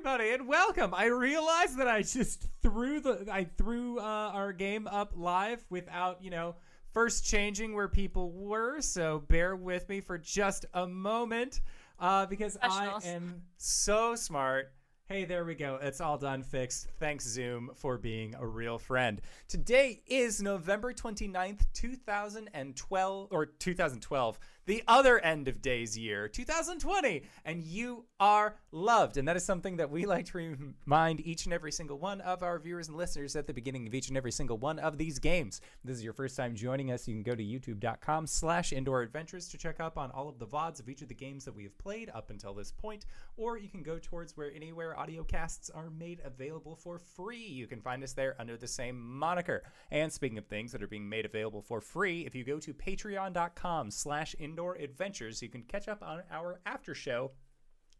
everybody, and welcome. I realized that I just threw the I threw uh, our game up live without you know first changing where people were. So bear with me for just a moment uh, because I am so smart. Hey, there we go. It's all done, fixed. Thanks, Zoom, for being a real friend. Today is November 29th, 2012, or 2012 the other end of days year, 2020, and you are loved. And that is something that we like to remind each and every single one of our viewers and listeners at the beginning of each and every single one of these games. If this is your first time joining us, you can go to youtube.com slash indoor adventures to check up on all of the VODs of each of the games that we have played up until this point, or you can go towards where anywhere audio casts are made available for free. You can find us there under the same moniker. And speaking of things that are being made available for free, if you go to patreon.com slash indoor adventures, you can catch up on our after show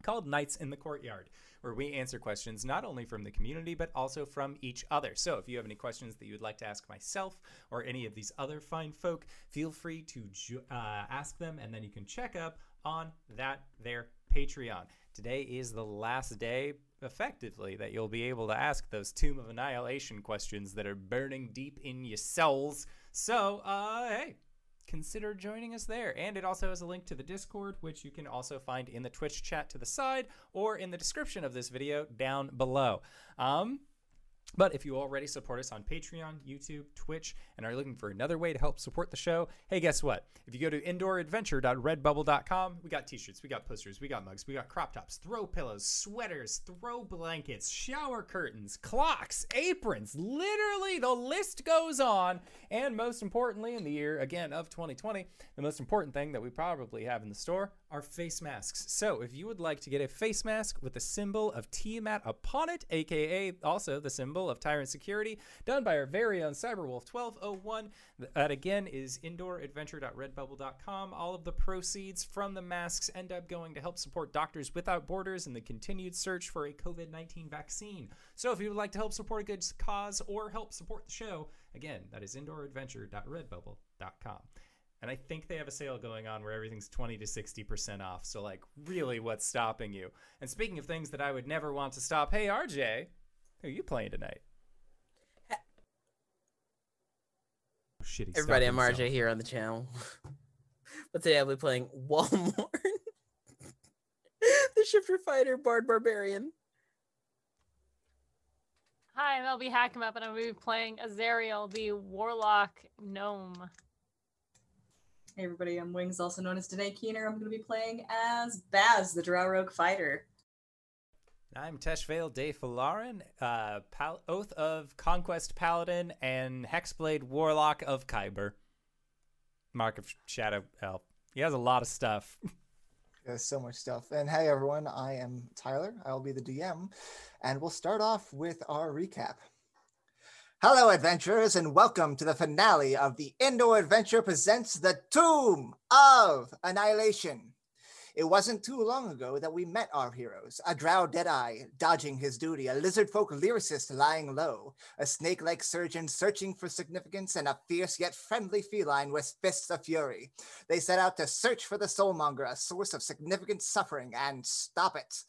called Nights in the Courtyard, where we answer questions not only from the community, but also from each other. So if you have any questions that you would like to ask myself or any of these other fine folk, feel free to uh, ask them, and then you can check up on that there Patreon. Today is the last day, effectively, that you'll be able to ask those Tomb of Annihilation questions that are burning deep in your souls. So, uh, hey, consider joining us there. And it also has a link to the Discord, which you can also find in the Twitch chat to the side or in the description of this video down below. Um, but if you already support us on Patreon, YouTube, Twitch, and are looking for another way to help support the show, hey, guess what? If you go to indooradventure.redbubble.com, we got t shirts, we got posters, we got mugs, we got crop tops, throw pillows, sweaters, throw blankets, shower curtains, clocks, aprons. Literally, the list goes on. And most importantly, in the year, again, of 2020, the most important thing that we probably have in the store are face masks. So if you would like to get a face mask with the symbol of Tiamat upon it, aka also the symbol of Tyrant Security, done by our very own Cyberwolf 1201, that again is indooradventure.redbubble.com. All of the proceeds from the masks end up going to help support Doctors Without Borders in the continued search for a COVID 19 vaccine. So if you would like to help support a good cause or help support the show, again, that is indooradventure.redbubble.com. And I think they have a sale going on where everything's 20 to 60% off. So, like, really, what's stopping you? And speaking of things that I would never want to stop, hey, RJ, who are you playing tonight? Oh, shitty Everybody, I'm RJ here on the channel. but today I'll be playing Walmart, the Shifter Fighter Bard Barbarian. Hi, I'm LB Hackemup, and I'm going to be playing Azariel, the Warlock Gnome. Hey everybody, I'm Wings, also known as Danae Keener. I'm going to be playing as Baz, the Drow Rogue Fighter. I'm Teshvale De Falarin, uh, Pal- Oath of Conquest Paladin and Hexblade Warlock of Khyber. Mark of Shadow Elf. He has a lot of stuff. There's so much stuff. And hey everyone, I am Tyler. I'll be the DM. And we'll start off with our recap. Hello, adventurers, and welcome to the finale of the Indoor Adventure Presents The Tomb of Annihilation. It wasn't too long ago that we met our heroes a drow Deadeye dodging his duty, a lizard folk lyricist lying low, a snake like surgeon searching for significance, and a fierce yet friendly feline with fists of fury. They set out to search for the soulmonger, a source of significant suffering, and stop it.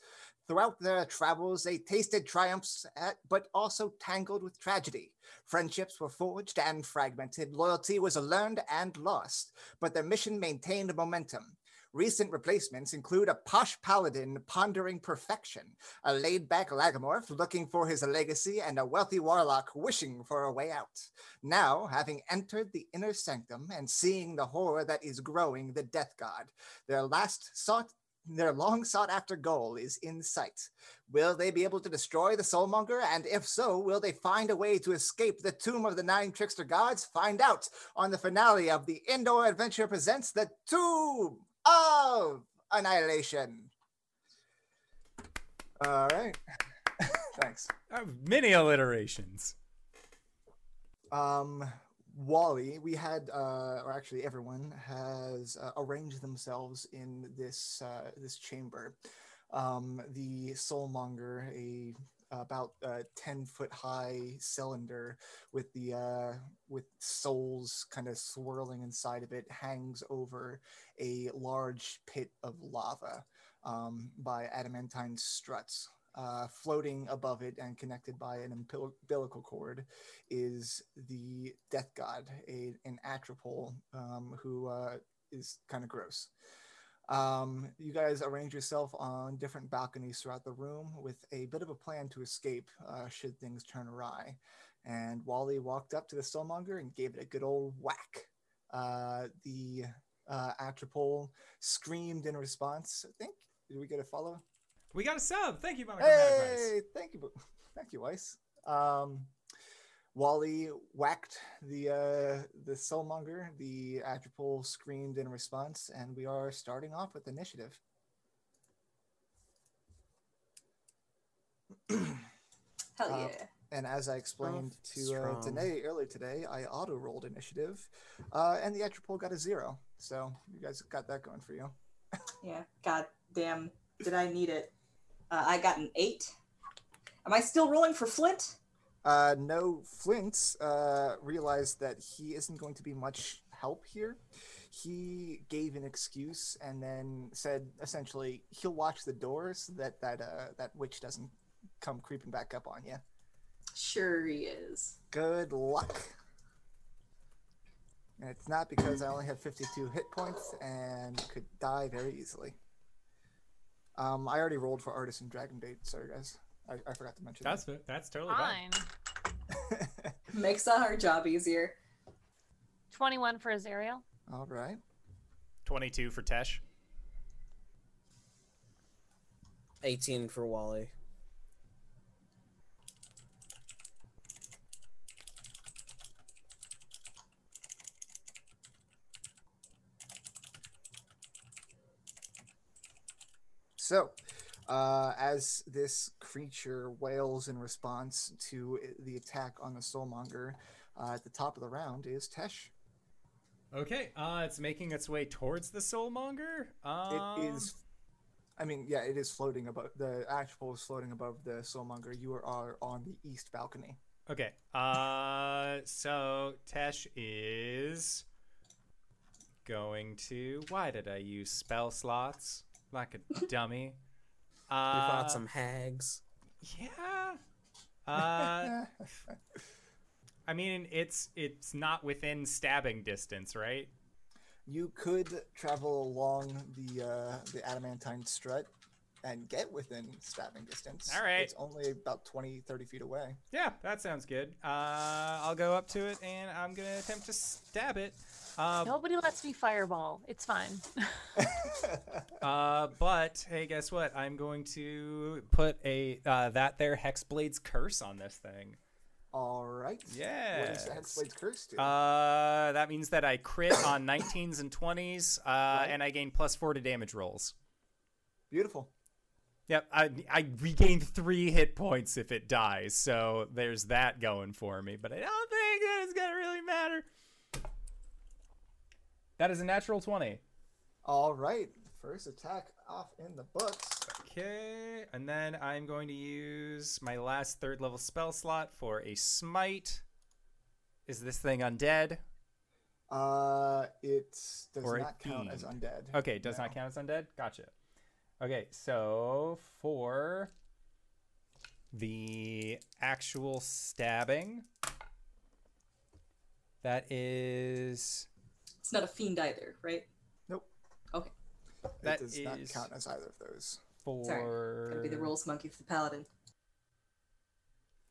Throughout their travels, they tasted triumphs, at, but also tangled with tragedy. Friendships were forged and fragmented, loyalty was learned and lost, but their mission maintained momentum. Recent replacements include a posh paladin pondering perfection, a laid back lagomorph looking for his legacy, and a wealthy warlock wishing for a way out. Now, having entered the inner sanctum and seeing the horror that is growing the death god, their last sought their long sought after goal is in sight. Will they be able to destroy the Soulmonger? And if so, will they find a way to escape the tomb of the nine trickster gods? Find out on the finale of the Indoor Adventure Presents The Tomb of Annihilation. All right. Thanks. Uh, many alliterations. Um, Wally, we had, uh, or actually everyone has uh, arranged themselves in this uh, this chamber. Um, the Soulmonger, a about a ten foot high cylinder with the uh, with souls kind of swirling inside of it, hangs over a large pit of lava um, by adamantine struts. Uh, floating above it and connected by an umbilical cord is the death god, a, an Atropal um, who uh, is kind of gross. Um, you guys arrange yourself on different balconies throughout the room with a bit of a plan to escape uh, should things turn awry. And Wally walked up to the Soulmonger and gave it a good old whack. Uh, the uh, Atropal screamed in response. I think. Did we get a follow? We got a sub. Thank you, Monica. Hey, thank you, thank you, Weiss. Um, Wally whacked the uh, the Soulmonger. The Atropal screamed in response, and we are starting off with initiative. Hell Uh, yeah. And as I explained to uh. Danae earlier today, I auto rolled initiative, uh, and the Atropal got a zero. So you guys got that going for you. Yeah. God damn. Did I need it? Uh, I got an eight. Am I still rolling for Flint? Uh, no, Flint uh, realized that he isn't going to be much help here. He gave an excuse and then said essentially he'll watch the doors so that that uh, that witch doesn't come creeping back up on you. Sure he is. Good luck. And it's not because I only have 52 hit points and could die very easily. Um, I already rolled for Artisan Dragonbait. Sorry, guys. I, I forgot to mention That's that's totally fine. Fine. that. Makes our job easier. 21 for Azariel. All right. 22 for Tesh. 18 for Wally. So, uh, as this creature wails in response to the attack on the Soulmonger, uh, at the top of the round is Tesh. Okay, uh, it's making its way towards the Soulmonger. Um, It is. I mean, yeah, it is floating above. The actual is floating above the Soulmonger. You are, on the east balcony. Okay, uh, so Tesh is going to. Why did I use spell slots like a dummy? We Uh, fought some hags. Yeah. Uh, I mean, it's it's not within stabbing distance, right? you could travel along the uh, the adamantine strut and get within stabbing distance. All right. It's only about 20, 30 feet away. Yeah, that sounds good. Uh, I'll go up to it and I'm gonna attempt to stab it. Uh, Nobody lets me fireball. It's fine. uh, but hey, guess what? I'm going to put a uh, that there Hexblade's curse on this thing. All right. Yeah. What is the Hexblade's curse to? Uh, that means that I crit on 19s and 20s, uh, and I gain plus four to damage rolls. Beautiful. Yep, I I regain three hit points if it dies, so there's that going for me. But I don't think that it's gonna really matter. That is a natural twenty. All right. First attack off in the books. Okay, and then I'm going to use my last third level spell slot for a smite. Is this thing undead? Uh, it does Or not count as undead. Okay, it does not count as undead. Gotcha. Okay, so for the actual stabbing, that is It's not a fiend either, right? Nope. Okay. That it does not is- count as either of those. for Sorry. Gotta be the rules monkey for the paladin.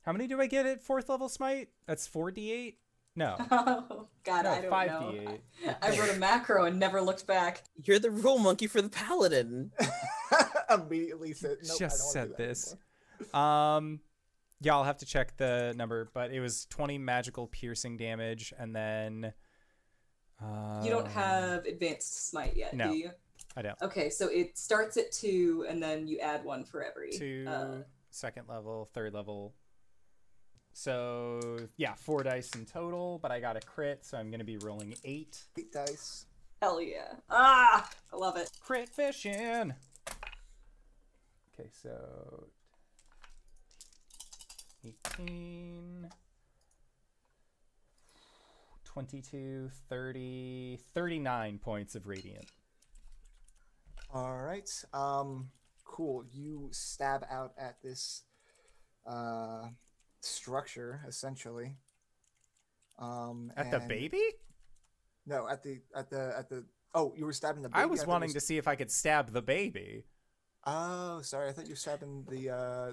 How many do I get at fourth level smite? That's four d eight. No, Oh God, no, I don't five know. d eight. I wrote a macro and never looked back. You're the rule monkey for the paladin. Immediately said, nope, I Just don't said do that this. anymore. Um, yeah, I'll have to check the number, but it was twenty magical piercing damage, and then. Uh, You don't have advanced smite yet, no. do you? I don't. Okay, so it starts at two, and then you add one for every. Two, Uh, second level, third level. So yeah, four dice in total, but I got a crit, so I'm gonna be rolling eight. Eight dice. hell yeah! Ah, I love it. Crit fishing. Okay, so 18 22 30 39 points of radiant. All right. Um, cool. You stab out at this uh, structure, essentially. Um, At the baby? No, at the at the at the. Oh, you were stabbing the. baby? I was thought it wanting to see if I could stab the baby. Oh, sorry. I thought you were stabbing the. uh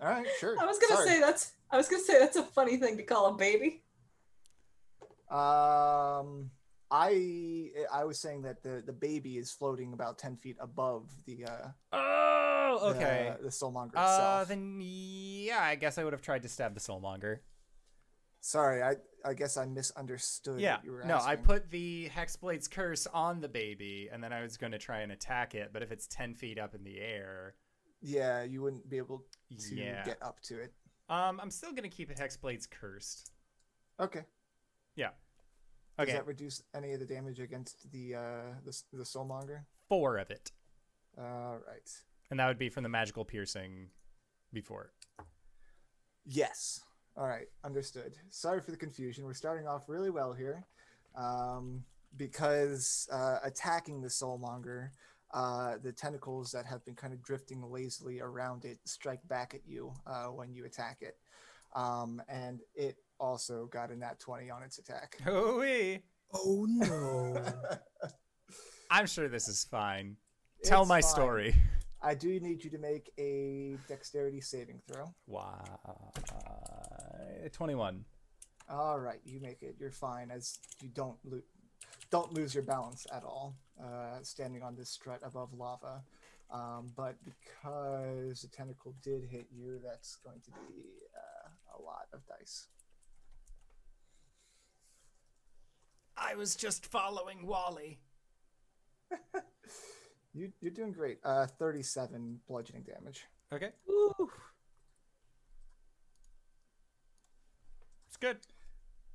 All right, sure. I was gonna sorry. say that's. I was gonna say that's a funny thing to call a baby. Um, I I was saying that the the baby is floating about ten feet above the uh Oh, okay. the, soulmonger Uh, itself. then yeah, I guess I would have tried to stab the soulmonger. Sorry, I I guess I misunderstood. Yeah, what you were no, I put the Hexblade's curse on the baby, and then I was going to try and attack it. But if it's ten feet up in the air, Yeah, you wouldn't be able to yeah, get up to it. um, I'm still going to keep it Hexblade's cursed. Okay. Yeah. Does Okay, that reduce any of the damage against the uh the the soulmonger? four of it, All right. and that would be from the magical piercing before. Yes. All right. Understood. Sorry for the confusion. We're starting off really well here, um, because uh, attacking the soulmonger, uh, the tentacles that have been kind of drifting lazily around it strike back at you uh, when you attack it, um, and it also got a nat twenty on its attack. Hooey! Oh no. I'm sure this is fine. Tell It's my fine. story. I do need you to make a dexterity saving throw. Wow, twenty-one. All right, you make it. You're fine, as you don't lo- don't lose your balance at all, uh, standing on this strut above lava. Um, but because the tentacle did hit you, that's going to be uh, a lot of dice. I was just following Wally. You, you're doing great. Uh, 37 bludgeoning damage. Okay, Ooh. it's good.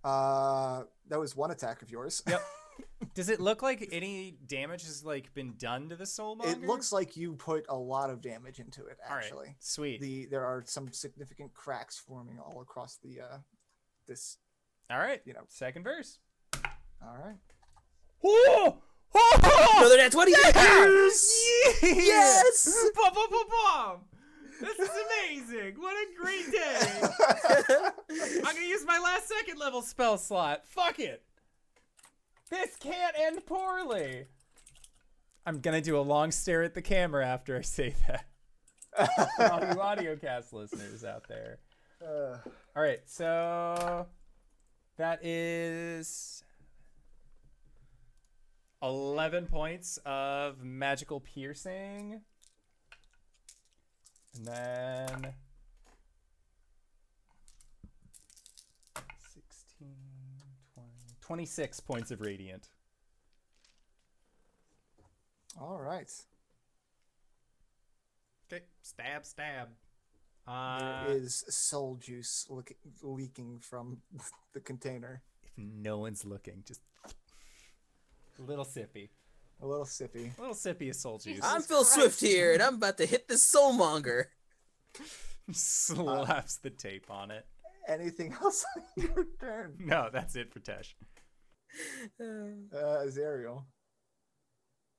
Uh, that was one attack of yours. Yep. Does it look like any damage has like been done to the soulmonger? it looks like you put a lot of damage into it. All right, Actually, sweet. the there are some significant cracks forming all across the uh, this. All right, you know. second verse. All right. Oh! Oh! Another nat 20. Yes! Yes! Bum, bum, bum, bum. This is amazing! What a great day! I'm gonna use my last second level spell slot. Fuck it. This can't end poorly. I'm gonna do a long stare at the camera after I say that. For all you audio cast listeners out there. Uh, All right, so that is 11 points of magical piercing. And then 16, 20, 26 points of radiant. all right. Okay, stab, stab. Uh, There is soul juice look- leaking from the container. if no one's looking, just a little sippy. A little sippy. A little sippy of soul juice. I'm Phil Swift here, and I'm about to hit this soulmonger. slaps the tape on it. Anything else on your turn? No, that's it for Tesh. Uh, Azariel.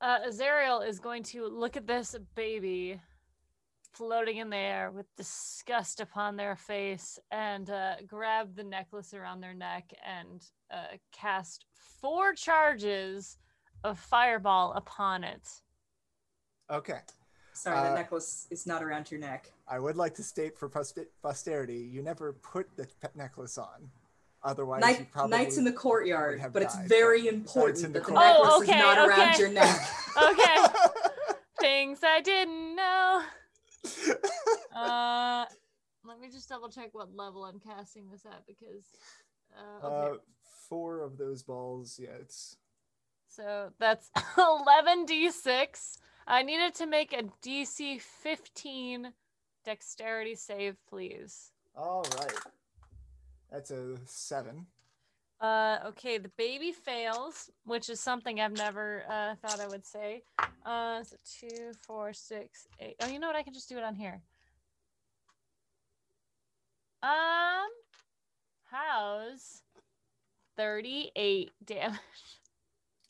Uh, Azariel is going to look at this baby floating in the air with disgust upon their face and uh, grab the necklace around their neck and uh, cast four charges of fireball upon it. Okay. Sorry, Uh, the necklace is not around your neck. I would like to state for poster- posterity, you never put the pet necklace on. Otherwise, you Night, probably nights in the courtyard, have but it's died, very important in the that the courtyard. Oh, necklace okay, is not around okay. your neck. Okay, things I didn't know. Uh, let me just double check what level I'm casting this at because. Uh, okay. uh, four of those balls. Yeah, it's So that's 11d6. I needed to make a DC 15 dexterity save, please. all right. That's a seven. Uh, okay, the baby fails, which is something I've never uh, thought I would say. Uh, so two, four, six, eight. Oh, you know what? I can just do it on here. Um, how's 38 damage?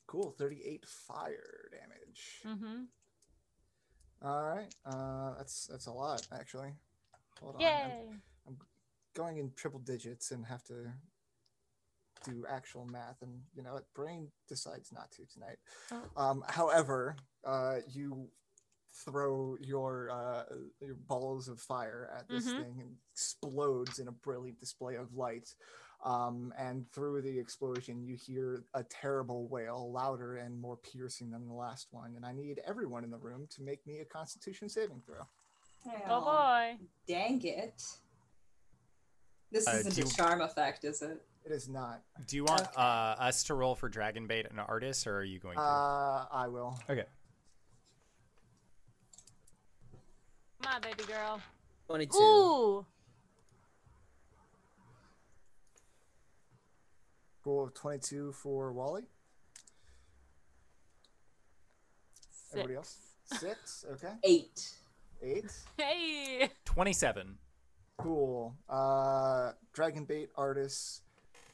Cool. Thirty-eight fire damage. Mm-hmm. All right. Uh, that's that's a lot actually. Hold on. I'm Yay! going in triple digits and have to do actual math, and you know what? Brain decides not to tonight. Oh. Um, however, uh, you throw your uh, your balls of fire at this Mhm. thing and explodes in a brilliant display of light. Um, and through the explosion, you hear a terrible wail, louder and more piercing than the last one. And I need everyone in the room to make me a Constitution saving throw. Oh boy. Dang it. This Uh, isn't do a you- charm effect, is it? It is not. Do you want Okay. uh, us to roll for Dragonbait and Artist, or are you going to? Uh, I will. okay. My baby girl. 22. Ooh. Goal of 22 for Wally. Everybody else? Six. Okay. Eight. Eight. Hey. Twenty-seven. Cool. Uh, Dragonbait artists,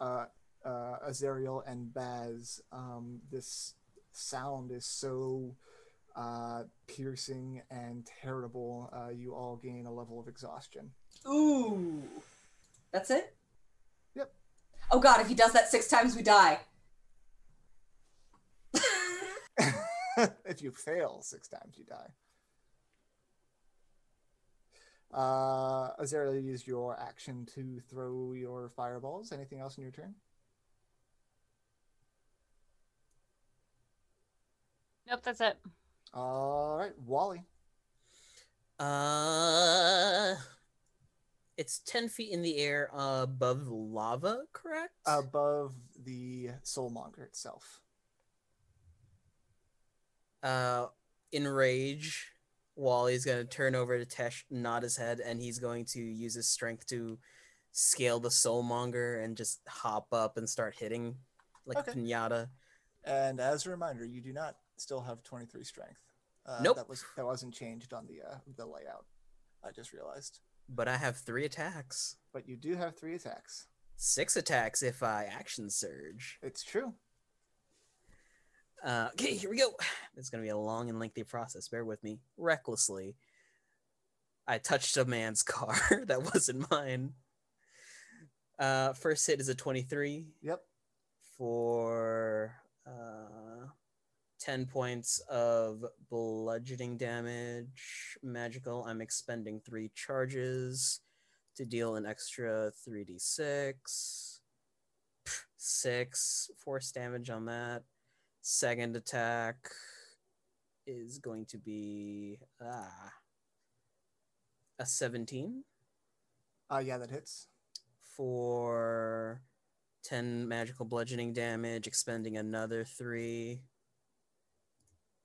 uh, uh, Azariel and Baz. Um, this sound is so uh, piercing and terrible. Uh, you all gain a level of exhaustion. Ooh. That's it? Yep. Oh god, if he does that six times, we die. if you fail six times, you die. Uh, Azariel, use your action to throw your fireballs. Anything else in your turn? Nope, that's it. All right, Wally. Uh, it's 10 feet in the air above lava, correct? above the soulmonger itself. Uh, in rage, Wally's gonna turn over to Tesh, nod his head, and he's going to use his strength to scale the soulmonger and just hop up and start hitting like Okay. a pinata. And as a reminder, you do not still have 23 strength. Uh, Nope. That was that wasn't changed on the uh, the layout. I just realized. But I have three attacks. But you do have three attacks. Six attacks if I action surge. It's true. Uh, okay, here we go. It's gonna be a long and lengthy process. Bear with me. Recklessly, I touched a man's car that wasn't mine. Uh, first hit is a twenty-three Yep. for uh, ten points of bludgeoning damage. Magical. I'm expending three charges to deal an extra three d six. Six force damage on that. Second attack is going to be ah, a 17 Uh, yeah, that hits. for 10 magical bludgeoning damage, expending another 3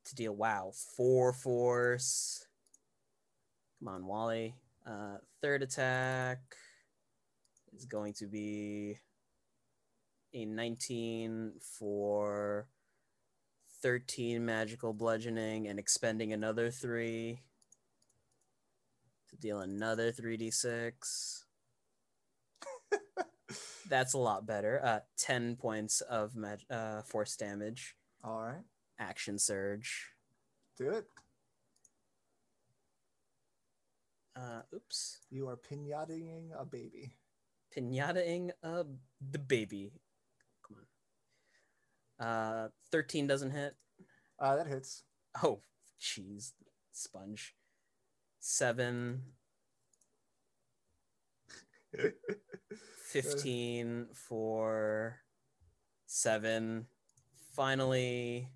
to deal, wow, 4 force. Come on, Wally. Uh, third attack is going to be a 19 for 13 magical bludgeoning and expending another 3 to deal another 3d6. That's a lot better. Uh, 10 points of mag- uh, force damage, All right, action surge. do it. Uh, oops. You are pinataing a baby. Pinataing uh, the baby. Uh, 13 doesn't hit. Uh, that hits. Oh, jeez. Sponge. Seven. 15 for seven. Finally,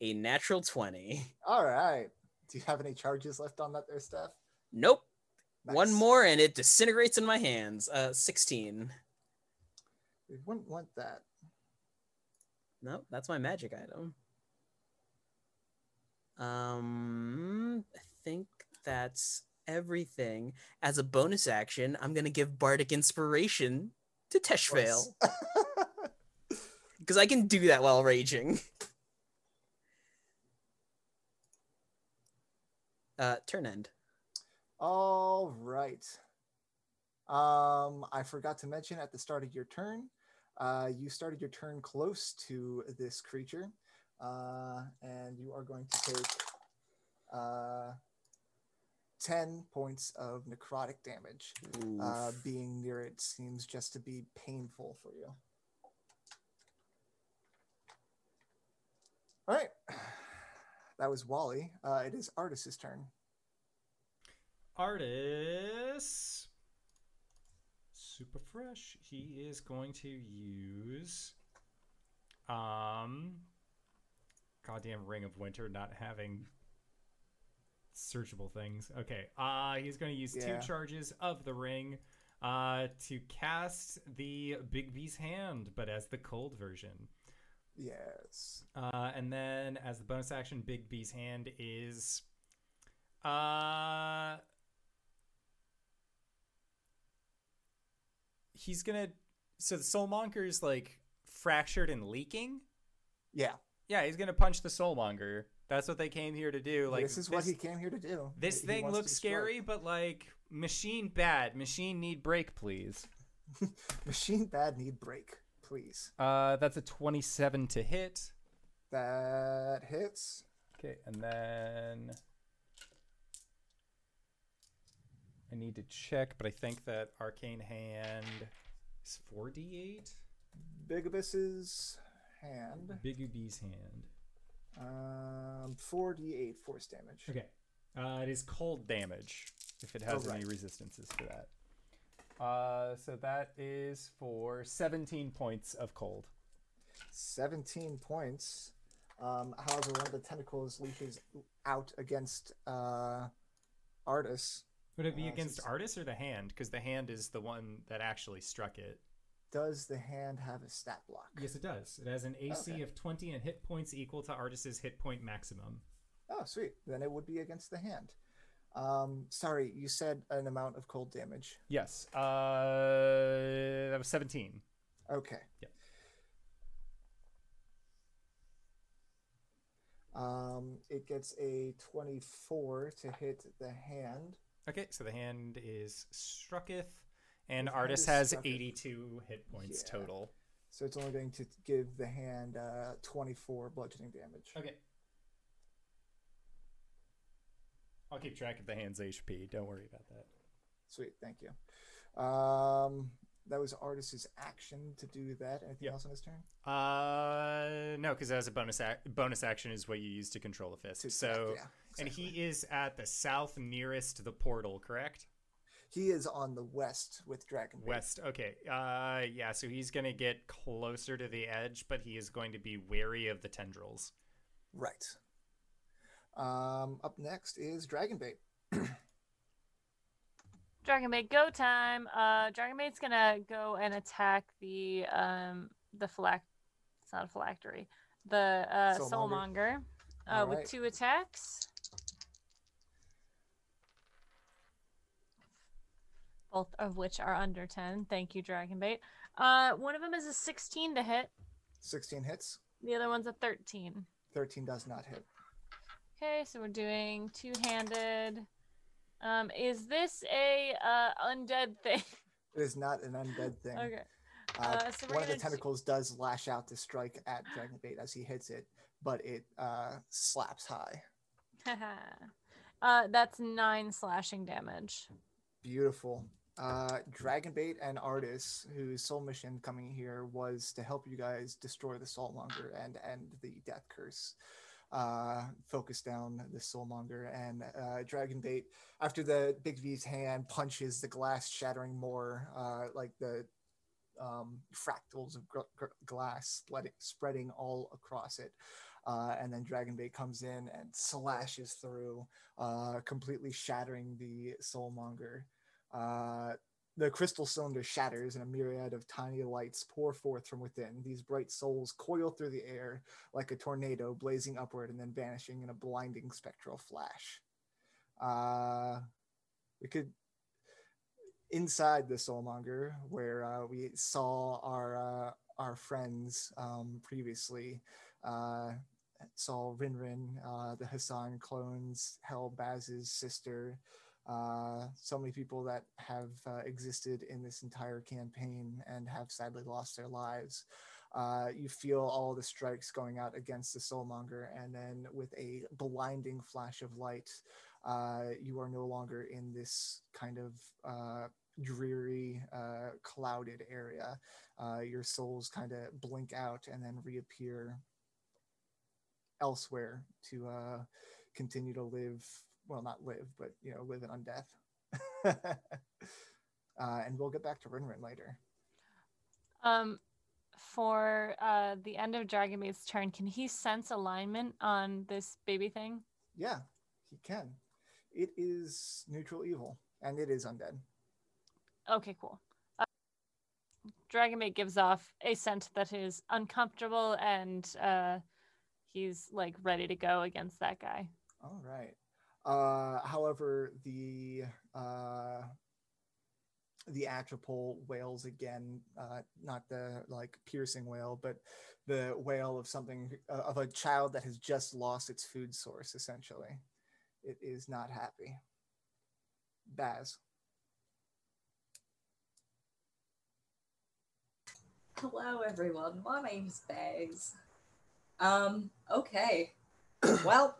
a natural 20. All right. Do you have any charges left on that there, Steph? Nope. One more and it disintegrates in my hands. Uh, 16. We wouldn't want that. Nope, that's my magic item. Um, I think that's everything. As a bonus action, I'm gonna give bardic inspiration to Teshvale because I can do that while raging. Uh, turn end. All right. Um, I forgot to mention at the start of your turn, uh, you started your turn close to this creature, uh, and you are going to take uh, 10 points of necrotic damage. Uh, being near it seems just to be painful for you. All right. That was Wally. Uh, it is Artis's turn. Artis. Super fresh. He is going to use um goddamn ring of winter not having searchable things. Okay. Uh he's going to use Yeah. two charges of the ring uh to cast the Bigby's hand but as the cold version. Yes. Uh, and then as the bonus action, Bigby's hand is uh he's gonna so the soulmonger is like fractured and leaking. Yeah. Yeah, he's gonna punch the soulmonger. That's what they came here to do. Like this is what he came here to do. This He thing looks scary, but like machine bad. Machine need break, please. Machine bad need break, please. Uh, that's a twenty-seven to hit. That hits. Okay, and then I need to check, but I think that arcane hand is four d eight. Big Abyss's hand. Big Ubi's hand. Um, 4d8 force damage. Okay, uh, it is cold damage if it has Oh, any resistances to that. Uh, so that is for seventeen points of cold. 17 points. Um, however, one of the tentacles leaches out against uh, Artis. Would it be Uh, against since- Artis or the hand? Because the hand is the one that actually struck it. Does the hand have a stat block? Yes, it does. It has an AC Okay. of 20 and hit points equal to Artis's hit point maximum. Oh, sweet. Then it would be against the hand. Um, sorry, you said an amount of cold damage. Yes. Uh, that was 17. Okay. Yeah. Um, it gets a 24 to hit the hand. Okay, so the hand is strucketh, and The hand Artis is has strucketh. 82 hit points Yeah. total. So it's only going to give the hand uh, 24 bludgeoning damage. Okay. I'll keep track of the hand's HP. Don't worry about that. Sweet, thank you. Um, that was artist's action to do that. Anything Yep. else on his turn? Uh, no, because as a bonus ac- bonus action is what you use to control a fist. To- so, yeah, and he is at the south nearest the portal, correct? he is on the west with Dragon West. Okay. Uh, yeah. So he's gonna get closer to the edge, but he is going to be wary of the tendrils. Right. Um, up next is Dragonbait. Go time. Uh, Dragonbait's gonna go and attack the um the phylak. It's not a phylactery. The uh, Soulmonger. soulmonger. Uh, with two attacks. Both of which are under ten. Thank you, Dragonbait. Uh, one of them is a sixteen to hit. 16 hits. The other one's a thirteen. 13 does not hit. Okay, so we're doing two-handed. Um, is this a uh, undead thing? It is not an undead thing. okay. Uh, Uh, so one of the do- tentacles does lash out to strike at Dragonbait as he hits it, but it uh, slaps high. uh, that's nine slashing damage. Beautiful. Uh, Dragonbait and Artis, whose sole mission coming here was to help you guys destroy the Soulmonger and end the Death Curse. Uh, focus down the Soulmonger and uh, Dragonbait. After the Bigby's hand punches the glass, shattering more, uh, like the um, fractals of gr- gr- glass spreading, spreading all across it. Uh, and then Dragonbait comes in and slashes through, uh, completely shattering the Soulmonger. The crystal cylinder shatters and a myriad of tiny lights pour forth from within. These bright souls coil through the air like a tornado, blazing upward and then vanishing in a blinding spectral flash. Uh, we could inside the soulmonger where uh, we saw our uh, our friends um, previously uh, saw Rinrin, uh, the Hassan clones, Hel Baz's sister, uh, so many people that have uh, existed in this entire campaign and have sadly lost their lives. Uh, you feel all the strikes going out against the soulmonger, and then with a blinding flash of light, uh, you are no longer in this kind of uh, dreary, clouded area. Your souls kind of blink out and then reappear elsewhere to continue to live. Well, not live, but you know, live in undeath. uh, and we'll get back to Rinrin later. Um, for uh, the end of Dragonbait's turn, can he sense alignment on this baby thing? Yeah, he can. It is neutral evil, and it is undead. Okay, cool. Uh, gives off a scent that is uncomfortable, and uh, he's like ready to go against that guy. All right. Uh, however, the uh, the Atropal wails again, uh, not the like piercing wail, but the wail of something uh, of a child that has just lost its food source. Essentially, it is not happy. Baz. Hello, everyone. My name's Baz. Um, okay. well,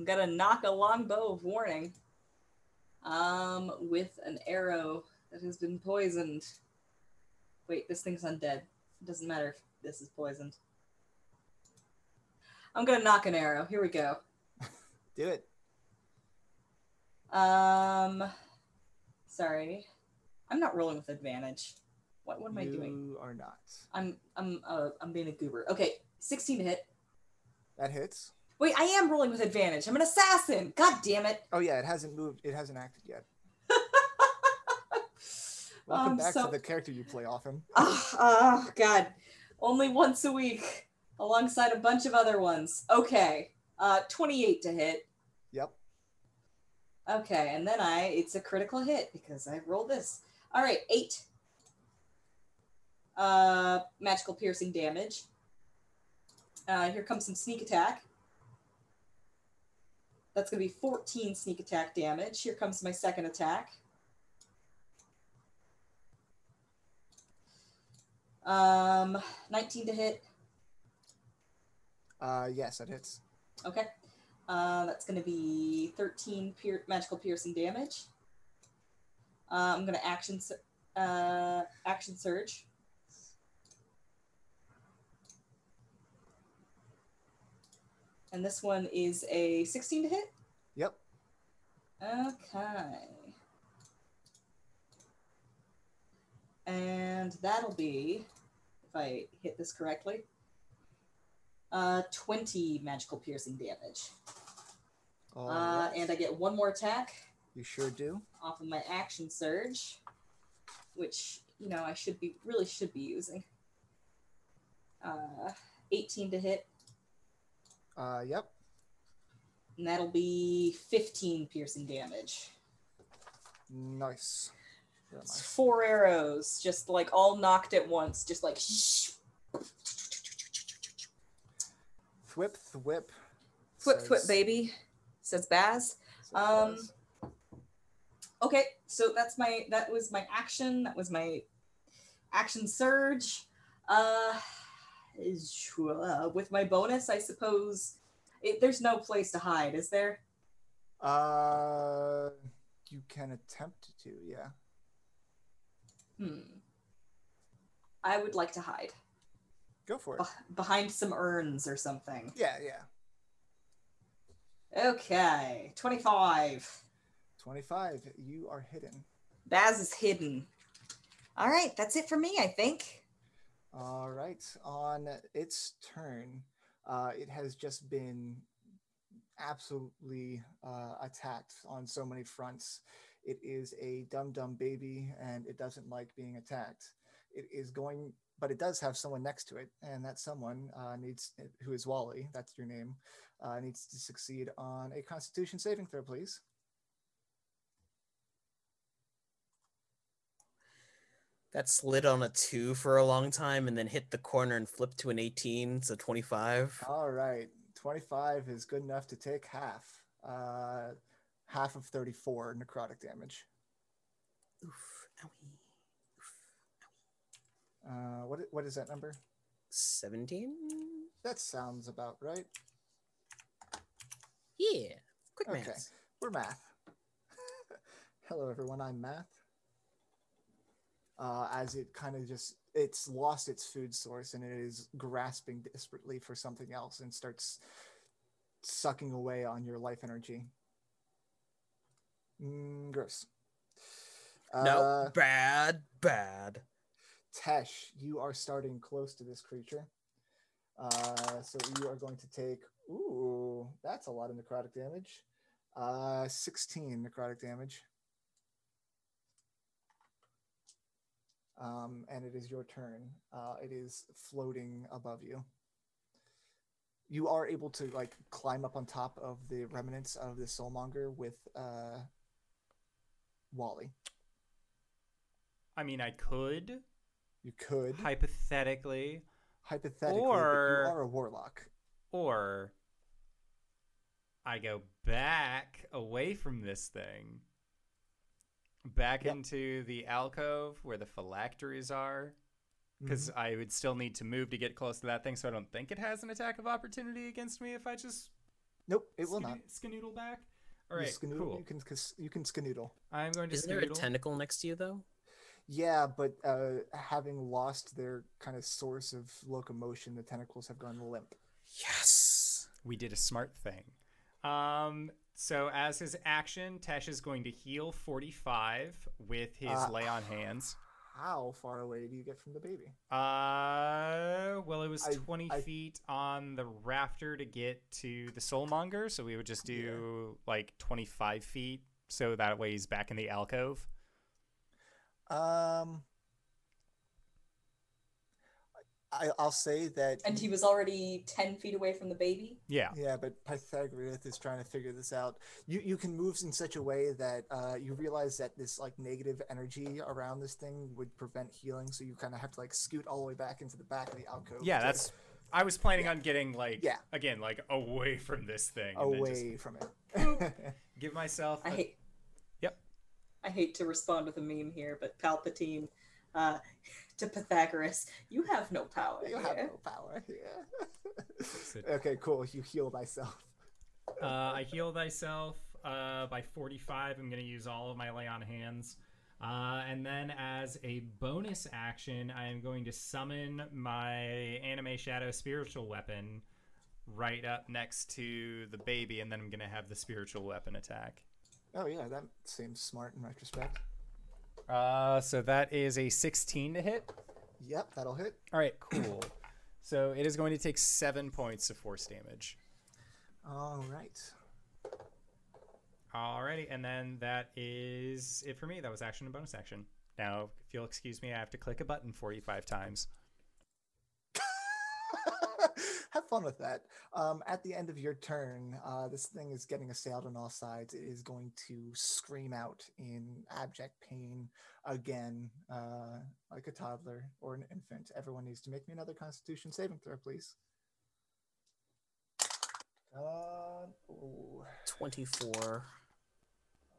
I'm gonna knock a longbow of warning. Um, with an arrow that has been poisoned. Wait, this thing's undead. It doesn't matter if this is poisoned. I'm gonna knock an arrow. Here we go. Do it. Um, sorry, I'm not rolling with advantage. What what am I doing? You are not. I'm I'm uh, I'm being a goober. Okay, 16 to hit. That hits. Wait, I am rolling with advantage. I'm an assassin. God damn it. Oh yeah, it hasn't moved. It hasn't acted yet. Welcome Um, back so- to the character you play often. oh, oh God, only once a week, alongside a bunch of other ones. Okay, uh, 28 to hit. Yep. Okay, and then I it's a critical hit because I rolled this. All right, eight. Uh, magical piercing damage. Uh, here comes some sneak attack. That's gonna be 14 sneak attack damage. Here comes my second attack. Um, 19 to hit. Uh, yes, it hits. Okay. Uh, that's going to be 13 pier- magical piercing damage. Uh, I'm going to action uh, action surge. And this one is a 16 to hit. Yep. Okay. And that'll be, if I hit this correctly, uh, 20 magical piercing damage. All Uh, right. and I get one more attack you sure do. off of my action surge, which you know I should be really should be using. Uh, 18 to hit, Uh, yep. and that'll be 15 piercing damage. Nice. It's four arrows, just like all knocked at once, just like. Thwip, thwip. Flip, flip, baby, says Baz. says Um, Baz. Okay, so that's my that was my action. That was my action surge. Uh, uh with my bonus, I suppose. It, there's no place to hide, is there? Uh, you can attempt to, yeah. Hmm. I would like to hide Go for it. Beh- behind some urns or something. Yeah, yeah. Okay, twenty-five. 25. You are hidden. Baz is hidden. All right, that's it for me. I think. All right. On its turn, uh, it has just been absolutely uh, attacked on so many fronts. It is a dumb dumb baby, and it doesn't like being attacked. It is going, but it does have someone next to it, and that someone uh, needs, who is Wally. That's your name. Uh, needs to succeed on a Constitution saving throw, please. That slid on a two for a long time and then hit the corner and flipped to an 18, so 25. All right. 25 is good enough to take half. Uh, half of 34 necrotic damage. Oof, owie. Oof. Owie. Uh, what, what is that number? 17. That sounds about right. Yeah. Quick math. Okay. We're math. Hello, everyone. I'm math. Uh, as it kind of just it's lost its food source and it is grasping desperately for something else and starts sucking away on your life energy. Mm, gross. No, Uh, bad, bad. Tesh, you are starting close to this creature. Uh, so you are going to take. Ooh, that's a lot of necrotic damage. Uh, 16 necrotic damage. Um, and it is your turn. Uh, it is floating above you. You are able to like climb up on top of the remnants of the soulmonger with uh, Wally. I mean, I could You could hypothetically, hypothetically, or- you are a warlock. or I go back away from this thing, back Yep. into the alcove where the phylacteries are, because Mm-hmm. I would still need to move to get close to that thing. So I don't think it has an attack of opportunity against me if I just Nope, it will skano- not. skanoodle back. All right, You right, skanoodle- cool. You can cus- you can skanoodle. I'm going to Isn't there a tentacle next to you though? Yeah, but uh, having lost their kind of source of locomotion, the tentacles have gone limp. Yes. we did a smart thing. Um, so as his action, Tesh is going to heal 45 with his Uh, lay on hands. How far away do you get from the baby? Uh, well, it was I- 20 I- feet on the rafter to get to the soulmonger, so we would just do like 25 feet, so that way he's back in the alcove. Um, I, I'll say that. And he was already 10 feet away from the baby. Yeah. Yeah, but Pythagoras is trying to figure this out. You you can move in such a way that uh, you realize that this like negative energy around this thing would prevent healing, so you kind of have to like scoot all the way back into the back of the alcove. Yeah, to- that's. I was planning on getting like Yeah. again like away from this thing. and just away from it. give myself. I a- hate. Yep. I hate to respond with a meme here, but Palpatine uh, to Pythagoras, you have no power you here. have no power here. Okay, cool. You heal thyself. Uh, I heal thyself uh, by 45. I'm going to use all of my lay on hands. Uh, and then, as a bonus action, I am going to summon my anime shadow spiritual weapon right up next to the baby, and then I'm going to have the spiritual weapon attack. Oh yeah, that seems smart in retrospect. Uh, so that is a 16 to hit. Yep, that'll hit. All right, cool. so it is going to take seven points of force damage. All right. Alrighty, and then that is it for me. That was action and bonus action. Now, if you'll excuse me, I have to click a button 45 times. Have fun with that. Um, at the end of your turn, uh, this thing is getting assailed on all sides. It is going to scream out in abject pain again, uh, like a toddler or an infant. Everyone needs to make me another Constitution saving throw, please. Uh, ooh. 24.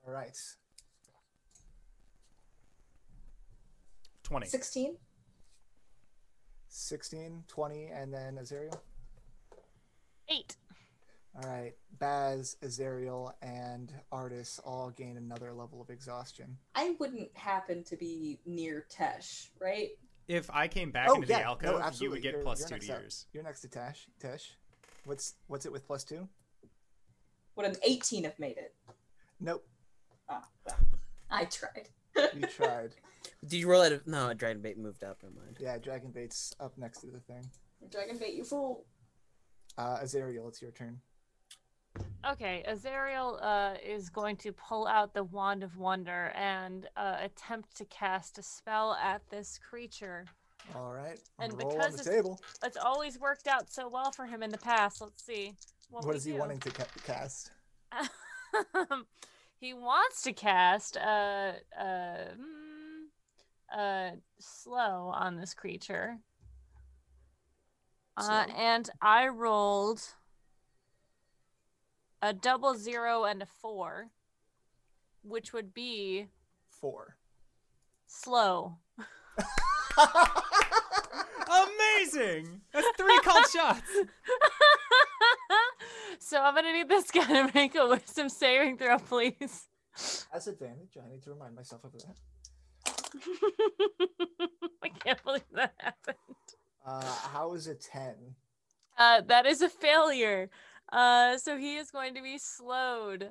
All right. 20. 16? 16, 20, and then Azariel. Eight. All right. Baz, Azariel, and Artis all gain another level of exhaustion. I wouldn't happen to be near Tesh, right? If I came back Oh, into yeah, the no, alcove, you would get You're- plus you're two next to up. yours. You're next to Tesh. Tesh, what's what's it with plus two? Would an 18 have made it? Nope. Ah, well, I tried. You tried. Did you roll it? No, Dragonbait moved up. Never mind. yeah, Dragonbait's up next to the thing. Dragonbait, you fool. Uh, Azariel, it's your turn. Okay, Azariel uh, is going to pull out the Wand of Wonder and uh, attempt to cast a spell at this creature. All right. On And the on because the it's- table. It's always worked out so well for him in the past. Let's see. What, what we is he do. wanting to ca- cast? he wants to cast uh, uh, mm, uh, slow on this creature. Uh, and I rolled a double zero and a four, which would be Four. slow. Amazing! That's three called shots. so I'm gonna need this guy to make a wisdom saving throw, please. As advantage, I need to remind myself of that. I can't believe that happened. Uh, how is it 10? Uh, that is a failure. Uh, so he is going to be slowed.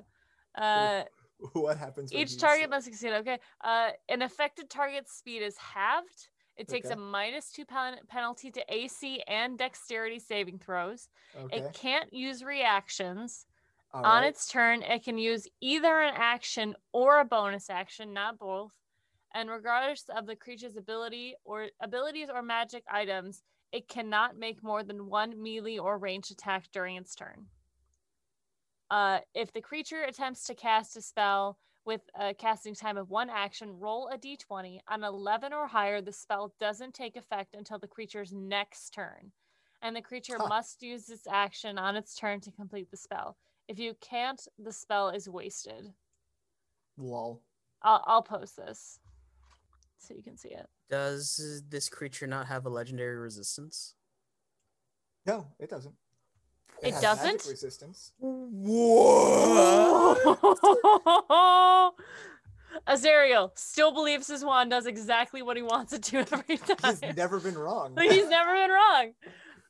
Uh, What happens each target must succeed. Okay. Uh, an affected target's speed is halved. It takes Okay. a minus two pen- penalty to AC and dexterity saving throws. Okay. It can't use reactions. all On right. its turn, it can use either an action or a bonus action, not both. And regardless of the creature's ability or abilities or magic items, it cannot make more than one melee or ranged attack during its turn. Uh, if the creature attempts to cast a spell with a casting time of one action, roll a d20. On 11 or higher, the spell doesn't take effect until the creature's next turn. And the creature Huh. must use its action on its turn to complete the spell. If you can't, the spell is wasted. Lol. I'll, I'll post this so you can see it. Does this creature not have a legendary resistance? No, it doesn't. It has doesn't? resistance. Azariel still believes his wand does exactly what he wants it to every time. He's never been wrong. He's never been wrong.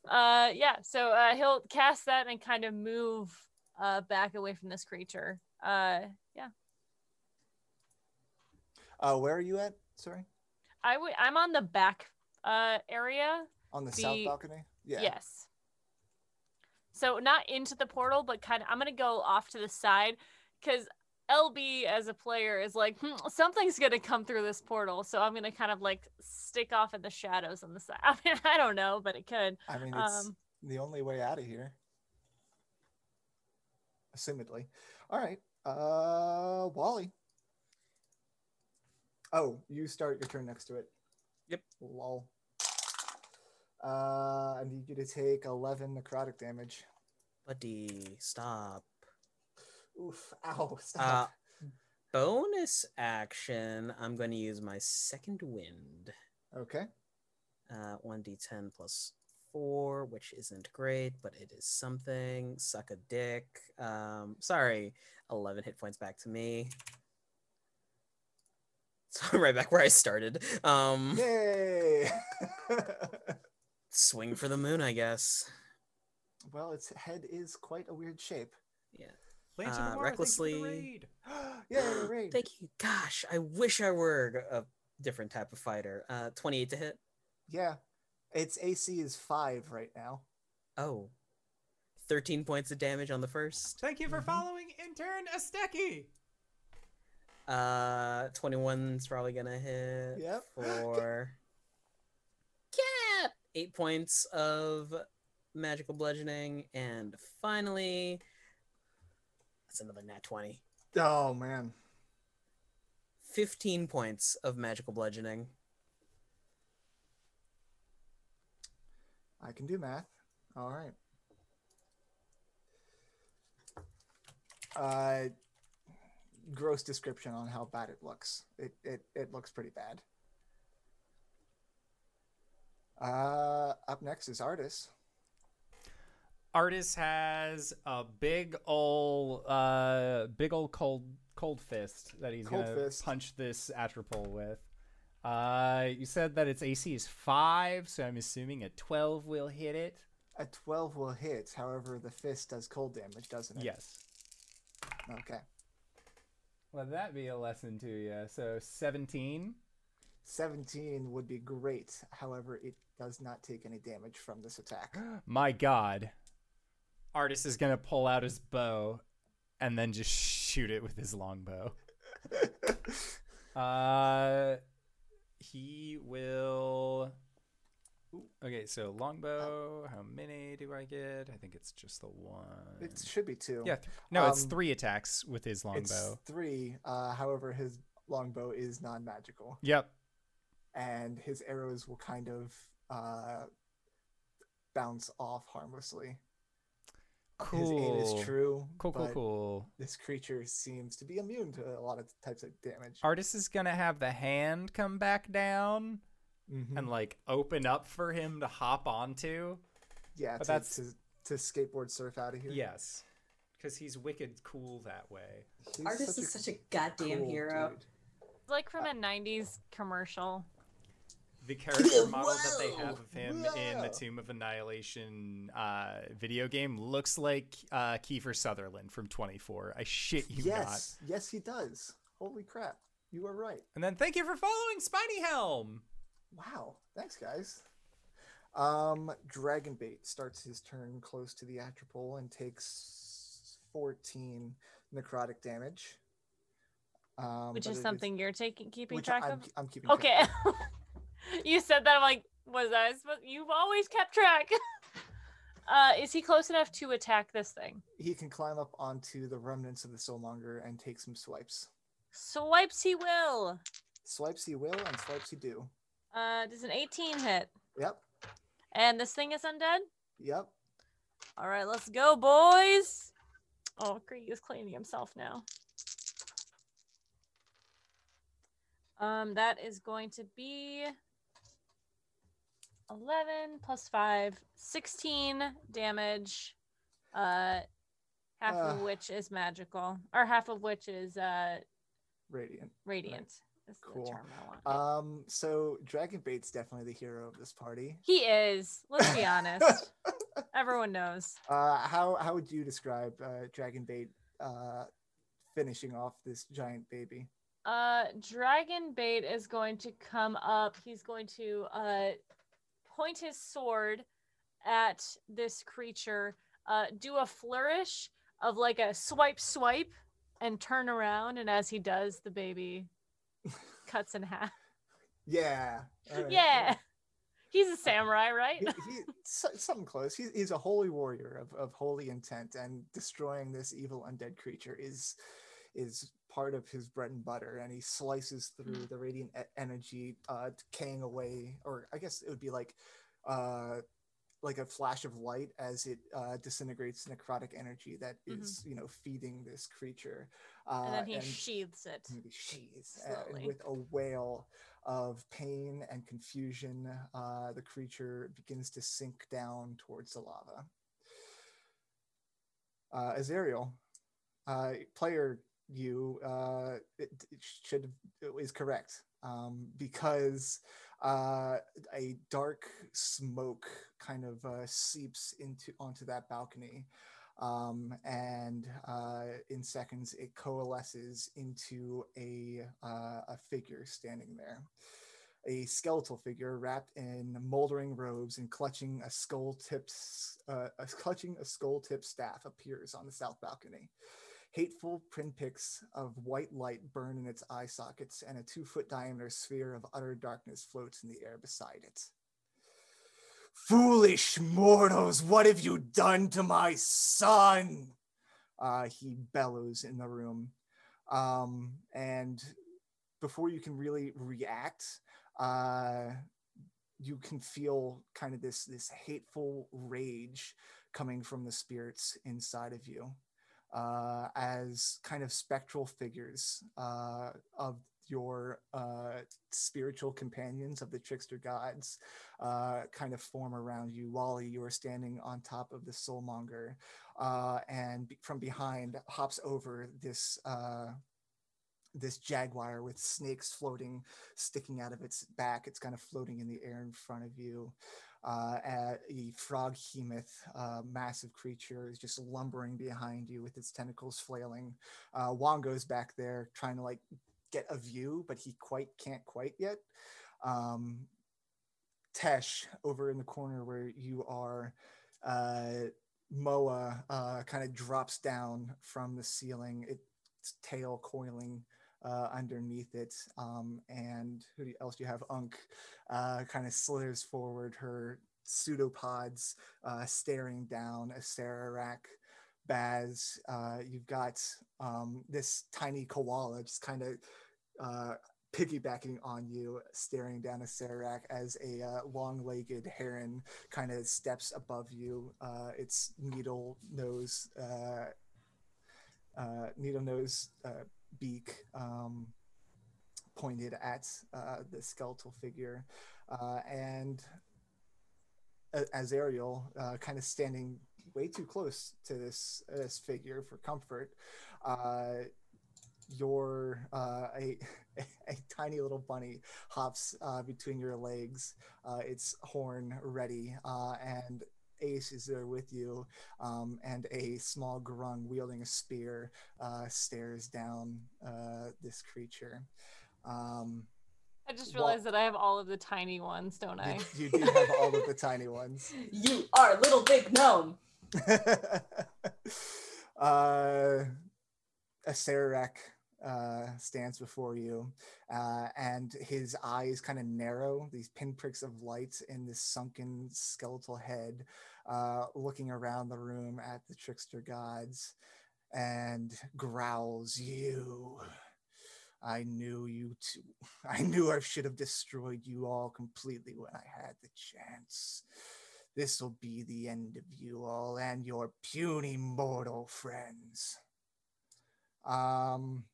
Uh, yeah, so uh, he'll cast that and kind of move uh, back away from this creature. Uh, yeah, Uh, where are you at? Sorry. I w- I'm on the back uh, area. On the, south balcony? Yeah. Yes. So not into the portal, but kind of. I'm gonna go off to the side because LB as a player is like hmm, something's gonna come through this portal, so I'm gonna kind of like stick off in the shadows on the side. I mean, I don't know, but it could. I mean, it's Um, the only way out of here. Assumedly. All right. Uh, Wally. Oh, you start your turn next to it. Yep. Lol. Uh, I need you to take 11 necrotic damage. Buddy, stop. Oof. Ow. Uh, Stop. bonus action. I'm going to use my second wind. okay. Uh, 1d10 plus 4, which isn't great, but it is something. Suck a dick. Um, sorry, 11 hit points back to me. So I'm right back where I started. Um, Yay. swing for the moon, I guess. Well, its head is quite a weird shape. Lance Uh, of the recklessly- Thank you raid. Raid. Thank you. Gosh, I wish I were a different type of fighter. Uh, 28 to hit. Yeah. Its AC is 5 right now. Oh. 13 points of damage on the first. Thank you for Mhm. following intern Asteki. Uh, 21's probably gonna hit. Yep. For cat, eight points of magical bludgeoning, and finally, that's another nat 20. Oh, man. 15 points of magical bludgeoning. I can do math. All right. Uh, gross description on how bad it looks. It it it looks pretty bad. Uh, up next is Artis. Artis has a big ol' uh big ol' cold cold fist that he's Cold gonna fist. punch this Atropal with. Uh you said that its AC is five, so I'm assuming a twelve will hit it. A twelve will hit. However, the fist does cold damage, doesn't it? Yes. Okay. Let that be a lesson to you. So seventeen. Seventeen would be great. However, it does not take any damage from this attack. My god. Artis is gonna pull out his bow and then just shoot it with his longbow. Uh, he will. Ooh, Okay, so longbow. How many do I get? I think it's just the one. it should be two. yeah, th- no, it's um, three attacks with his It's longbow. three. Uh, however, his longbow is non-magical. Yep. and his arrows will kind of uh, bounce off harmlessly. His aim Cool. is true. Cool, cool, cool. This creature seems to be immune to a lot of types of damage. Artist is gonna have the hand come back down, Mhm. and like open up for him to hop onto. yeah, but to, that's- to to skateboard surf out of here. Yes, because he's wicked cool that way. He's Artist is such a goddamn cool hero. dude. Like from a '90s commercial. The character model that they have of him in the Tomb of Annihilation uh, video game looks like uh, Kiefer Sutherland from 24. I shit you not. Yes, yes, he does. Holy crap, you are right. And then thank you for following Spiny Helm. Wow, thanks guys. Um, Dragonbait starts his turn close to the Atropal and takes 14 necrotic damage. Um, Which is it is- something you're taking keeping track I'm, of. I'm keeping track Okay. you said that. I'm like, was I supposed? You've always kept track. uh, is he close enough to attack this thing? He can climb up onto the remnants of the Soulmonger and take some swipes. Swipes he will. Swipes he will, and swipes he do. Uh, does an 18 hit? Yep, And this thing is undead. yep. All right, let's go, boys. Oh, Greg is cleaning himself now. Um, that is going to be 11 plus 5, 16 damage. Uh, half of Ah. which is magical, or half of which is uh Radiant. radiant. Is Cool. the term I want. Um, so Dragonbait's definitely the hero of this party. he is. Let's be honest. Everyone knows. Uh, how how would you describe uh, Dragonbait uh, finishing off this giant baby? Uh, Dragonbait is going to come up. He's going to uh point his sword at this creature. Uh, do a flourish of like a swipe, swipe, and turn around. And as he does, the baby cuts in half. Yeah. right, Yeah, he's a samurai, right? He, he, something close. He's, he's a holy warrior of, of holy intent, and destroying this evil undead creature is is part of his bread and butter. And he slices through the radiant e- energy, uh, decaying away, or I guess it would be like uh, like a flash of light as it uh, disintegrates necrotic energy that Mhm. you know, feeding this creature. Uh, and then he sheathes it. and Slowly. with a wail of pain and confusion uh, the creature begins to sink down towards the lava uh, azariel uh, player you uh, it, it should is correct um, because uh, a dark smoke kind of uh, seeps into onto that balcony um, and uh, in seconds it coalesces into a uh, a figure standing there, a skeletal figure wrapped in moldering robes and clutching a skull tips uh, clutching a skull tip staff appears on the south balcony. Hateful pinpricks of white light burn in its eye sockets, and a two foot diameter sphere of utter darkness floats in the air beside it. Foolish mortals, what have you done to my son? Uh, he bellows in the room. Um, and before you can really react, uh, you can feel kind of this this hateful rage coming from the spirits inside of you uh, as kind of spectral figures uh, of your uh, spiritual companions of the trickster gods uh, kind of form around you. Wally, you are standing on top of the soulmonger, uh, and from behind hops over this uh, this jaguar with snakes floating, sticking out of its back. It's kind of floating in the air in front of you. Uh, a, froghemoth, uh, massive creature, is just lumbering behind you with its tentacles flailing. Uh, Wongo's back there trying to like get a view, but he quite can't quite yet. Um, Tesh over in the corner where you are, uh, Moa uh, kind of drops down from the ceiling, its tail coiling uh, underneath it. Um, and who else do you have? Unkh uh, kind of slithers forward, her pseudopods uh, staring down Acererak. Baz, uh, you've got um, this tiny koala just kind of uh, piggybacking on you, staring down Acererak as a uh, long-legged heron kind of steps above you. Uh, its needle nose, uh, uh, needle nose beak um, pointed at uh, the skeletal figure. uh, and Azariel, uh, kind of standing way too close to this this figure for comfort. Uh, your uh, a, a tiny little bunny hops uh, between your legs, uh, its horn ready, uh, and Ace is there with you, um, and a small grung wielding a spear uh, stares down uh, this creature. Um, I just Well- realized that I have all of the tiny ones, don't I? you, you do have all of the tiny ones. You are little big gnome. uh, Acererak uh, stands before you, uh, and his eyes kind of narrow, these pinpricks of light in this sunken skeletal head, uh, looking around the room at the trickster gods, and growls, You. I knew you too. I knew I should have destroyed you all completely when I had the chance. This will be the end of you all and your puny mortal friends. Um,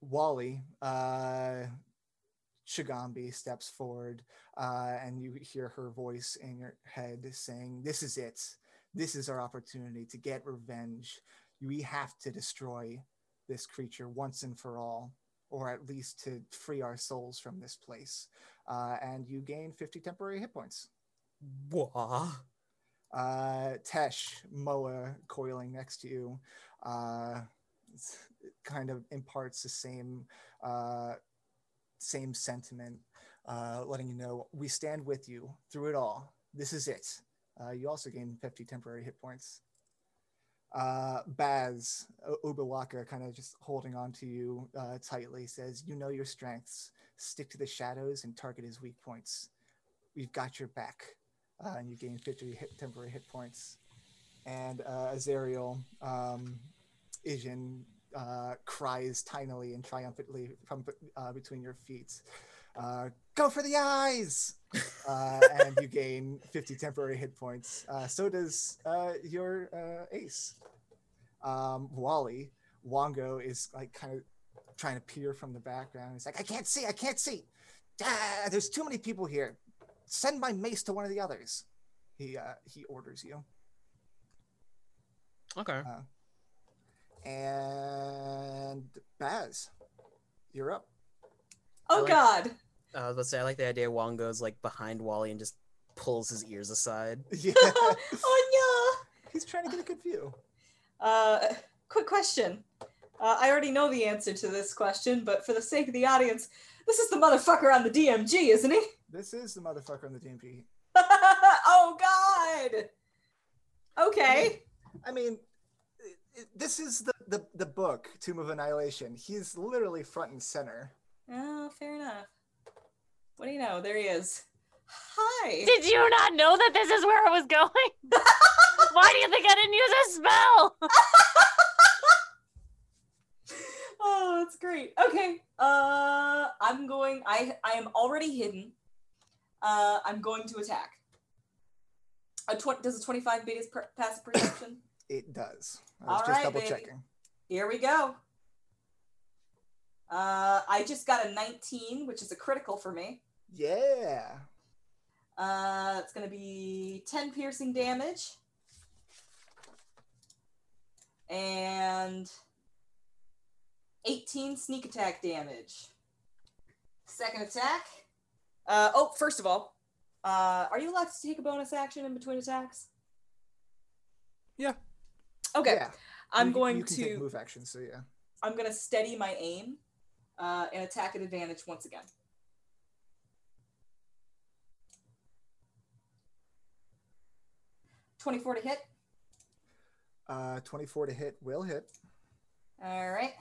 Wally, uh, Shagambi steps forward, uh, and you hear her voice in your head saying, This is it. This is our opportunity to get revenge. We have to destroy this creature once and for all, or at least to free our souls from this place. Uh, and you gain 50 temporary hit points. Wah. Uh, Tesh, Moa coiling next to you, uh, kind of imparts the same uh, same sentiment, uh, letting you know we stand with you through it all. This is it. Uh, you also gain 50 temporary hit points. Uh, Baz, Obo'laka, kind of just holding on to you uh, tightly, says, You know your strengths. Stick to the shadows and target his weak points. We've got your back uh, and you gain 50 hit, temporary hit points. And uh, Azariel, um, I'jin, uh, cries tinily and triumphantly from uh, between your feet. Uh, Go for the eyes! Uh, and you gain 50 temporary hit points. Uh, so does uh, your uh, ace. Um, Wally, Wongo is like kind of trying to peer from the background. He's like, I can't see, I can't see. Ah, there's too many people here send my mace to one of the others. He uh, he orders you. Okay. And Baz, you're up. Oh like- God. I was about to say I like the idea Wong goes like behind Wally and just pulls his ears aside. Yeah, oh he's trying to get a good view. Uh, quick question. Uh, I already know the answer to this question, but for the sake of the audience, this is the motherfucker on the DMG, isn't he? This is the motherfucker on the DMP. oh God. Okay. I mean, i- i- this is the, the the book Tomb of Annihilation. He's literally front and center. Oh, fair enough. What do you know? There he is. Hi. Did you not know that this is where I was going? Why do you think I didn't use a spell? oh, that's great. Okay. Uh, I'm going. I I am already hidden. Uh, I'm going to attack. A tw- does a 25 beat his per- passive perception? It does. I was All just right, double baby. checking. Here we go. Uh, I just got a 19, which is a critical for me. Yeah. Uh, it's going to be 10 piercing damage. And 18 sneak attack damage. Second attack. Uh, oh, first of all, uh, are you allowed to take a bonus action in between attacks? Yeah. Okay. Yeah. I'm You- going you to move action. So yeah. I'm going to steady my aim uh, and attack at advantage once again. Twenty-four to hit. Uh, 24 to hit will hit. All right.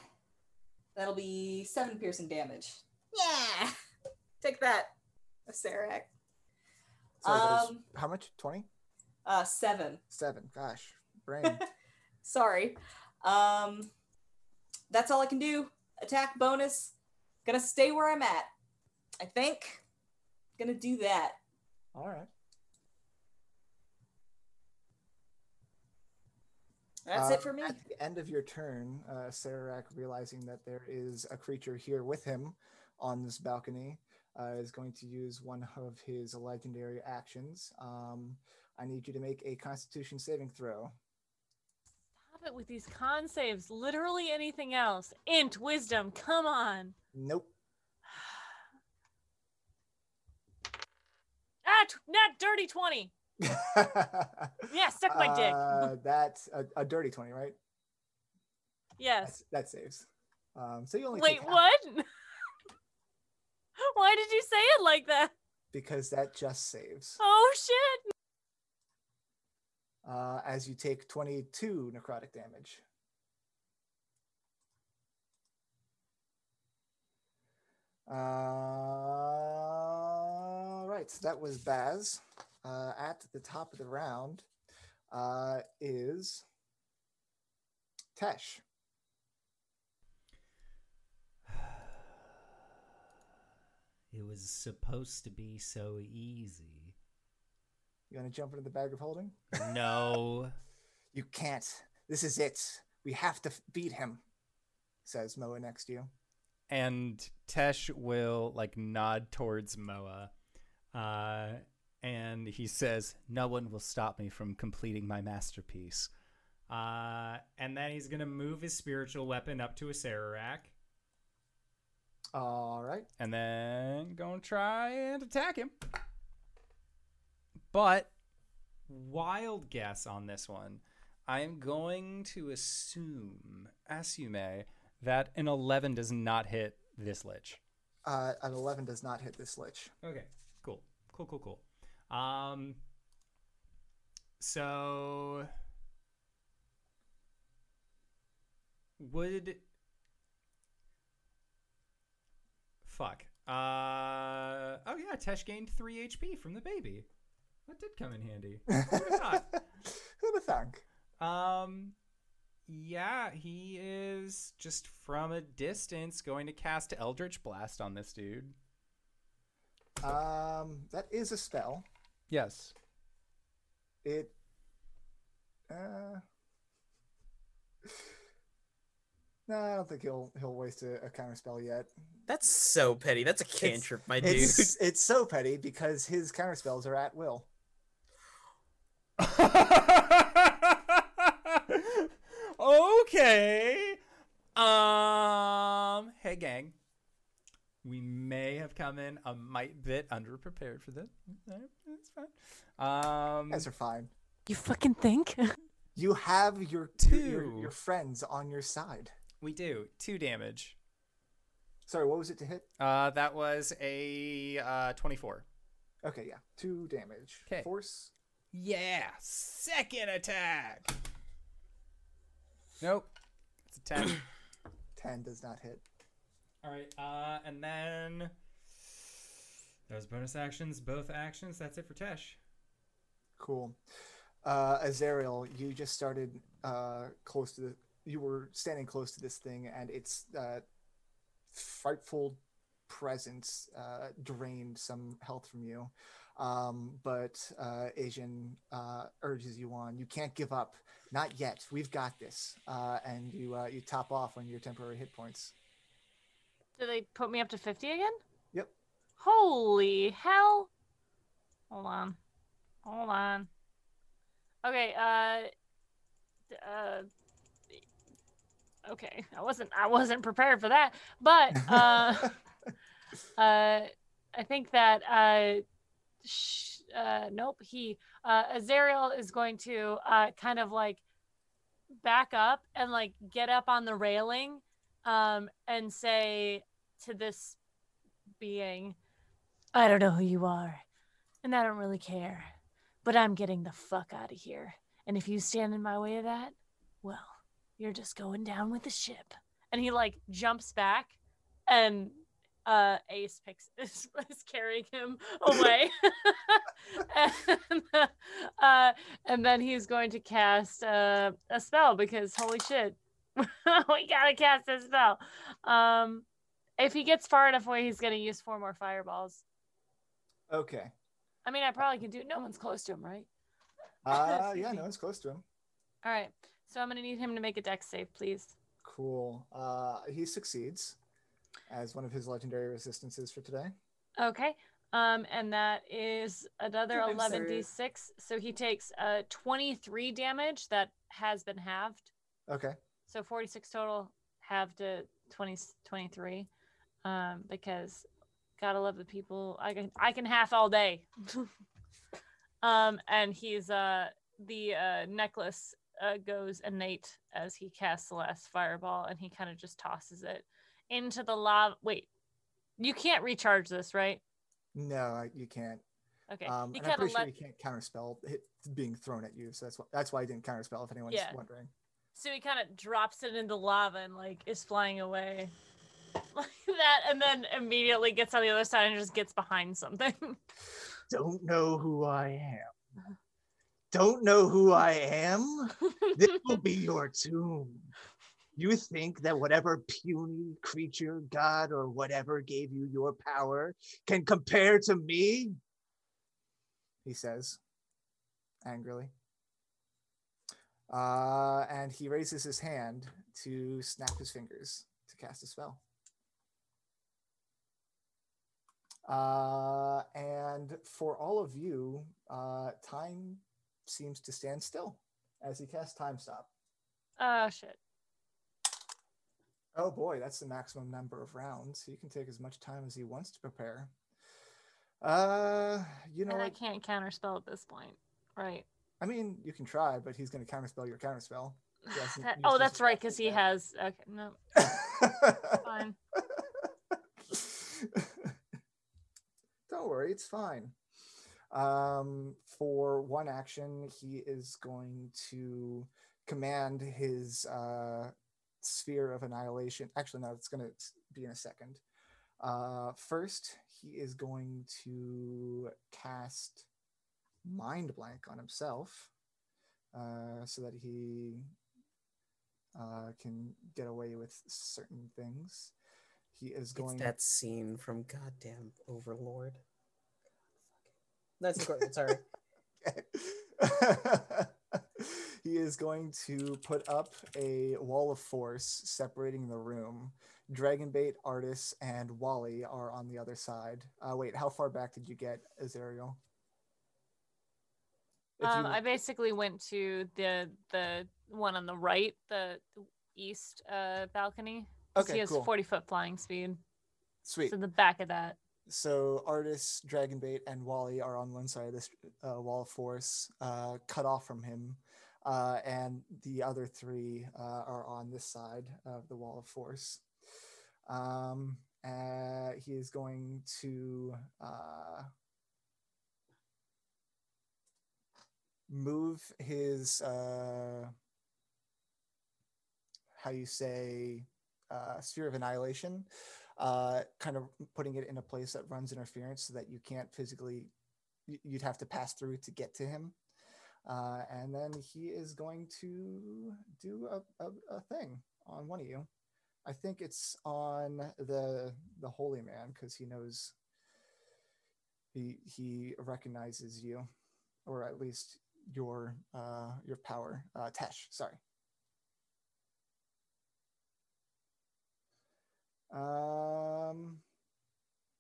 That'll be seven piercing damage. Yeah. Take that, Sarac. So there's- Um, how much? 20? Uh, seven. Seven. Gosh, brain. Sorry. Um, that's all I can do. Attack bonus. Gonna stay where I'm at. I think. Gonna do that. All right. That's Uh, it for me. At the end of your turn, uh, Acererak, realizing that there is a creature here with him, on this balcony uh, is going to use one of his legendary actions. Um, I need you to make a Constitution saving throw. It with these con saves. Literally anything else. Int, wisdom, come on. Nope. Ah, t- not dirty 20. Yeah, suck my dick. Uh, that's a, a dirty twenty, right? yes. That's, that saves. Um, so you only Wait, what? Why did you say it like that? because that just saves. Oh shit. Uh, as you take twenty-two necrotic damage. Uh, right, so that was Baz. Uh, at the top of the round uh, is Tesh. It was supposed to be so easy. You want to jump into the bag of holding? No. You can't. This is it. We have to beat him, says Moa next to you. and Tesh will like nod towards Moa, uh, and he says, "No one will stop me from completing my masterpiece." Uh, and then he's gonna move his spiritual weapon up to Acererak, All right. and then gonna try and attack him. But wild guess on this one. I am going to assume, as you may, that an 11 does not hit this lich. Uh, an 11 does not hit this lich. Okay, cool, cool, cool, cool. Um, so would fuck. Uh, oh yeah, Tesh gained three HP from the baby. That did come in handy. Who'd have thought? Who'd have thunk? Um, yeah, he is just from a distance going to cast Eldritch Blast on this dude. Um, that is a spell. Yes. It. Uh, no, I don't think he'll he'll waste a, a counter spell yet. That's so petty. That's a cantrip, my dude. It's it's so petty because his counter spells are at will. Okay. Um. Hey, gang. We may have come in a mite bit underprepared for this. That's fine. Um. You guys are fine. You fucking think? You have your your, your, Two. your friends on your side. We do two damage. Sorry, what was it to hit? Uh, that was a uh twenty-four. Okay, yeah, two damage. 'Kay. Force. Yeah, second attack. Nope. It's a ten. Ten does not hit. All right. Uh, and then those bonus actions, both actions. That's it for Tesh. Cool. Uh, Azariel, you just started uh, close to the. You were standing close to this thing, and its uh, frightful presence uh, drained some health from you. Um, but uh, I'jin uh, urges you on. You can't give up. Not yet. We've got this. Uh, and you uh, you top off on your temporary hit points. Do they put me up to 50 again? Yep. Holy hell. Hold on. Hold on. Okay, uh uh Okay, I wasn't I wasn't prepared for that. But uh uh I think that uh sh- uh nope, he uh Azariel is going to uh kind of like back up and like get up on the railing um and say to this being I don't know who you are and I don't really care but I'm getting the fuck out of here. And if you stand in my way of that well you're just going down with the ship. And he like jumps back and uh ace picks is, is carrying him away and, uh and then he's going to cast uh, a spell because holy shit we gotta cast a spell um if he gets far enough away he's gonna use four more fireballs okay. i mean i probably can do no one's close to him right Uh, yeah, no, one's close to him. all right so i'm gonna need him to make a dex save please Cool. Uh, he succeeds. As one of his legendary resistances for today. Okay. Um, and that is another I'm eleven sorry. d six. So he takes uh twenty three damage that has been halved. Okay. So forty six total, halved to 20, 23. Um, because gotta love the people. I can I can half all day. um, and he's uh the uh necklace uh goes innate as he casts the last fireball, and he kind of just tosses it into the lava. Wait, you can't recharge this, right? No, you can't. Okay. Um, and I'm pretty sure you can't counterspell it being thrown at you, so that's why that's why I didn't counterspell. If anyone's Yeah. wondering. so he kind of drops it into lava and like is flying away like that, and then immediately gets on the other side and just gets behind something. Don't know who I am. Don't know who I am. This will be your tomb. You think that whatever puny creature, god, or whatever gave you your power can compare to me? He says angrily. Uh, and he raises his hand to snap his fingers to cast a spell. Uh, and for all of you, uh, time seems to stand still as he casts time stop. oh shit. Oh boy, that's the maximum number of rounds. He can take as much time as he wants to prepare. Uh, you know and I can't counterspell at this point, right? I mean, you can try, but he's going to counterspell your counterspell. That- oh, that's right, because he yet. has. Okay, no, fine. Don't worry, it's fine. Um, for one action, he is going to command his uh, sphere of annihilation. Actually, no, it's going to be in a second. Uh, first, he is going to cast Mind Blank on himself uh, so that he uh, can get away with certain things. He is going. It's that scene from goddamn Overlord. That's important. Sorry. he is going to put up a wall of force separating the room. Dragonbait, Artis, and Wally are on the other side. Uh, wait, how far back did you get, Azariel? Um, you- I basically went to the the one on the right, the east uh, balcony. Okay, he has cool. forty foot flying speed. Sweet. So the back of that. So Artis, Dragonbait, and Wally are on one side of this uh, wall of force, uh, cut off from him, uh, and the other three uh, are on this side of the wall of force. Um, uh, he is going to uh, move his uh, how you say uh, sphere of annihilation uh, kind of putting it in a place that runs interference so that you can't physically, you'd have to pass through to get to him. Uh, and then he is going to do a, a, a thing on one of you. I think it's on the the holy man because he knows he he recognizes you, or at least your uh, your power. Uh, Tesh, sorry. Um,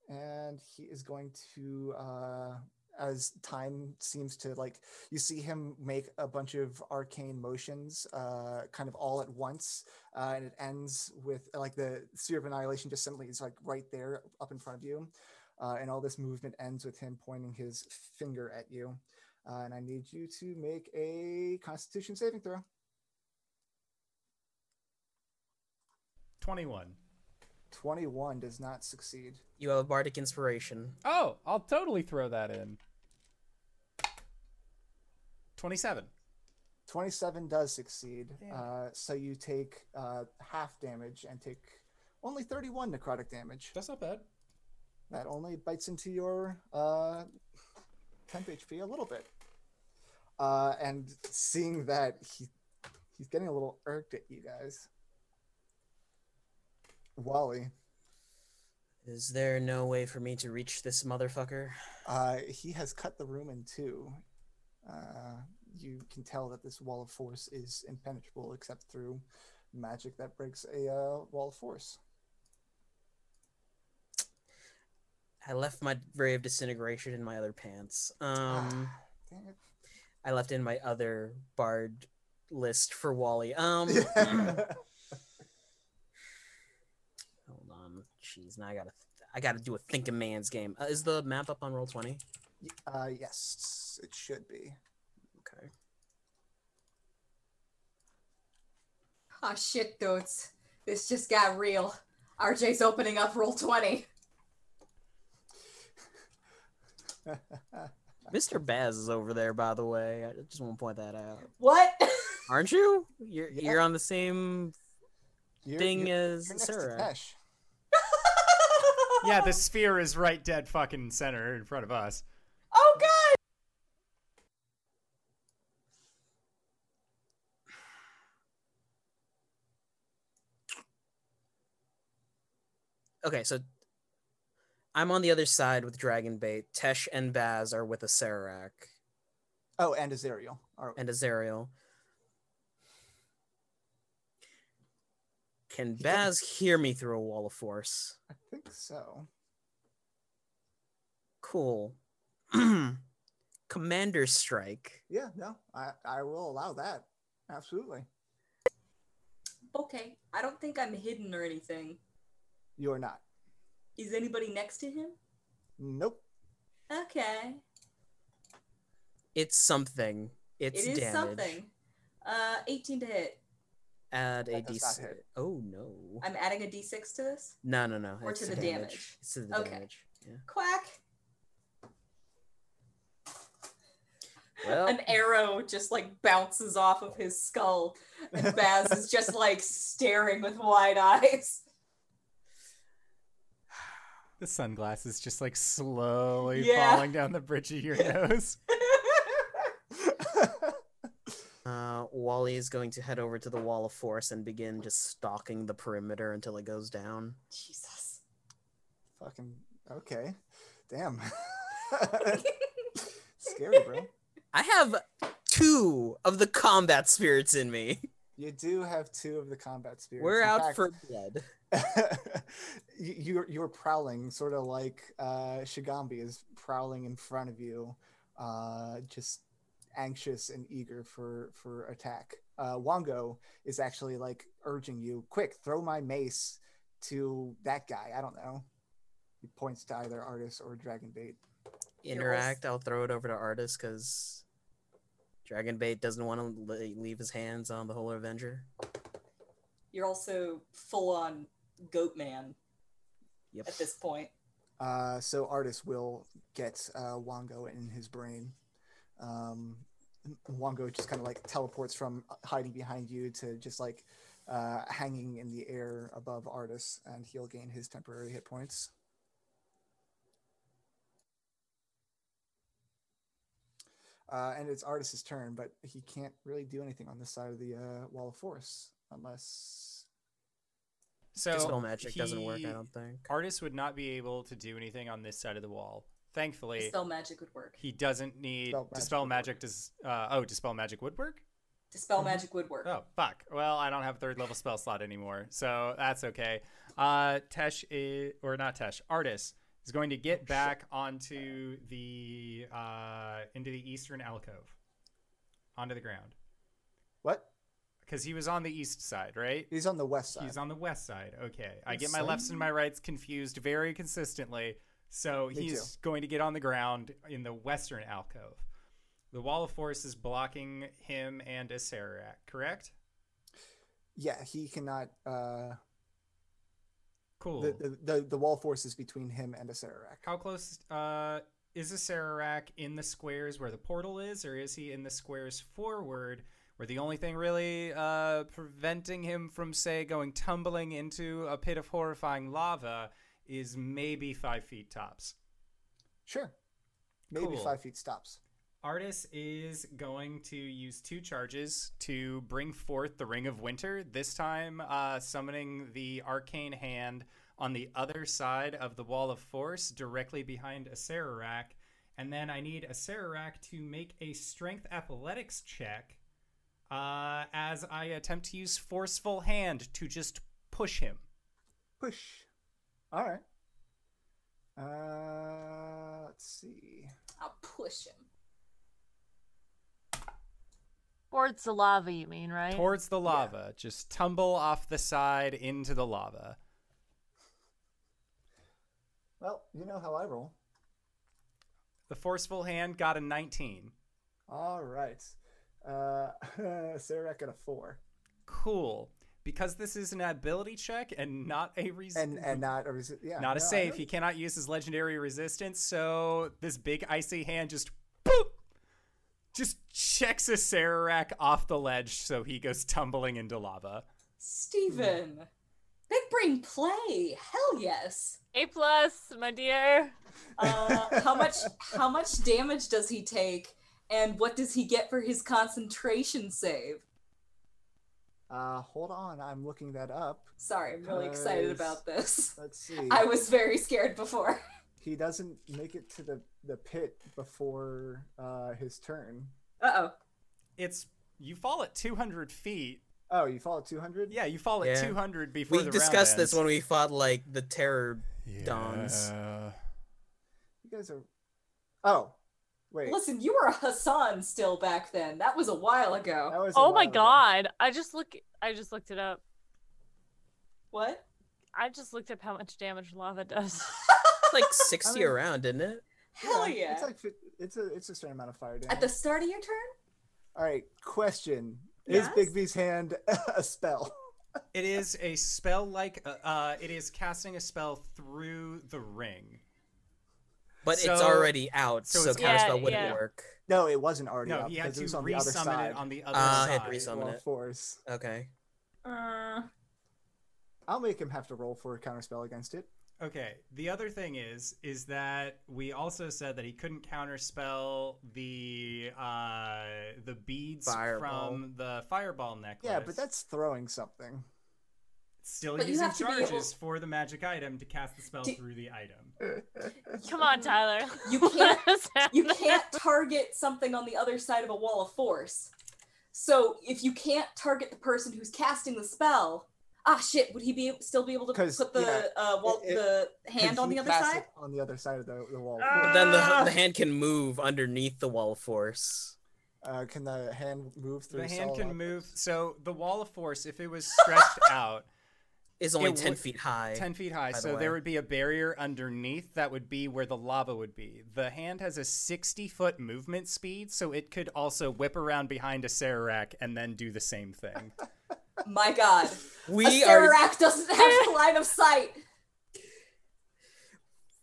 and he is going to, uh, as time seems to like, you see him make a bunch of arcane motions, uh, kind of all at once, uh, and it ends with like the sphere of annihilation just suddenly is like right there up in front of you, uh, and all this movement ends with him pointing his finger at you. Uh, and I need you to make a Constitution saving throw. 21. 21 does not succeed. You have a bardic inspiration. Oh, I'll totally throw that in. 27. 27 does succeed. Yeah. Uh, so you take uh, half damage and take only 31 necrotic damage. That's not bad. That only bites into your uh, temp HP a little bit. Uh, and seeing that he he's getting a little irked at you guys. Wally, Is there no way for me to reach this motherfucker? uh, he has cut the room in two. Uh, you can tell that this wall of force is impenetrable except through magic that breaks a uh, wall of force. I left my ray of disintegration in my other pants. Um, it. I left in my other bard list for Wally. Um, hold on. Jeez, now I gotta, I gotta do a thinking man's game. Uh, is the map up on Roll20? Uh, yes, it should be. Okay. Oh shit, dudes. This just got real. RJ's opening up Roll20. Mr. Baz is over there, by the way. I just want to point that out. What? Aren't you? You're Yeah. you're on the same You're, thing you're, as you're next Sarah. Yeah, the sphere is right dead fucking center in front of us. Oh god! Okay, so I'm on the other side with Dragonbait. Tesh and Baz are with Acererak Oh, and Azariel. Or, and Azariel. Can Baz hear me through a wall of force? I think so. Cool. Commander Strike. Yeah, no, I, I will allow that. Absolutely. Okay, I don't think I'm hidden or anything. You are not. Is anybody next to him? Nope. Okay. It's something. It's It is damage. something. Uh, 18 to hit. Add a That does not d6. Oh no. I'm adding a d6 to this. No, no, no. Or it's to the damage. damage. It's to the Okay. damage. Yeah. Quack! Well, An arrow just like bounces off of his skull, and Baz is just like staring with wide eyes. The sunglasses just like slowly Yeah. falling down the bridge of your nose. uh, Wally is going to head over to the wall of force and begin just stalking the perimeter until it goes down. Jesus. Fucking okay. Damn. Scary, bro. I have two of the combat spirits in me. You do have two of the combat spirits. We're In out fact, for blood. you- you're you're prowling, sort of like uh, Shagambi is prowling in front of you, uh, just anxious and eager for for attack. Uh, Wongo is actually like urging you, quick, throw my mace to that guy. I don't know. He points to either Artis or Dragonbait. Interact. I'll throw it over to Artis because Dragonbait doesn't want to leave his hands on the Holy Avenger. You're also full on goat man Yep. at this point. Uh, so Artis will get uh, Wongo in his brain. Um, Wongo just kind of like teleports from hiding behind you to just like uh, hanging in the air above Artis, and he'll gain his temporary hit points. Uh, and it's Artis's turn, but he can't really do anything on this side of the uh, wall of force unless. So Dispel magic doesn't work. I don't think. Artis would not be able to do anything on this side of the wall. Thankfully, Dispel magic would work. he doesn't need Dispel magic dispel magic. work. Does uh, oh dispel magic would work? Dispel Mhm. magic would work. Oh fuck. Well, I don't have a third level spell slot anymore, so that's okay. Uh, Tesh is or not Tesh. Artis is going to get back onto the uh into the eastern alcove, onto the ground, What? because he was on the east side, right? He's on the west side. He's on the west side. Okay. I get my lefts and my rights confused very consistently. So Me he's going to get on the ground in the western alcove. The wall of force is blocking him and Acererak, correct? yeah, he cannot. Uh, Cool. the, the, the the wall force is between him and Acererak. How close uh, is Acererak in the squares where the portal is, or is he in the squares forward where the only thing really uh, preventing him from, say, going tumbling into a pit of horrifying lava is maybe five feet tops? Sure. Maybe Cool. five feet stops. Artis is going to use two charges to bring forth the Ring of Winter, this time uh, summoning the Arcane Hand on the other side of the Wall of Force, directly behind Acererak. And then I need Acererak to make a Strength Athletics check uh, as I attempt to use Forceful Hand to just push him. Push. All right. Uh, let's see. I'll push him. Towards the lava, you mean, right? Towards the lava. Just tumble off the side into the lava. Well, you know how I roll. The forceful hand got a 19. All right. Uh, Sarah got a four, Cool. Because this is an ability check and not a reason. and and not a resi- yeah, not a no, I save. He cannot use his legendary resistance, so this big icy hand just boop, just checks Acererak off the ledge, so he goes tumbling into lava. Steven! Big brain play! Hell yes! A plus, my dear. Uh, how much how much damage does he take? And what does he get for his concentration save? Uh, hold on, I'm looking that up. Sorry, I'm really excited about this. Let's see. I was very scared before. He doesn't make it to the the pit before uh his turn. Uh oh. It's you fall at 200 feet. Oh, you fall at 200? Yeah, you fall at Yeah. 200 before We the discussed round this when we fought like the terror dons. Yeah. You guys are. Oh, wait. Listen, you were a Hassan still back then. That was a while ago. That was a Oh my while ago. god. I just look I just looked it up. What? I just looked up how much damage lava does. It's like 60 mean- around, isn't it? Hell yeah. It's like it's a it's a certain amount of fire damage. At the start of your turn? All right, question: Yes? Is Bigby's hand a spell? It is a spell like uh, uh, it is casting a spell through the ring. But it's already out, so so, it's- counterspell Yeah, wouldn't yeah. work. No, it wasn't already No, up he had because it to was on the other resummon side. it on the other Ah, side. I had to resummon Wall it. force. Okay. Uh, I'll make him have to roll for a counterspell against it. Okay. The other thing is, is that we also said that he couldn't counterspell the uh, the beads Fireball. from the fireball necklace. Yeah, but that's throwing something. still But using have to be able- charges for the magic item to cast the spell Do- through the item. Come on, Tyler. You can't- you can't target something on the other side of a wall of force. So if you can't target the person who's casting the spell, ah shit, would he be still be able to put the yeah, uh, wall, it- the hand on the other side? On the other side of the, the wall. Ah! Then the, the hand can move underneath the wall of force. Uh, can the hand move through? The hand can objects? move. So the wall of force, if it was stretched out Is only 10 would- feet high. 10 feet high, by the so there would be a barrier underneath that would be where the lava would be. The hand has a 60 foot movement speed, so it could also whip around behind Acererak and then do the same thing. My god. We a are Sararak doesn't have line of sight.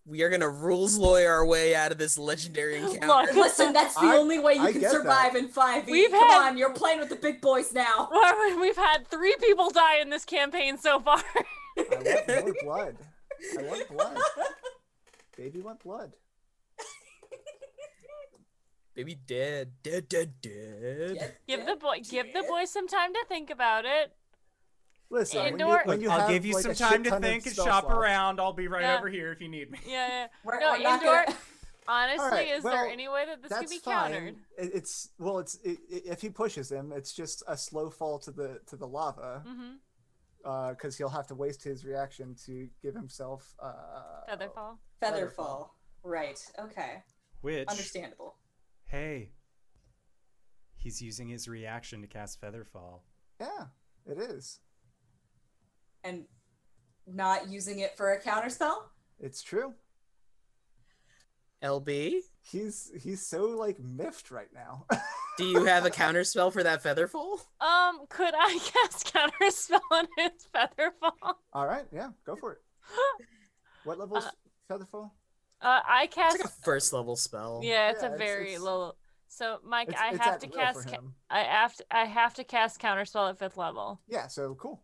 we are gonna rules lawyer our way out of this legendary encounter. Look. Listen, that's the I- only way you I can get that. survive in 5e. We've Come had- on, you're playing with the big boys now. Well, We've had three people die in this campaign so far. I want more blood. I want blood. Baby want blood. Baby dead, dead, dead, dead. Give the boy, give the boy some time to think about it. Listen, when you, when you I'll have, give you like, some a shit time to ton of think and spell shop slots- around. I'll be right Yeah. over here if you need me. Yeah, yeah. We're, No, we're not indoor- gonna- Honestly, Alright, is well, there any way that this can That's be fine. countered? It- It's well, it's i i if he pushes him, it's just a slow fall to the to the lava, Mm-hmm. because he'll have to waste his reaction to give himself uh, Featherfall. Featherfall. Right. Okay. Which, Understandable. Hey, he's using his reaction to cast Featherfall. Yeah, it is. And not using it for a counterspell? It's true. LB, He's he's so like miffed right now. do you have a counter spell for that featherfall? Um, could I cast counterspell on his Featherfall? All right, yeah, go for it. What level is Uh, Featherfall? Uh, I cast. It's like a first level spell. yeah, it's Yeah, a very it's- low. So, Mike, It's, I have to cast. ca- I have to. I have to cast counterspell at fifth level. Yeah, so cool.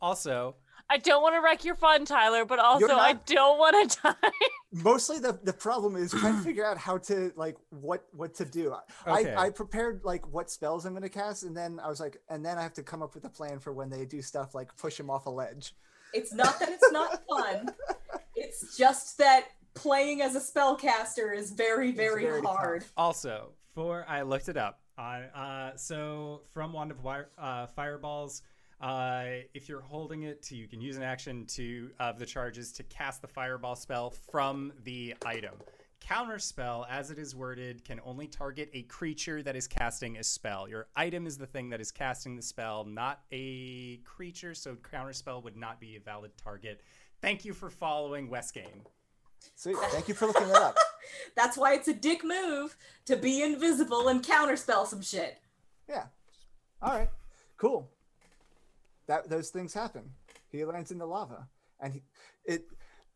Also, I don't want to wreck your fun, Tyler, but also I don't want to die. Mostly the the problem is trying to figure out how to like what what to do. Okay. I I prepared like what spells I'm gonna cast, and then I was like, and then I have to come up with a plan for when they do stuff like push him off a ledge. It's not that it's not fun. It's just that playing as a spellcaster is very, very, very hard. tough. Also, for I looked it up. I uh, so from Wand of Wire, uh, Fireballs, Uh, if you're holding it to, you can use an action to of the charges to cast the fireball spell from the item. Counterspell, as it is worded, can only target a creature that is casting a spell. Your item is the thing that is casting the spell, not a creature, so counterspell would not be a valid target. Thank you for following Westgame. Sweet. Thank you for looking that up. That's why it's a dick move to be invisible and counterspell some shit. Yeah. All right. Cool. That those things happen. He lands in the lava, and he, it,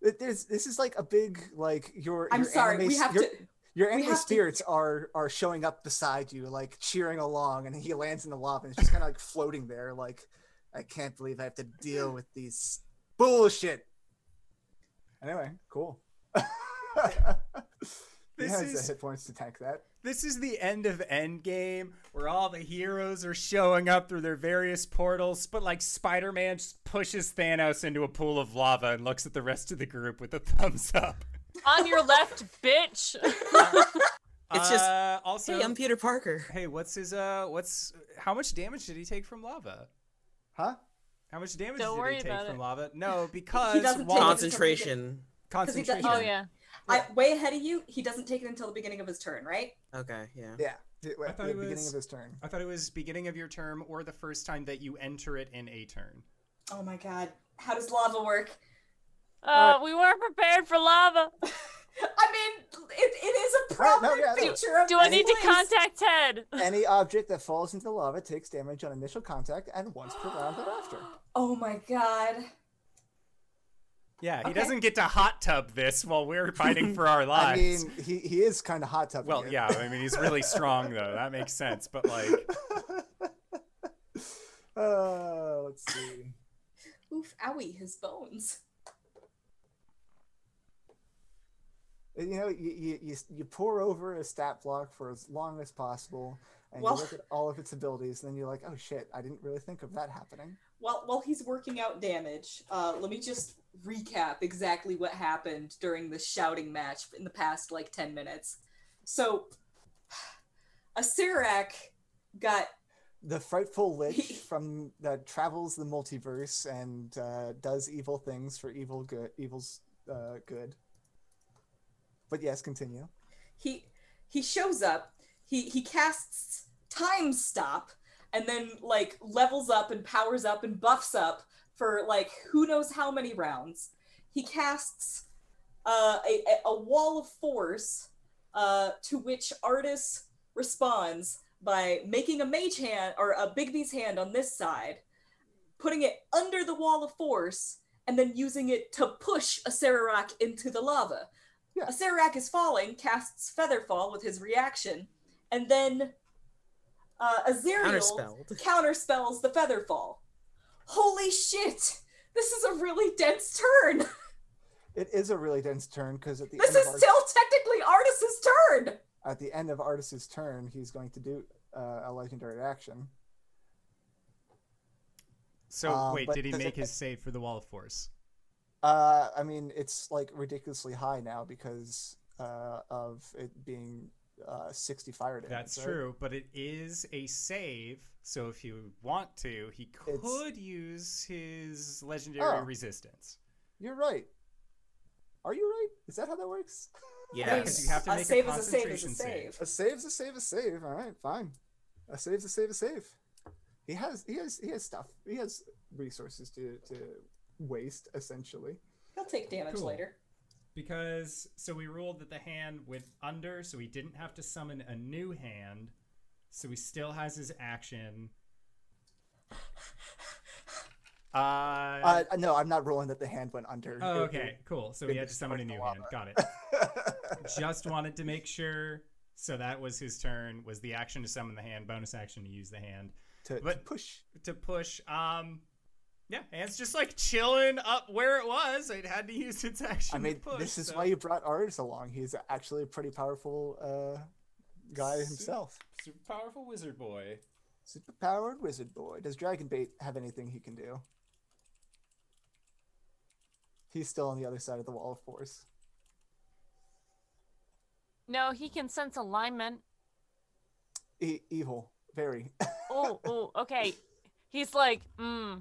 it there's this is like a big like your. I'm your sorry, anime, we have your, to- Your anime have to- spirits are are showing up beside you, like cheering along, and he lands in the lava, and it's just kind of like floating there, like I can't believe I have to deal with these bullshit. Anyway, cool. he This has is- the hit points to tank that. This is the end of Endgame, where all the heroes are showing up through their various portals, but like Spider Man pushes Thanos into a pool of lava and looks at the rest of the group with a thumbs up. On your left, bitch. It's just, Uh, also, Hey, I'm Peter Parker. hey, what's his uh, what's how much damage did he take from lava? Huh? How much damage Don't did worry he take about from it. lava? No, because doesn't while- it until Concentration. concentration. oh yeah. I way ahead of you. He doesn't take it until the beginning of his turn, right? Okay, yeah. Yeah. At I the thought it was, beginning was- of his turn. I thought it was beginning of your term or the first time that you enter it in a turn. Oh my god. How does lava work? Uh, we weren't prepared for lava. I mean, it, it is a Right, no, prominent yeah, no. feature of Do I this need to contact Ted? Any object that falls into the lava takes damage on initial contact and once per round thereafter. Oh my god. Yeah, he Okay. doesn't get to hot tub this while we're fighting for our lives. I lives. mean, he, he is kind of hot tub. Well, it. yeah, I mean he's really strong though. That makes sense. But like, uh, let's see. Oof, owie, his bones. You know, you, you, you, you pour over a stat block for as long as possible, and Well- you look at all of its abilities, and then you're like, oh shit, I didn't really think of that happening. While while he's working out damage, uh, let me just recap exactly what happened during the shouting match in the past like ten minutes. So, Acererak got The frightful lich from that travels the multiverse and uh, does evil things for evil good, evil's uh, good. But yes, continue. he he shows up he he casts time stop and then like levels up and powers up and buffs up for like who knows how many rounds he casts uh, a, a- wall of force uh, to which artis responds by making a mage hand or a bigby's hand on this side putting it under the wall of force and then using it to push Acererak into the lava Yeah. Acererak is falling, casts Featherfall with his reaction, and then uh, Counterspelled. counterspells the Featherfall. Holy shit! This is a really dense turn. It is a really dense turn because at the This end is of Art- still technically Artis's turn. at the end of Artis's turn, he's going to do uh, a legendary action. so Um, wait, did he make his save for the wall of force? Uh, I mean, it's like ridiculously high now because uh, of it being uh, 60 fire damage. That's right? true, but it is a save. So if you want to, he It's- could use his legendary Oh. resistance. You're right. Are you right? Is that how that works? Yeah. because you have to a make a save is a save is a concentration save. save. A save's a save, a save. All right, fine. A save's a save, is a save. He has, he has, he has stuff. He has resources to to waste essentially. He'll take damage Cool. later. Because so we ruled that the hand went under, so he didn't have to summon a new hand. So he still has his action. Uh, Uh, no, I'm not ruling that the hand went under. oh, It- okay, cool. So he had to summon a new hand. Got it. it- Just wanted to make sure. So that was his turn. Was the action to summon the hand, bonus action to use the hand to, to push. to push. Um, yeah, and it's just like chilling up where it was. It had to use its action. I mean, to push, this is so- why you brought Artis along. He's actually a pretty powerful uh, guy Sup- himself. super powerful wizard boy. Super powered wizard boy. Does Dragonbait have anything he can do? He's still on the other side of the wall of force. No, he can sense alignment. E- evil, very. Oh, oh, okay. he's like, mm.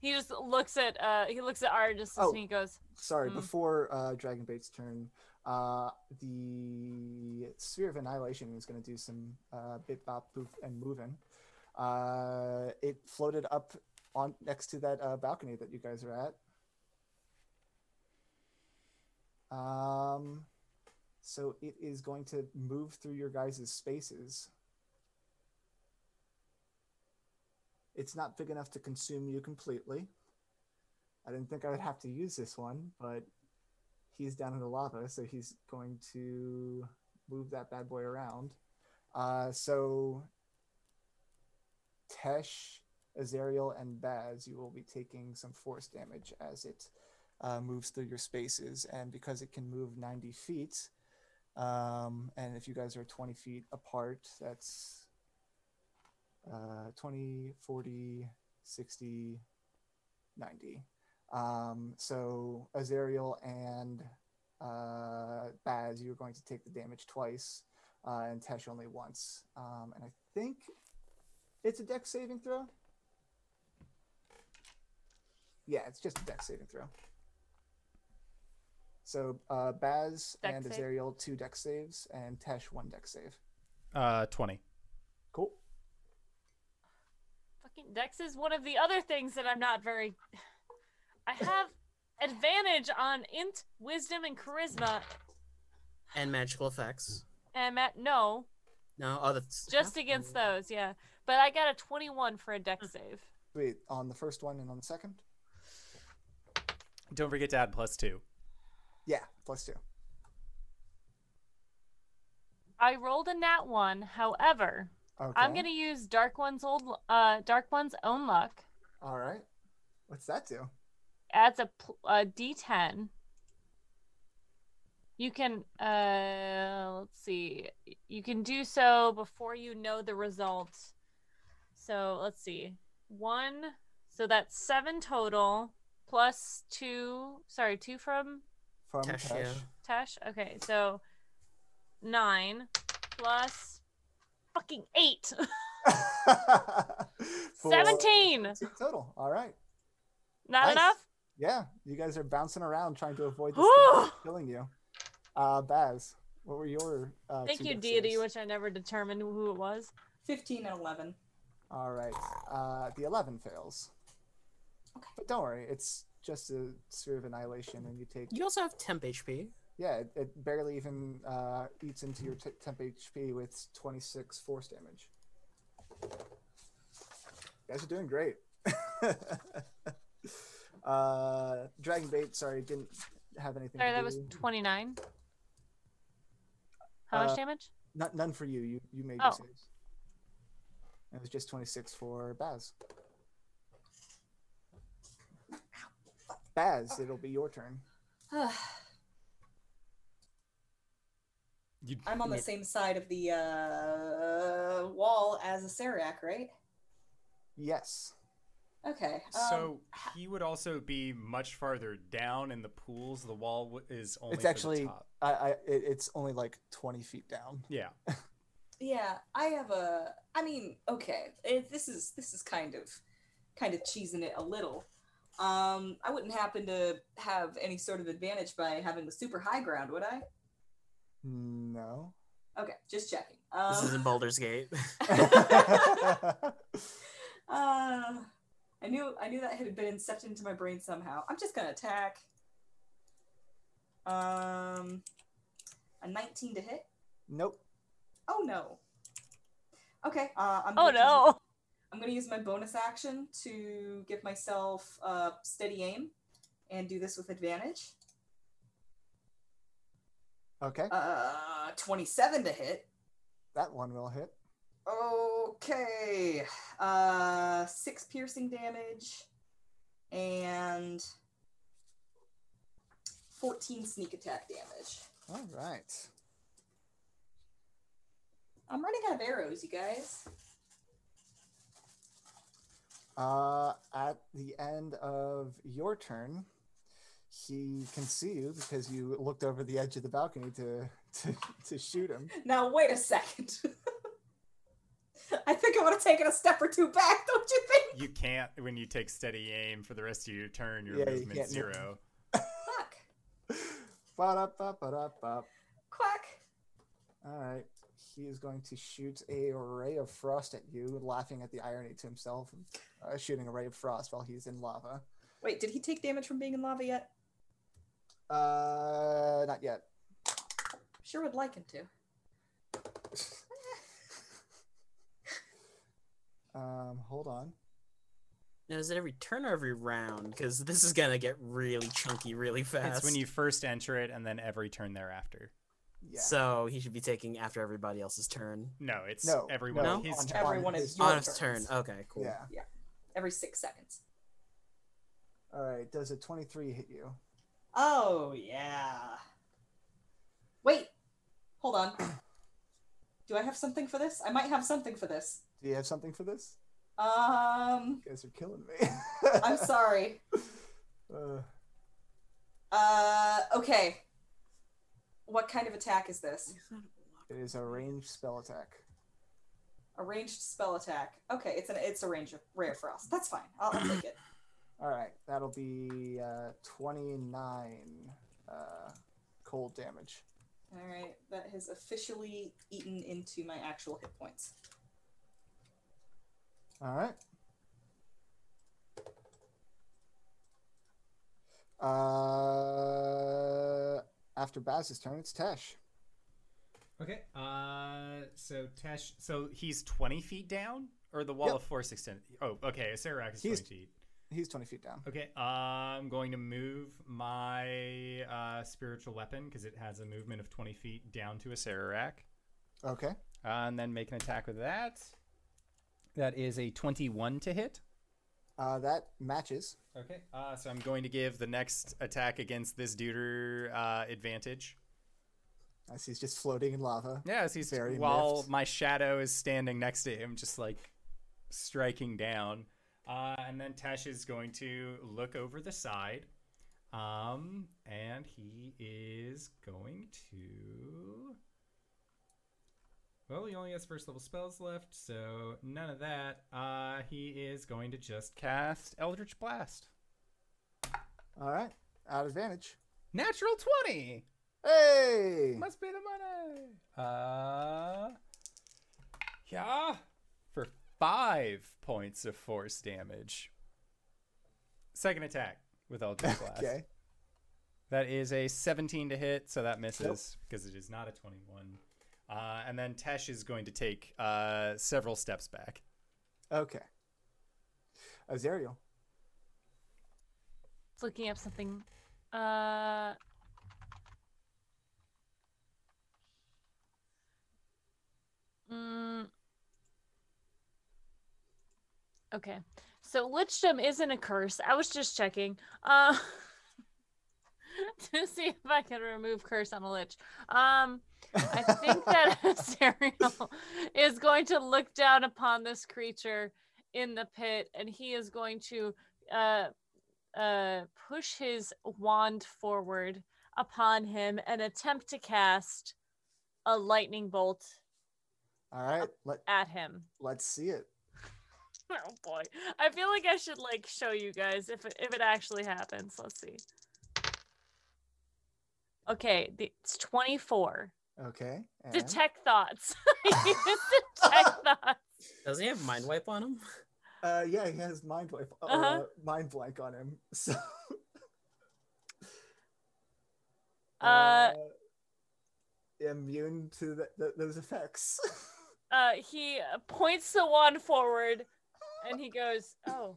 He just looks at uh he looks at Argus Oh. and he goes, Sorry, Mm. before uh, Dragonbait's turn, uh, the Sphere of Annihilation is going to do some uh, bit bop poof and moving. Uh, it floated up on next to that uh, balcony that you guys are at. Um, so it is going to move through your guys' spaces. It's not big enough to consume you completely. I didn't think I would have to use this one, but he's down in the lava, so he's going to move that bad boy around. Uh, so Tesh, Azariel, and Baz, you will be taking some force damage as it uh, moves through your spaces, and because it can move 90 feet, um, and if you guys are 20 feet apart, that's uh, 20, 40, 60, 90. Um, so Azariel and uh, Baz, you're going to take the damage twice, uh, and Tesh only once. Um, and I think it's a Dex saving throw. Yeah, it's just a Dex saving throw. So uh, Baz Dex and save? Azariel two deck saves, and Tesh one deck save. Uh, 20. Cool. Fucking Dex is one of the other things that I'm not very I have advantage on int, wisdom, and charisma. And magical effects. And at no, No, oh, that's just against those, yeah. But I got a 21 for a deck hmm. save. Wait, on the first one and on the second? Don't forget to add plus two. Yeah, plus two. I rolled a nat one. However, Okay. I'm gonna use Dark One's old, uh, Dark One's own luck. All right. What's that do? Adds a, pl- a D10. You can, uh, let's see. You can do so before you know the result. So let's see. One. So that's seven total plus two. Sorry, two from From Tesh, Tesh. Tesh. Okay, so nine plus fucking eight. 17. total. All right. Not Nice. enough? Yeah, you guys are bouncing around trying to avoid this Whew. thing killing you. Uh, Baz, what were your? Uh, Thank two you, dex deity, saves? which I never determined who it was. 15 and 11. All right. Uh, the eleven fails. Okay. But don't worry, it's just a sphere of annihilation, and you take. You also have temp HP. Yeah, it, it barely even uh, eats into your t- temp HP with twenty six force damage. You guys are doing great. uh, Dragonbait, sorry, didn't have anything. Sorry, to that was 29. How Uh, much damage? Not, none for you. You you made Oh. your saves. It was just 26 for Baz. Baz, it'll be your turn. You, I'm on the same side of the uh, wall as Acererak, right? Yes. Okay. Um, so he would also be much farther down in the pools. The wall is only it's actually the top. I, I it's only like 20 feet down. Yeah. yeah, I have a. I mean, okay, it, this is this is kind of kind of cheesing it a little. Um, I wouldn't happen to have any sort of advantage by having the super high ground, would I? No. Okay, just checking. This is in Um, Baldur's Gate. uh, I knew I knew that had been incepted into my brain somehow. I'm just gonna attack. Um, a 19 to hit. nope. Oh no. Okay. Uh, I'm Oh going to- no! I'm gonna use my bonus action to give myself uh, steady aim, and do this with advantage. Okay. Uh, 27 to hit. that one will hit. Okay. Uh, six piercing damage, and 14 sneak attack damage. All right. I'm running out of arrows, you guys. Uh, at the end of your turn, he can see you because you looked over the edge of the balcony to to, to shoot him. Now wait a second. I think I would have taken a step or two back, don't you think? You can't when you take steady aim for the rest of your turn. Your Yeah, you movement can't zero. Fuck. Ba-da-ba-ba-da-ba. Quack. All right. He is going to shoot a ray of frost at you, laughing at the irony to himself, uh, shooting a ray of frost while he's in lava. Wait, did he take damage from being in lava yet? Uh, not yet. Sure would like him to. Um, hold on. Now, is it every turn or every round? Because this is gonna get really chunky really fast. It's when you first enter it, and then every turn thereafter. Yeah. So he should be taking after everybody else's turn. No, it's No, everyone no, his on- turn. Everyone is your On his turn. Okay, cool. Yeah. Yeah. Every six seconds. All right. Does a 23 hit you? Oh yeah. Wait. Hold on. Do I have something for this? I might have something for this. Do you have something for this? Um, You guys are killing me. I'm sorry. Uh, Uh, okay. What kind of attack is this? it is a ranged spell attack. A ranged spell attack. Okay, it's an it's a range of rare frost. That's fine. I'll, I'll take it. All right. That'll be uh, 29 uh, cold damage. All right, that has officially eaten into my actual hit points. All right. Uh, after Baz's turn, it's Tesh. Okay. Uh, so Tesh, so he's twenty feet down, or the wall Yep. of force extended. Oh, okay. Acerak is He's- twenty feet. He's 20 feet down. Okay. I'm going to move my uh, spiritual weapon because it has a movement of twenty feet down to Acerak, Okay. uh, and then make an attack with that. That is a twenty-one to hit. Uh, that matches. Okay. Uh, so I'm going to give the next attack against this duder uh, advantage. As he's just floating in lava. Yeah, as he's Very while miffed. my shadow is standing next to him, just like striking down. Uh, and then Tesh is going to look over the side, um, and he is going to. Well, he only has first level spells left, so none of that. Uh, he is going to just cast Eldritch Blast. All right. Out of advantage. Natural twenty. Hey! Must be the money. Uh, yeah, for five points of force damage. Second attack with Eldritch Blast. Okay. That is a 17 to hit, so that misses because it is not a 21. Uh, and then Tesh is going to take uh, several steps back. Okay. Azariel. It's looking up something. Uh. Mm, okay. So lichdom isn't a curse. I was just checking. Uh to see if I can remove curse on a lich. Um I think that Azariel is going to look down upon this creature in the pit and he is going to uh uh push his wand forward upon him and attempt to cast a lightning bolt All right. Let, at him. let's see it. Oh boy. I feel like I should like show you guys if it, if it actually happens. Let's see. Okay, the- it's 24. Okay. And Detect thoughts. Detect thoughts. Doesn't he have mind wipe on him? Uh, yeah, he has mind wipe, uh, Uh-huh. mind blank on him. So. Uh, immune to th- th- those effects. uh he uh, points the wand forward and he goes oh.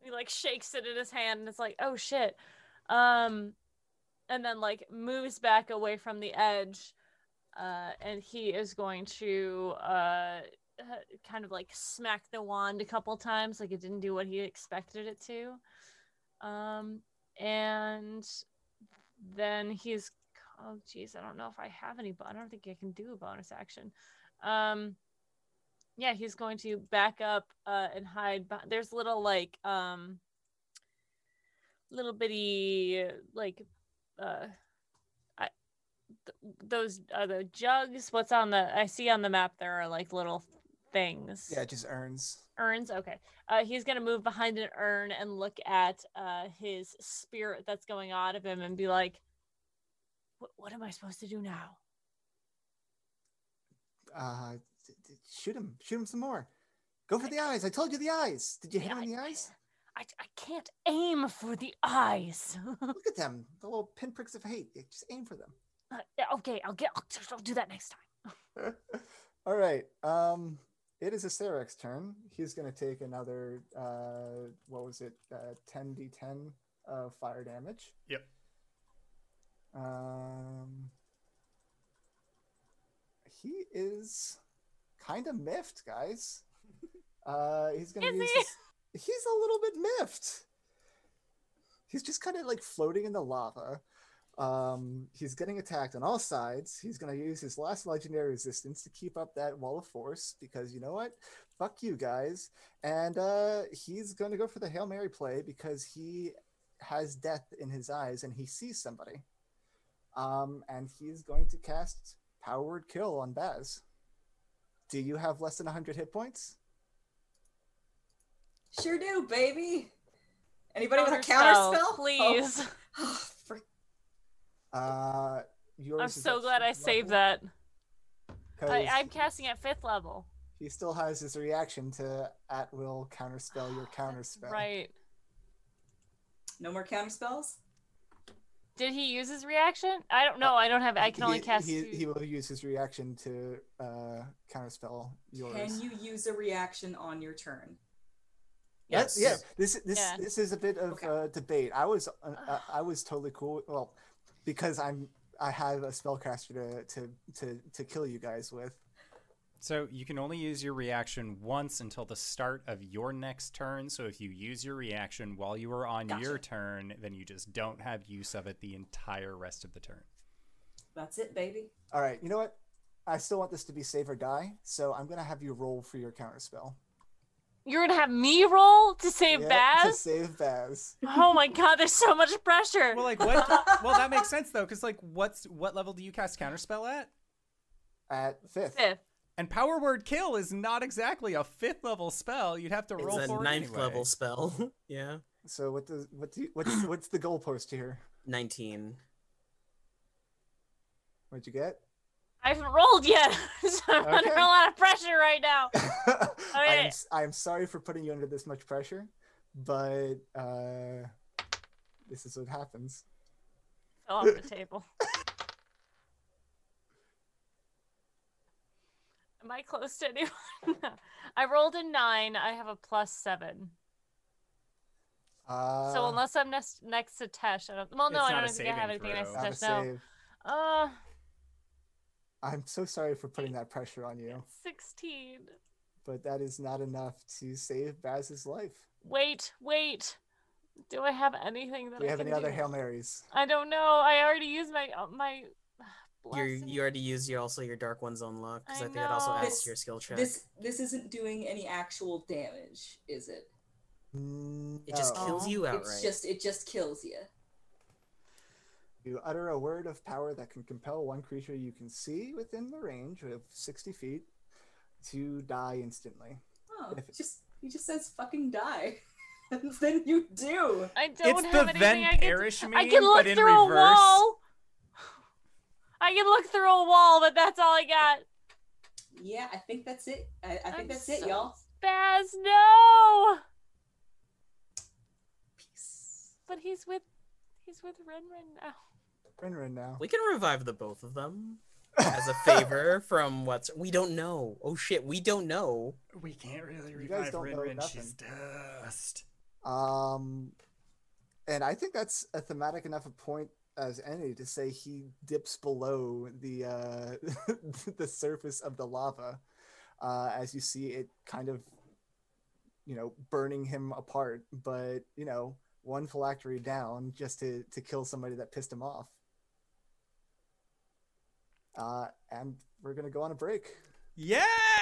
He like shakes it in his hand and it's like oh shit. Um and then like moves back away from the edge uh and he is going to uh kind of like smack the wand a couple times like it didn't do what he expected it to. Um and then he's oh geez i don't know if i have any but i don't think i can do a bonus action. Um yeah he's going to back up uh and hide beh- there's little like um little bitty like uh I, th- those are the jugs what's on the i see on the map there are like little things. Yeah, just earns. urns okay uh he's gonna move behind an urn and look at uh his spirit that's going out of him and be like what, what am i supposed to do now Uh, shoot him. Shoot him some more. Go for the eyes. I told you the eyes. Did you hit him in the eyes? I, I can't aim for the eyes Look at them. The little pinpricks of hate. Yeah, Just aim for them. Uh, yeah, okay i'll get I'll, I'll do that next time All right. Um, it is Acererak's turn. He's going to take another. Uh, what was it? Uh, 10d10 of fire damage. Yep. Um, he is kind of miffed, guys. Uh, he's gonna Is use. he? His, he's a little bit miffed. He's just kind of like floating in the lava. Um, he's getting attacked on all sides. He's gonna use his last legendary resistance to keep up that wall of force because you know what? Fuck you guys. And uh, he's gonna go for the hail mary play because he has death in his eyes and he sees somebody. Um, and he's going to cast Power Word Kill on Baz. Do you have less than 100 hit points? Sure do, baby. Anybody with a Counterspell, counter spell? please Oh, frick. Uh, yours i'm so glad i fifth saved that I, 'cause i'm casting at fifth level He still has his reaction to at will counterspell your counterspell. right No more counter spells? Did he use his reaction i don't know i don't have i can only He- cast He, two. he will use his reaction to uh, counterspell yours. Can you use a reaction on your turn? Yes. Yes. Yeah. This this Yeah. this is a bit of Okay. uh, debate. I was uh, uh, I was totally cool. Well, because I'm I have a spellcaster to to to to kill you guys with. So you can only use your reaction once until the start of your next turn. So if you use your reaction while you are on your turn, then you just don't have use of it the entire rest of the turn. That's it, baby. All right. You know what? I still want this to be save or die, so I'm gonna have you roll for your counterspell. you're gonna have me roll to save Yep, baz To save Baz. oh my god there's so much pressure Well, like what? well, that makes sense though, because like, what's what level do you cast counterspell at? At fifth. fifth And power word kill is not exactly a fifth level spell. You'd have to roll It's a for it ninth anyway. level spell. yeah. So what does what do you, what's what's the goalpost here? 19. What'd you get? I haven't rolled yet, so I'm under a lot of pressure right now. I Okay. am s- I am sorry for putting you under this much pressure, but uh, this is what happens. Fell off the table. Am I close to anyone? I rolled a nine. I have a plus seven. Uh, so unless I'm next next to Tesh, I don't. Well, no, I don't think I have saving anything next throw. to not Tesh. No. Uh, I'm so sorry for putting that pressure on you, sixteen. but that is not enough to save Baz's life. Wait, wait. Do I have anything that Do we I have can any other hail marys? I don't know. I already used my uh, my. You blessing. you already used your also your dark one's own luck because I I, think it also adds This- to your skill check. This this isn't doing any actual damage, is it? Mm, it just No. kills you outright. It's just it just kills you. You utter a word of power that can compel one creature you can see within the range of 60 feet to die instantly. Oh, If- it just he just says fucking die. and then you do. I don't It's have the anything then I can. perish meme, I can look but in through a wall. I can look through a wall, but that's all I got. Yeah, I think that's it. I, I think I'm that's it, y'all. Baz, no. Peace. But he's with, he's with Renren now. Renren now. we can revive the both of them as a favor from what's we don't know. Oh shit, we don't know. We can't really revive don't Rinrin. She's dust. Um, and I think that's a thematic enough a point as any to say he dips below the uh, the surface of the lava, uh, as you see it kind of, you know, burning him apart. But you know, one phylactery down just to to kill somebody that pissed him off. Uh, and we're gonna go on a break. Yay!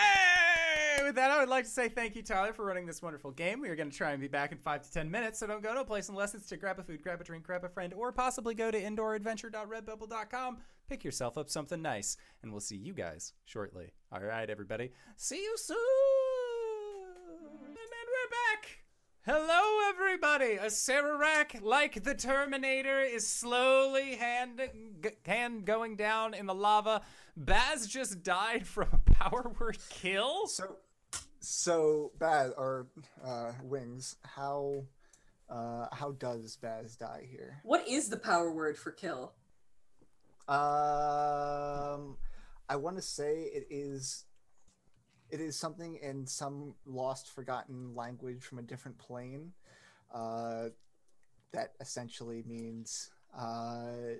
With that, I would like to say thank you, Tyler, for running this wonderful game. We are going to try and be back in five to ten minutes, so don't go to a place unless it's to grab a food, grab a drink, grab a friend, or possibly go to indooradventure.redbubble.com, pick yourself up something nice, and we'll see you guys shortly. All right, everybody. See you soon. And we're back. Hello, everybody. Acererak, like the Terminator, is slowly hand, hand going down in the lava. Baz just died from power word kill. So, so Baz or uh, Wings, how uh, how does Baz die here? What is the power word for kill? Um, I want to say it is. It is something in some lost, forgotten language from a different plane. Uh, that essentially means uh,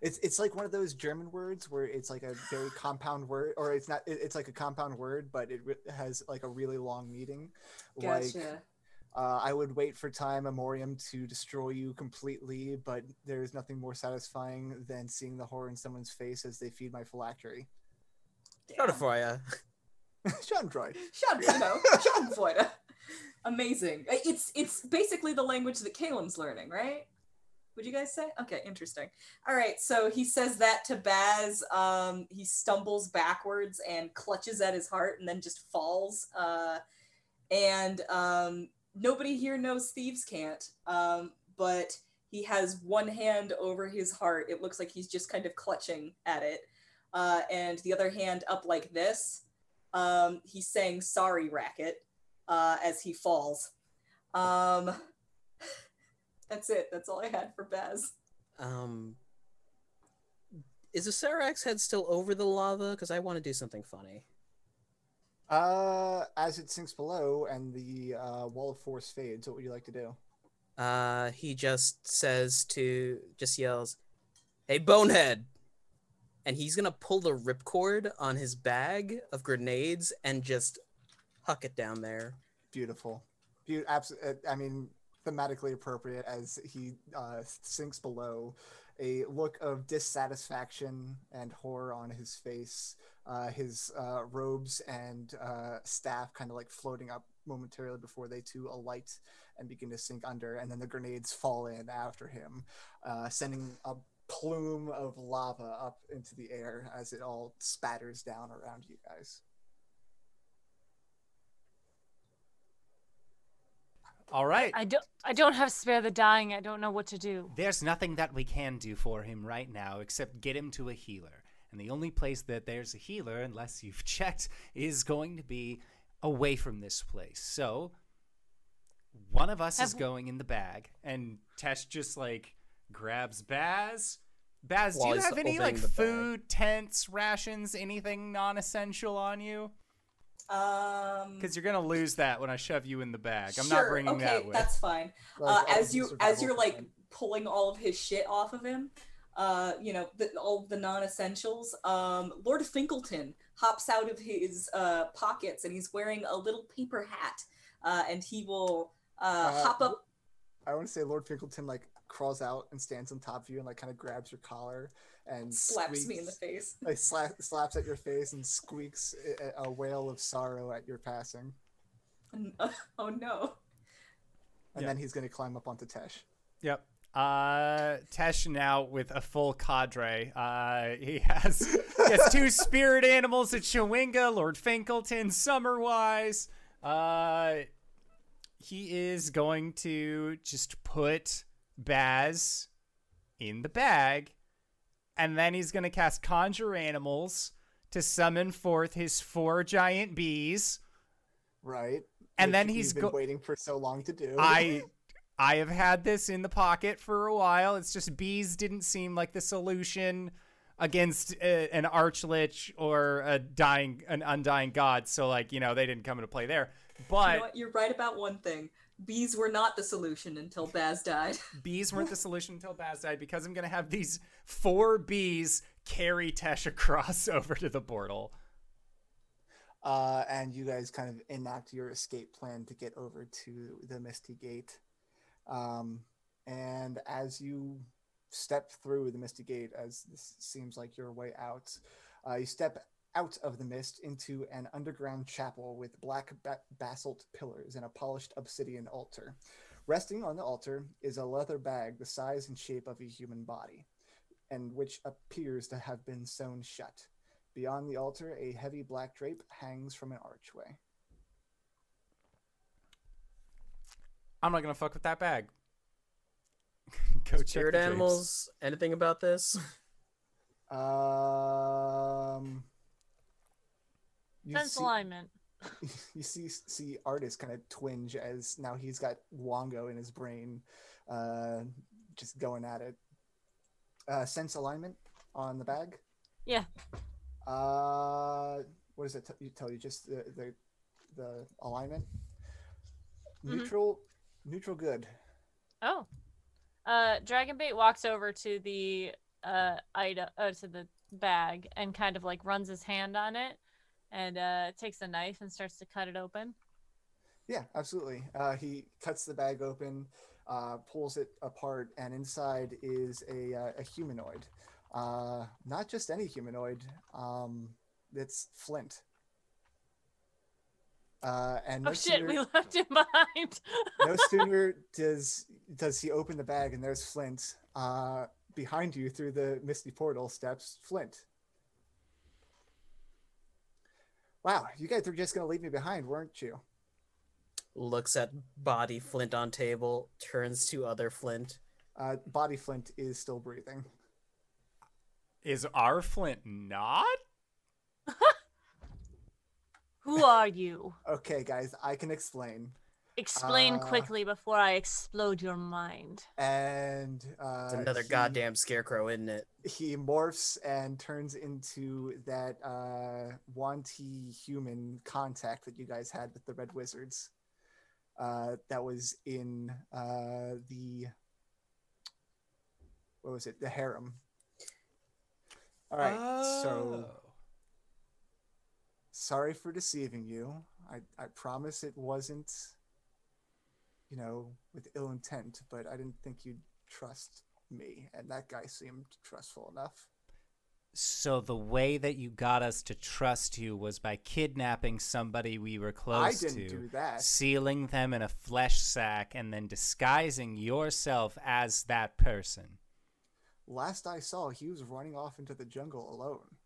it's it's like one of those German words where it's like a very compound word, or it's not. It, it's like a compound word, but it re- has like a really long meaning. Like uh, I would wait for time memoriam to destroy you completely, but there is nothing more satisfying than seeing the horror in someone's face as they feed my phylactery. Shut it for. Schadenfreude. Schaden, you know, Schadenfreude. Amazing. It's it's basically the language that Kalem's learning, right? Would you guys say? Okay, interesting. All right, so he says that to Baz. Um, he stumbles backwards and clutches at his heart, and then just falls. Uh, and um, nobody here knows thieves can't. Um, but he has one hand over his heart. It looks like he's just kind of clutching at it, uh, and the other hand up like this. Um, he's saying "sorry, racket" uh, as he falls. That's it. That's all I had for Baz. Um, is the Acererak's head still over the lava? Because I want to do something funny. Uh, as it sinks below and the uh, wall of force fades, what would you like to do? Uh, he just says to, just yells, "Hey, bonehead!" And he's gonna pull the ripcord on his bag of grenades and just huck it down there. Beautiful. Be- abs- uh, I mean, thematically appropriate as he uh, sinks below. A look of dissatisfaction and horror on his face. Uh, his uh, robes and uh, staff kind of like floating up momentarily before they too alight and begin to sink under. And then the grenades fall in after him, uh, sending a plume of lava up into the air as it all spatters down around you guys. All right. I don't. I don't have spare the dying. I don't know what to do. There's nothing that we can do for him right now except get him to a healer. And the only place that there's a healer, unless you've checked, is going to be away from this place. So one of us is Have- going in the bag, and Tesh just like grabs Baz. Baz, do you have any like the bag. food, tents, rations, anything non-essential on you? Um, Because you're gonna lose that when I shove you in the bag. I'm sure, not bringing okay, that with. that's fine. Like, uh, as you as you're like plan. pulling all of his shit off of him uh you know the, all of the non-essentials um lord finkelton hops out of his uh pockets and he's wearing a little paper hat uh and he will uh, Uh, hop up I want to say Lord Finkelton like crawls out and stands on top of you and like kind of grabs your collar and slaps me in the face Like slap, slaps at your face and squeaks a, a wail of sorrow at your passing. Uh, oh no And Yeah. then he's gonna climb up onto Tesh. Yep. Uh, Tesh now with a full cadre. Uh, he has he has two spirit animals at Chewinga, Lord Finkelton, Summerwise. Uh, he is going to just put Baz in the bag, and then he's going to cast Conjure Animals to summon forth his four giant bees. Right. And Which then you've he's been go- waiting for so long to do. I I have had this in the pocket for a while. It's just bees didn't seem like the solution against uh, an archlich or a dying an undying god. So like, you know, they didn't come into play there. you But know what you're right about one thing bees were not the solution until baz died bees weren't the solution until Baz died because I'm going to have these four bees carry Tesh across over to the portal. uh, and you guys kind of enact your escape plan to get over to the Misty Gate. Um, and as you step through the Misty Gate, as this seems like your way out, uh, you step out of the mist into an underground chapel with black ba- basalt pillars and a polished obsidian altar. Resting on the altar is a leather bag the size and shape of a human body, and which appears to have been sewn shut. Beyond the altar, a heavy black drape hangs from an archway. I'm not gonna fuck with that bag. Go check Spirit the drapes. animals. Anything about this? Um, you Sense see- alignment. you see see Artis kind of twinge as now he's got Wongo in his brain, uh, just going at it. Uh, sense alignment on the bag. Yeah. Uh, what does it t- you tell you? Just the the, the alignment. Mhm. Neutral, neutral, good. Oh. Uh, Dragonbait walks over to the uh item, uh, to the bag, and kind of like runs his hand on it, and uh takes a knife and starts to cut it open. Yeah, absolutely. Uh, he cuts the bag open, uh, pulls it apart, and inside is a, uh, a humanoid. Uh, not just any humanoid. Um, it's Flint. Uh, and no Oh shit, sooner, we left him behind. no sooner does does he open the bag and there's Flint. Uh, behind you through the misty portal steps Flint. Wow, you guys were just gonna leave me behind, weren't you? Looks at body Flint on table, turns to other Flint. Uh, Body Flint is still breathing. Is our Flint not? Who are you? Okay, guys, I can explain. Explain Uh, quickly before I explode your mind. And uh, It's another he- goddamn scarecrow, isn't it? He morphs and turns into that uh, wanty human contact that you guys had with the Red Wizards. Uh, that was in uh, the what was it? The harem. All right, so Oh. sorry for deceiving you. I, I promise it wasn't, you know, with ill intent, but I didn't think you'd trust me, and that guy seemed trustful enough. So the way that you got us to trust you was by kidnapping somebody we were close I didn't to, do that. sealing them in a flesh sack, and then disguising yourself as that person. Last I saw, he was running off into the jungle alone.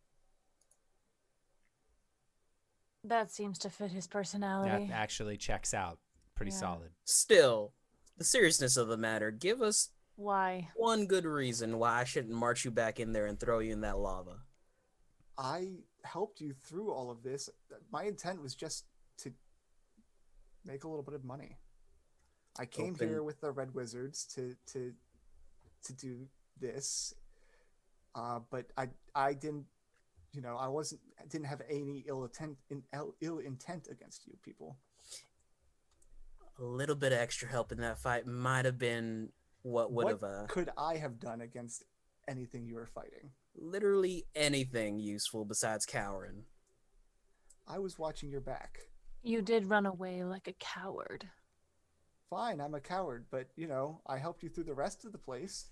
That seems to fit his personality. That personality. actually checks out pretty Yeah. solid. Still, the seriousness of the matter, give us Why? one good reason why I shouldn't march you back in there and throw you in that lava. I helped you through all of this. My intent was just to make a little bit of money. I came Open- here with the Red Wizards to to to do this, uh, but I I didn't, you know, I wasn't I didn't have any ill intent in ill, ill intent against you people. A little bit of extra help in that fight might have been what would what have uh, could I have done against anything you were fighting? literally anything useful besides cowering. I was watching your back. You did run away like a coward. Fine, I'm a coward, but you know, I helped you through the rest of the place.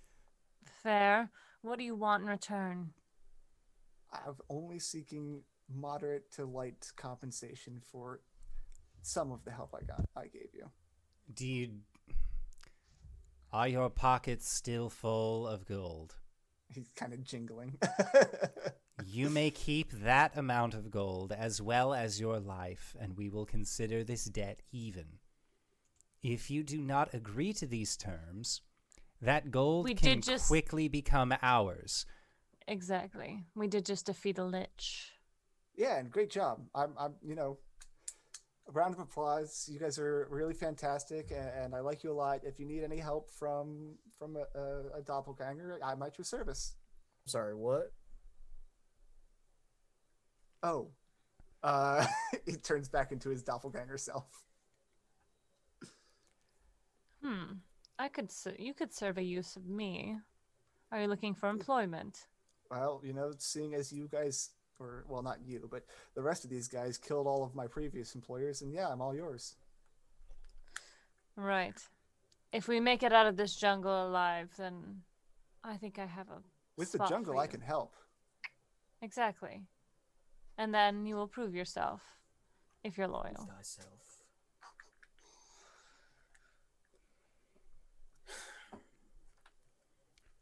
Fair. What do you want in return? I'm only seeking moderate to light compensation for some of the help I got I gave you. Do you. Are your pockets still full of gold? He's kind of jingling. You may keep that amount of gold as well as your life, and we will consider this debt even. If you do not agree to these terms, that gold We can just- quickly become ours. Exactly. We did just defeat a lich. yeah, and great job. I'm, I'm, you know, a round of applause. You guys are really fantastic, and, and I like you a lot. If you need any help from from a, a, a doppelganger, I'm at your service. Sorry, what? Oh, uh, he turns back into his doppelganger self. Hmm. I could. s- You could serve a use of me. Are you looking for employment? Well, you know, seeing as you guys, or well, not you, but the rest of these guys killed all of my previous employers, and yeah, I'm all yours. Right. If we make it out of this jungle alive, then I think I have a With the jungle, for I can help. Exactly. and then you will prove yourself if you're loyal. Thyself.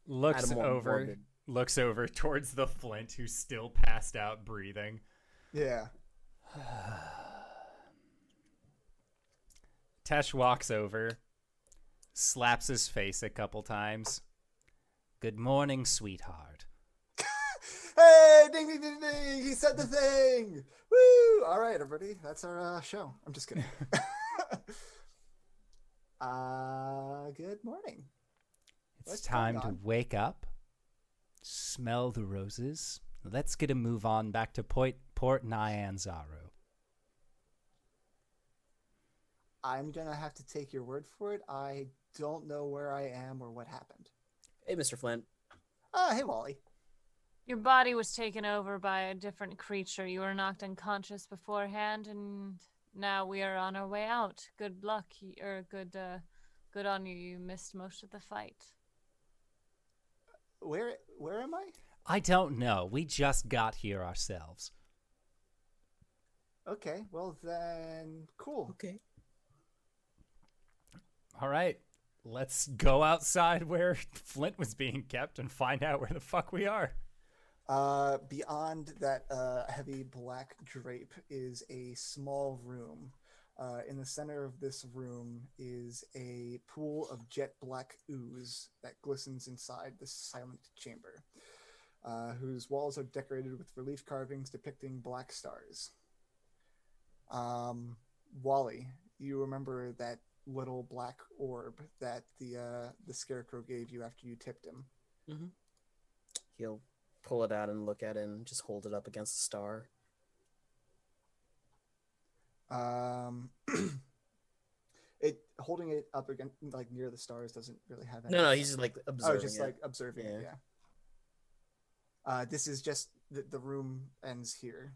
Looks Adam over, morbid. Looks over towards the Flint, who's still passed out, breathing. Yeah. Tesh walks over, slaps his face a couple times. Good morning, sweetheart. Hey, ding, ding, ding, ding! He said the thing. Woo! All right, everybody, that's our uh, show. I'm just kidding. uh, good morning. It's What's time to on? wake up, smell the roses. Let's get a move on back to Port, Port Nyanzaru. I'm gonna have to take your word for it. I don't know where I am or what happened. Hey, Mr. Flint. Ah, hey, Wally. Your body was taken over by a different creature. You were knocked unconscious beforehand, and now we are on our way out. Good luck, y- or good, uh, good on you. You missed most of the fight. Where where am I? I don't know. We just got here ourselves. Okay, well then, cool. Okay. All right, let's go outside where Flint was being kept and find out where the fuck we are. Uh, beyond that uh, heavy black drape is a small room. Uh, in the center of this room is a pool of jet black ooze that glistens inside the silent chamber, uh, whose walls are decorated with relief carvings depicting black stars. Um, Wally, you remember that little black orb that the uh, the scarecrow gave you after you tipped him? He'll pull it out and look at it and just hold it up against the star. Um, it holding it up again like near the stars doesn't really have any. No, no, he's just like oh, observing just it. like observing. it, Yeah. Yeah. Uh, this is just the the room ends here.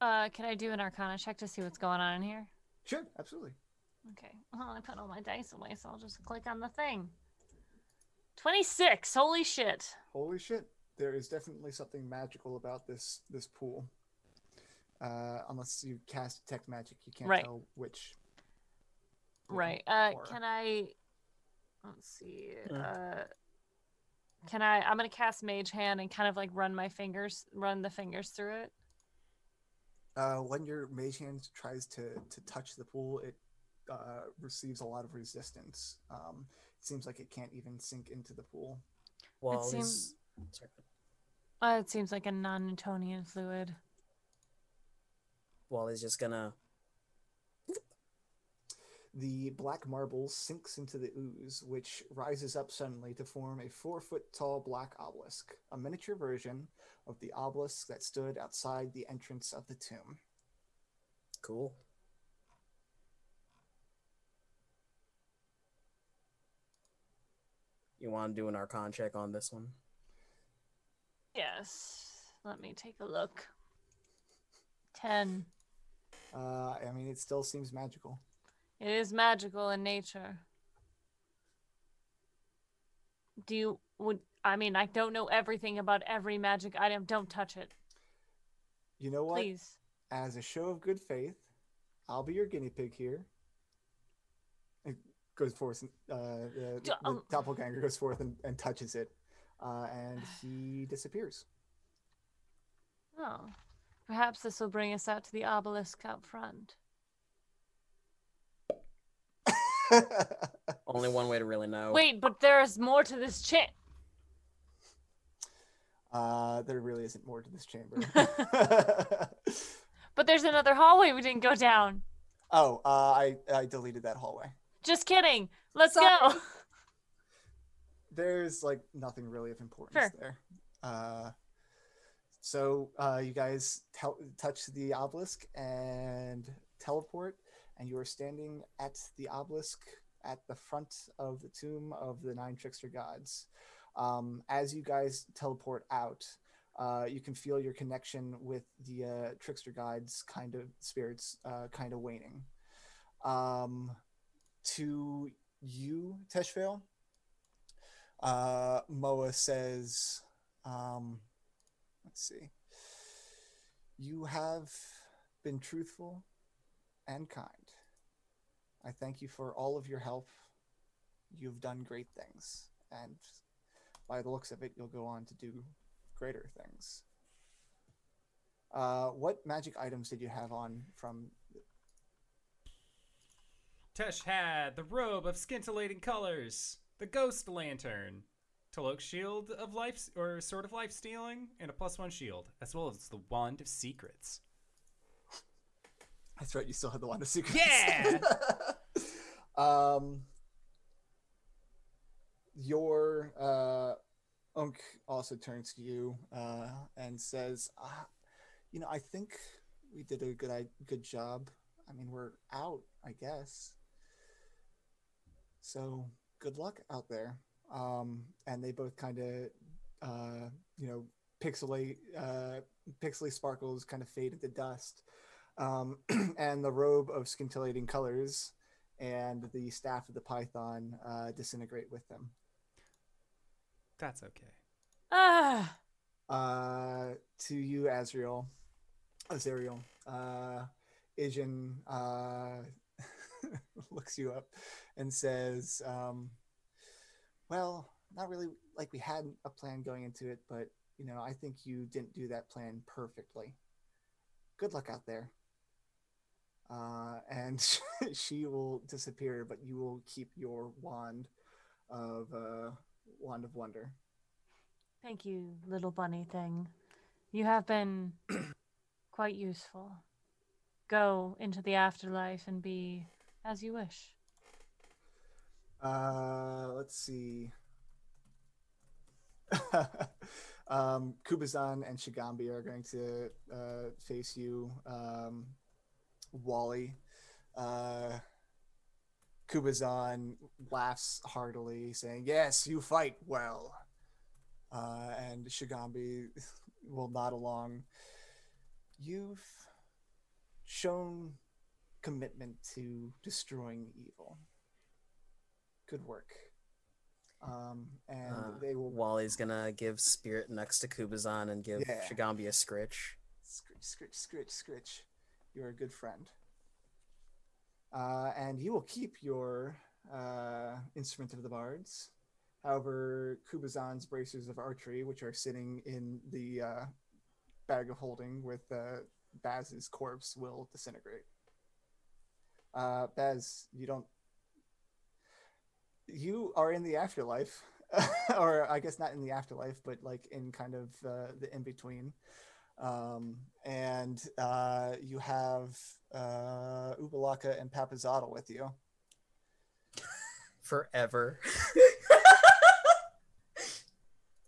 Uh, can I do an Arcana check to see what's going on in here? Sure, absolutely. Okay. Well, I put all my dice away, so I'll just click on the thing. Twenty-six. Holy shit. Holy shit! There is definitely something magical about this this pool. Uh, unless you cast detect magic, you can't Right. tell which. Right. Uh, can I? Let's see. Yeah. Uh, can I? I'm gonna cast Mage Hand and kind of like run my fingers, run the fingers through it. Uh, when your mage hand tries to to touch the pool, it uh, receives a lot of resistance. Um, it seems like it can't even sink into the pool. Well, it seems- sorry. Uh, it seems like a non-Newtonian fluid. Wally's just gonna. The black marble sinks into the ooze, which rises up suddenly to form a four foot tall black obelisk, a miniature version of the obelisk that stood outside the entrance of the tomb. Cool. You want to do an Arcana check on this one? Yes. Let me take a look. Ten. Uh, I mean, it still seems magical. It is magical in nature. Do you would I mean I don't know everything about every magic item. Don't touch it, You know what? please. As a show of good faith, I'll be your guinea pig here. It goes forth, and, uh, the, the um- doppelganger goes forth and, and touches it, uh, and he disappears. Oh. Perhaps this will bring us out to the obelisk out front. Only one way to really know. Wait, but there's more to this chit. uh, there really isn't more to this chamber. But there's another hallway we didn't go down. oh, uh, I, I deleted that hallway. Just kidding. Let's Sorry. go. There's like nothing really of importance Sure. there. Uh, so uh, you guys tel- touch the obelisk and teleport, and you are standing at the obelisk at the front of the tomb of the nine trickster gods. Um, as you guys teleport out, uh, you can feel your connection with the uh, trickster gods, kind of spirits, uh, kind of waning. Um, to you, Teshvale, Uh, Moa says, um, let's see. You have been truthful and kind. I thank you for all of your help. You've done great things. And by the looks of it, you'll go on to do greater things. Uh, what magic items did you have on from? Tesh had the robe of scintillating colors, the ghost lantern, Talok's shield of life or sword of life stealing, and a plus one shield, as well as the wand of secrets. That's right. You still had the wand of secrets. Yeah! um. Your uh, Unkh also turns to you uh, and says, uh, "You know, I think we did a good i- good job. I mean, we're out, I guess. So good luck out there." Um, and they both kind of, uh, you know, pixelate, uh, pixely sparkles kind of fade into dust um, and the robe of scintillating colors and the staff of the python uh, disintegrate with them. That's okay. Ah, Uh, to you, Azrael, Azariel, uh, I'jin uh, looks you up and says, um, "Well, not really like we had a plan going into it, but you know, I think you didn't do that plan perfectly. Good luck out there." Uh, and she will disappear, but you will keep your wand of uh, wand of wonder. thank you, little bunny thing. You have been quite useful. Go into the afterlife and be as you wish. Uh, let's see. um, Kubazan and Shagambi are going to uh, face you. Um, Wally. Uh, Kubazan laughs heartily, saying, Yes, you fight well. Uh, and Shagambi will nod along. You've shown commitment to destroying evil good work. Um, and Uh, they will Wally's gonna give Spirit next to Kubazan and give Yeah. Shagambi a scritch. scritch, scritch, scritch, scritch. You're a good friend. Uh, and you will keep your uh, instrument of the bards. However, Kubazan's bracers of archery, which are sitting in the uh, bag of holding with uh, Baz's corpse, will disintegrate. Uh, Baz, you don't. You are in the afterlife, or I guess not in the afterlife, but like in kind of uh, the in between um, and uh, you have uh, Obo'laka and Papazotl with you. Forever.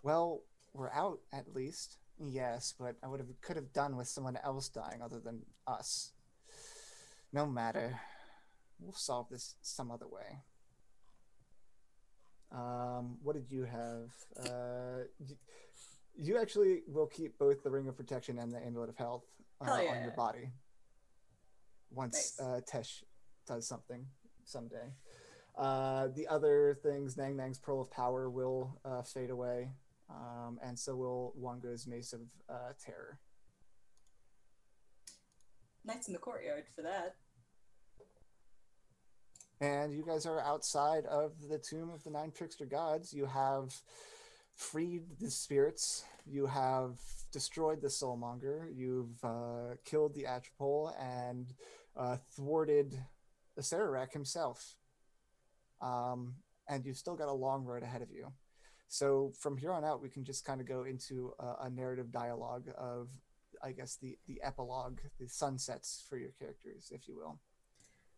Well, we're out at least. Yes, but I would have could have done with someone else dying other than us. No matter. We'll solve this some other way. Um, what did you have? Uh, you actually will keep both the Ring of Protection and the Amulet of Health uh, Hell on your body. Once Nice. uh, Tesh does something someday. Uh, the other things, Nangnang's Pearl of Power will uh, fade away, um, and so will Wongo's Mace of uh, Terror. Knights in the courtyard for that. And you guys are outside of the Tomb of the Nine Trickster Gods. You have freed the spirits. You have destroyed the Soulmonger. You've uh, killed the Atropal and uh, thwarted the Acererak himself. Um, and you've still got a long road ahead of you. So from here on out, we can just kind of go into a, a narrative dialogue of, I guess, the the epilogue, the sunsets for your characters, if you will.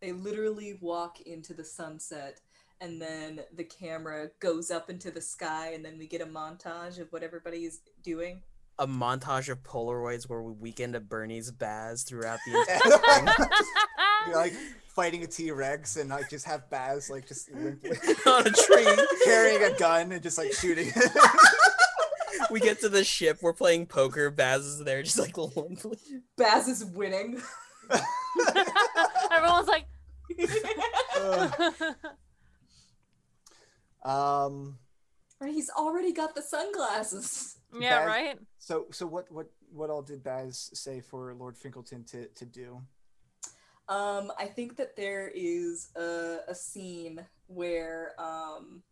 They literally walk into the sunset and then the camera goes up into the sky and then we get a montage of what everybody's doing. A montage of Polaroids where we weekend at Bernie's Baz throughout the entire thing. You're like fighting a T Rex and like just have Baz like just on a tree. carrying a gun and just like shooting. We get to the ship, we're playing poker, Baz is there just like limply. Baz is winning. Everyone's like, um, Right, He's already got the sunglasses. Yeah, Baz- right? So so what what what all did Baz say for Lord Finkelton to to do? Um, I think that there is a, a scene where um,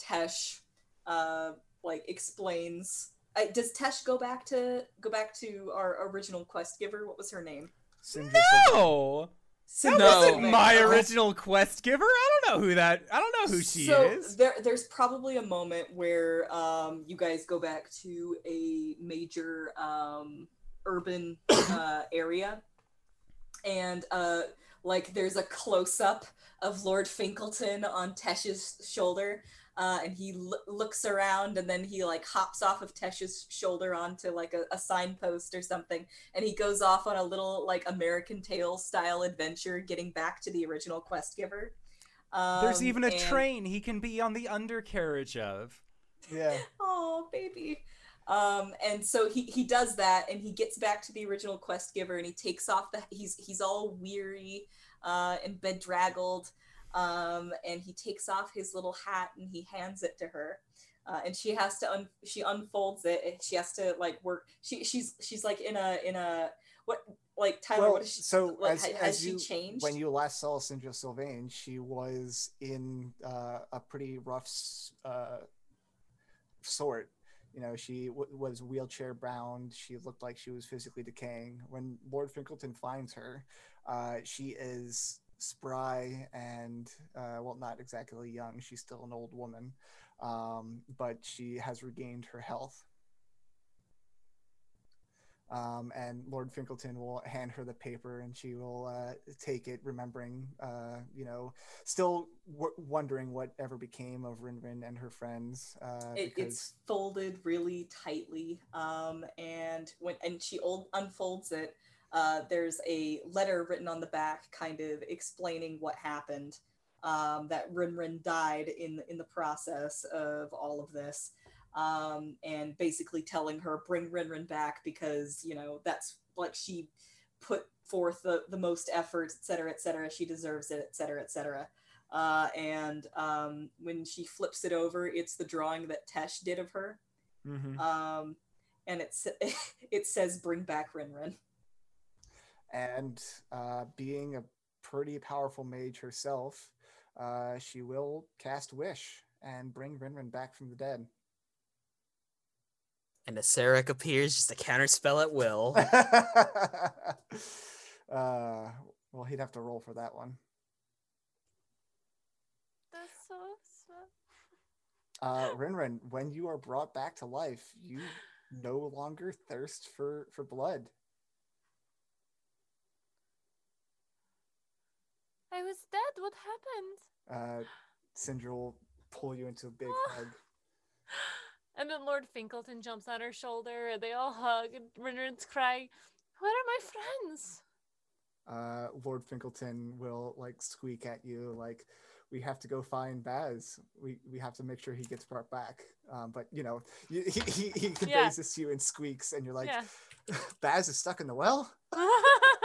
Tesh uh, like explains. Uh, does Tesh go back to go back to our original quest giver? What was her name? Syndra Silvane- No, that Cindy wasn't Sylvain. my original quest giver. I don't know who that. I don't know who she so is. There, there's probably a moment where um, you guys go back to a major um, urban uh, area, and uh, like there's a close up of Lord Finkelton on Tesh's shoulder. Uh, and he l- looks around and then he like hops off of Tesh's shoulder onto like a, a signpost or something and he goes off on a little like American Tail style adventure getting back to the original quest giver. There's Um, even a and- train he can be on the undercarriage of. Yeah. oh baby um and so he he does that and he gets back to the original quest giver and he takes off the he's he's all weary uh and bedraggled um and he takes off his little hat and he hands it to her uh, and she has to un- she unfolds it and she has to like work she she's she's like in a in a what like Tyler Well, what is she so like, as, ha- as has you, she changed when you last saw Syndra Silvane, she was in uh, a pretty rough uh, sort. You know, she w- was wheelchair bound. She looked like she was physically decaying. When Lord Finkelton finds her, uh, she is spry and, uh, well, not exactly young. She's still an old woman, um, but she has regained her health. Um, and Lord Finkelton will hand her the paper, and she will uh, take it, remembering, uh, you know, still w- wondering whatever became of Rinrin and her friends. Uh, it, because it's folded really tightly um, and when and she old, unfolds it uh, there's a letter written on the back kind of explaining what happened um, that Rinrin died in in the process of all of this um, and basically telling her bring Rinrin back because you know that's like she put forth the, the most effort et cetera et cetera she deserves it et cetera et cetera uh, and um, when she flips it over, it's the drawing that Tesh did of her, Mhm. um, and it sa- it says "Bring back Rinrin." And uh, being a pretty powerful mage herself, uh, she will cast Wish and bring Rinrin back from the dead. And Acererak appears just to counterspell at will. uh, well, he'd have to roll for that one. That's so sad. Uh, Rinrin, when you are brought back to life, you no longer thirst for for blood. I was dead. What happened? Uh, Syndra will pull you into a big hug. And then Lord Finkelton jumps on her shoulder, and they all hug, and Rinrin's crying, Where are my friends? Uh, Lord Finkelton will like squeak at you like, "We have to go find Baz. We we have to make sure he gets brought back." Um, but you know, you, he he, he conveys Yeah. this to you in squeaks, and you're like, yeah. "Baz is stuck in the well."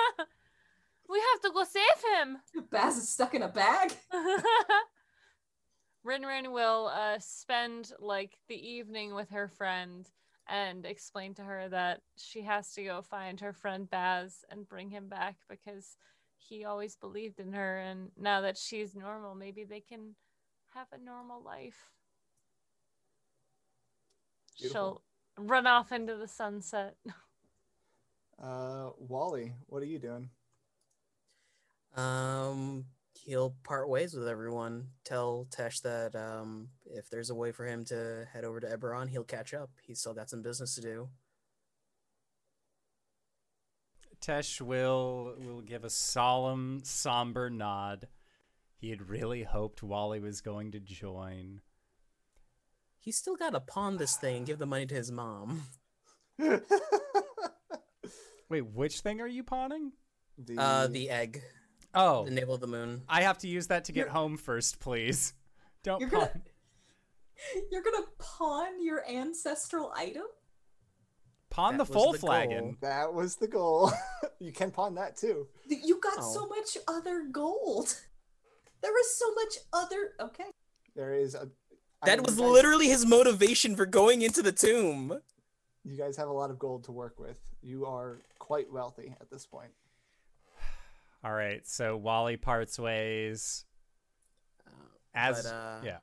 we have to go save him. Baz is stuck in a bag. Rin Rin will uh, spend like the evening with her friend and explain to her that she has to go find her friend Baz and bring him back because he always believed in her. And now that she's normal, maybe they can have a normal life. Beautiful. She'll run off into the sunset. Uh, Wally, what are you doing? Um, he'll part ways with everyone. Tell Tesh that um, if there's a way for him to head over to Eberron, he'll catch up. He's still got some business to do. Tesh will will give a solemn, somber nod. He had really hoped Wally was going to join. He's still got to pawn this thing and give the money to his mom. Wait, which thing are you pawning? the, Uh, the egg, Oh, the navel of the moon. I have to use that to get You're- home first, please. Don't You're pawn. gonna you're gonna pawn your ancestral item. Pawn That the full the flagon. goal. that was the goal. you can pawn that too. You got Oh. so much other gold. There is so much other. Okay. There is a I That mean, was guys- literally his motivation for going into the tomb. You guys have a lot of gold to work with. You are quite wealthy at this point. All right, so Wally parts ways. As but, uh, yeah,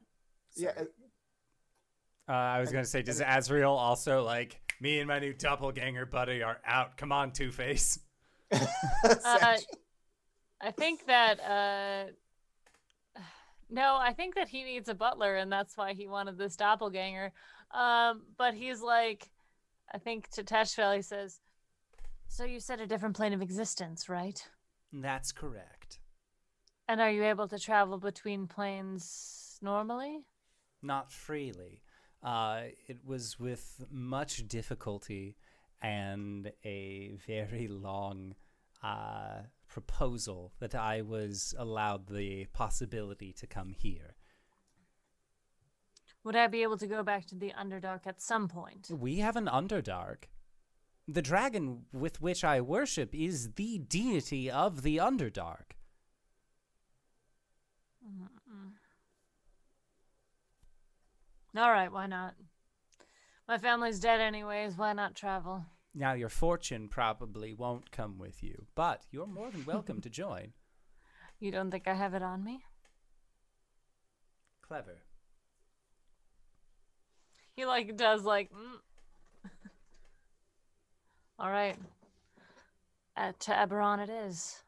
Yeah, sorry. it- uh, I was gonna say, does Azrael also like me and my new doppelganger buddy are out? Come on, Two Face. Uh, I think that uh no, I think that he needs a butler and that's why he wanted this doppelganger. Um but he's like I think to Teshfel he says so you said a different plane of existence, right? That's correct. And are you able to travel between planes normally? Not freely. Uh, it was with much difficulty and a very long uh, proposal that I was allowed the possibility to come here. Would I be able to go back to the Underdark at some point? We have an Underdark. The dragon with which I worship is the deity of the Underdark. All right, why not? My family's dead anyways, why not travel? Now, your fortune probably won't come with you, but you're more than welcome to join. You don't think I have it on me? Clever. He like does like. Mm. All right. Uh, to Eberron it is.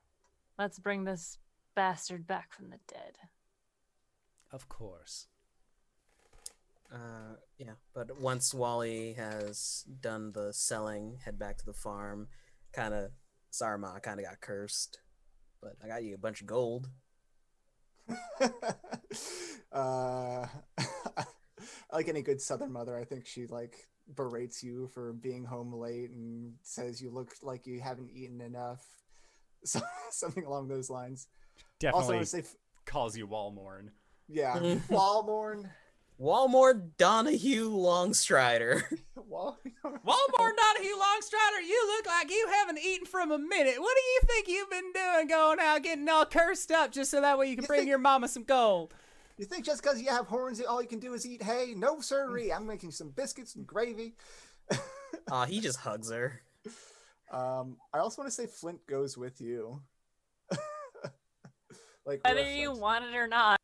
Let's bring this bastard back from the dead. Of course. Uh, yeah, but once Wally has done the selling, head back to the farm. Kind of, Sarma kind of got cursed, but I got you a bunch of gold. uh, like any good Southern mother, I think she like berates you for being home late and says you look like you haven't eaten enough, so something along those lines. Also, I Definitely would say, calls you Walmorn. yeah, Walmorn. Walmore Donahue Longstrider. Wal- Walmorn Donahue Longstrider, you look like you haven't eaten from a minute. What do you think you've been doing going out getting all cursed up just so that way you can You bring think- your mama some gold? You think just because you have horns, all you can do is eat hay? No, sirree. I'm making some biscuits and gravy. Aw, he just hugs her. Um, I also want to say Flint goes with you. like Whether real you want it or not.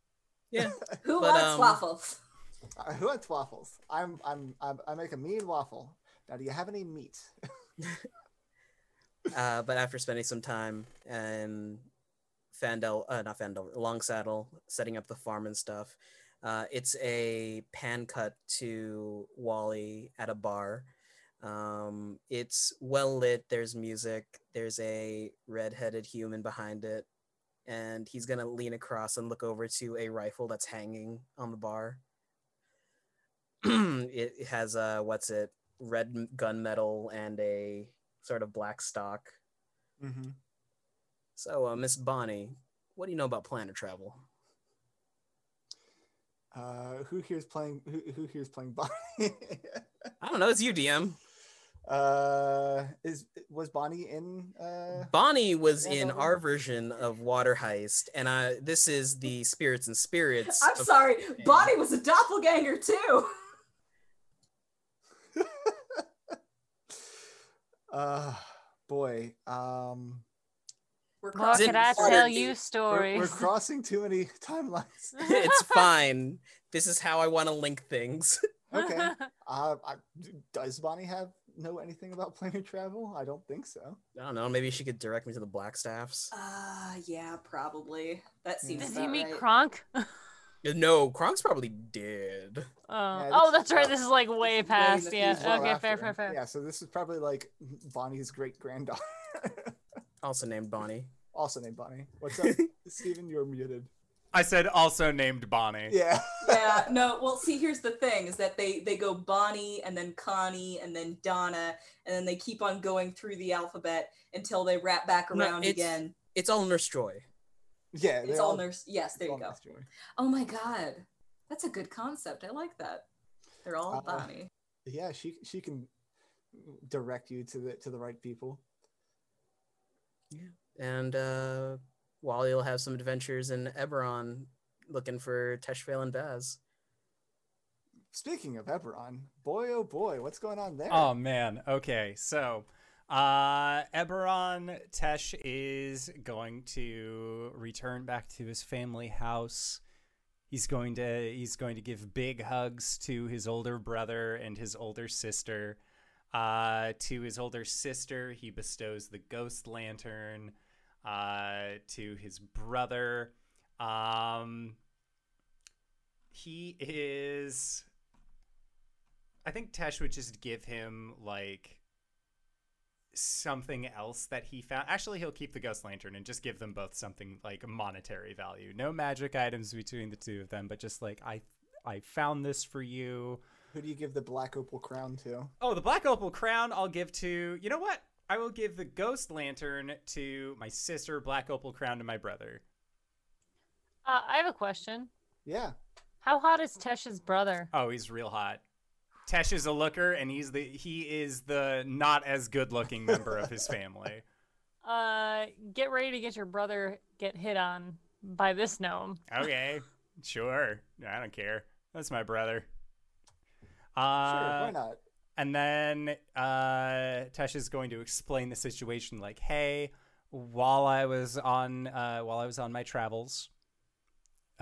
Yeah. Who But, wants um, waffles? Uh, who wants waffles? I'm, I'm, I'm, I make a mean waffle. Now, do you have any meat? Uh, but after spending some time and Fandel, uh, not Fandel, Longsaddle, setting up the farm and stuff, uh, it's a pan cut to Wally at a bar. Um, it's well lit. There's music. There's a red-headed human behind it, and he's gonna lean across and look over to a rifle that's hanging on the bar. it has a what's it? Red gunmetal and a sort of black stock. Mm-hmm. So, uh, Miss Bonnie, what do you know about planet travel? Uh, who here's playing? Who, who here's playing Bonnie? I don't know. It's you, DM. uh, is was Bonnie in? Uh, Bonnie was in Bonnie. our version of Water Heist, and uh, this is the Spirits and Spirits. I'm of- sorry, Bonnie was a doppelganger too. uh, boy. Um, We're What crossing could I tell Gate. you we're, stories? we're crossing too many timelines. it's fine. This is how I want to link things. Okay. Uh, I, does Bonnie have know anything about planar travel? I don't think so. I don't know. Maybe she could direct me to the Blackstaffs. Uh, yeah, probably. That seems. Does about he meet right. Kronk? oh, No, Kronk's probably dead. oh, that's right. This is like way way past. the Yeah. Well Okay, fair, fair, fair. Yeah, so this is probably like Bonnie's great granddaughter, Also named Bonnie. Also named Bonnie. What's up, Steven? You're muted. I said also named Bonnie. Yeah. yeah, no. Well, see, here's the thing: is that they they go Bonnie and then Connie and then Donna, and then they keep on going through the alphabet until they wrap back No, around it's- again. It's all Nurse Joy. Yeah. It's they all nurse. Yes, there you go. nurse joy. Oh my god, that's a good concept. I like that. They're all Uh, Bonnie. Yeah, she she can direct you to the to the right people. And uh, Wally will have some adventures in Eberron looking for Teshvale and Baz. speaking of Eberron, boy oh boy, what's going on there? Oh man. Okay. So, uh, Eberron Tesh is going to return back to his family house. He's going to he's going to give big hugs to his older brother and his older sister. Uh, to his older sister, he bestows the ghost lantern. Uh, to his brother, um, he is. I think Tesh would just give him like something else that he found. Actually, he'll keep the ghost lantern and just give them both something like monetary value. No magic items between the two of them, but just like I I found this for you. Who do you give the black opal crown to? Oh, the black opal crown I'll give to. You know what? I will give the ghost lantern to my sister, black opal crown to my brother. Uh, I have a question. Yeah. How hot is Tesh's brother? Oh, he's real hot. Tesh is a looker, and he's the he is the not as good looking member of his family. Uh, get ready to get your brother get hit on by this gnome. Okay, sure. I don't care. That's my brother. Uh, Sure, Uh, why not? And then uh, Tesh is going to explain the situation. Like, hey, while I was on uh, while I was on my travels,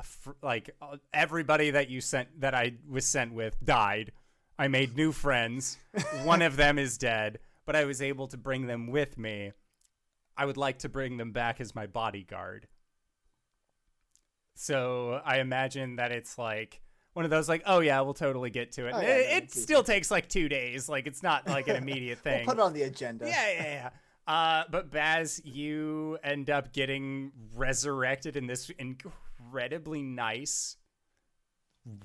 fr- like uh, everybody that you sent that I was sent with died. I made new friends. One of them is dead, but I was able to bring them with me. I would like to bring them back as my bodyguard. So I imagine that it's like one of those like, oh yeah, we'll totally get to it. Oh, yeah, it, no, it it's- still takes like two days. Like it's not like an immediate We'll thing. put it on the agenda. yeah, yeah, yeah. Uh, but Baz, you end up getting resurrected in this incredibly nice,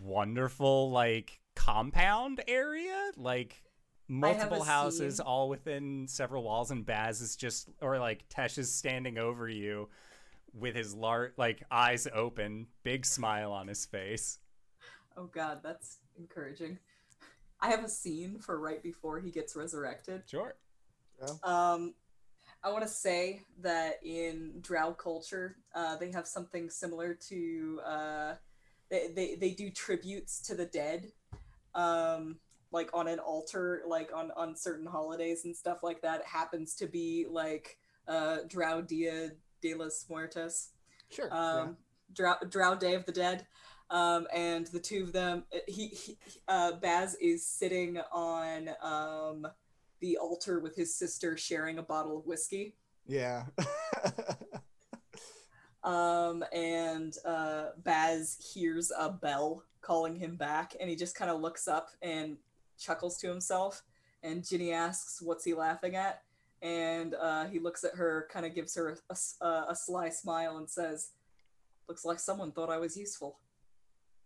wonderful like compound area, like multiple houses scene. all within several walls, and Baz is just or like Tesh is standing over you with his lar- like eyes open, big smile on his face. Oh god, that's encouraging. I have a scene for right before he gets resurrected. Sure. Um, I want to say that in Drow culture, uh, they have something similar to uh, they, they they do tributes to the dead, um, like on an altar, like on on certain holidays and stuff like that. It happens to be like uh, Drow Dia de los Muertos Sure. um, Drow, Drow Day of the Dead. Um, and the two of them, uh, he, he uh, Baz is sitting on um, the altar with his sister, sharing a bottle of whiskey. yeah. Um, and uh, Baz hears a bell calling him back, and he just kind of looks up and chuckles to himself. And Ginny asks, "What's he laughing at?" And uh, he looks at her, kind of gives her a sly smile, and says, "Looks like someone thought I was useful."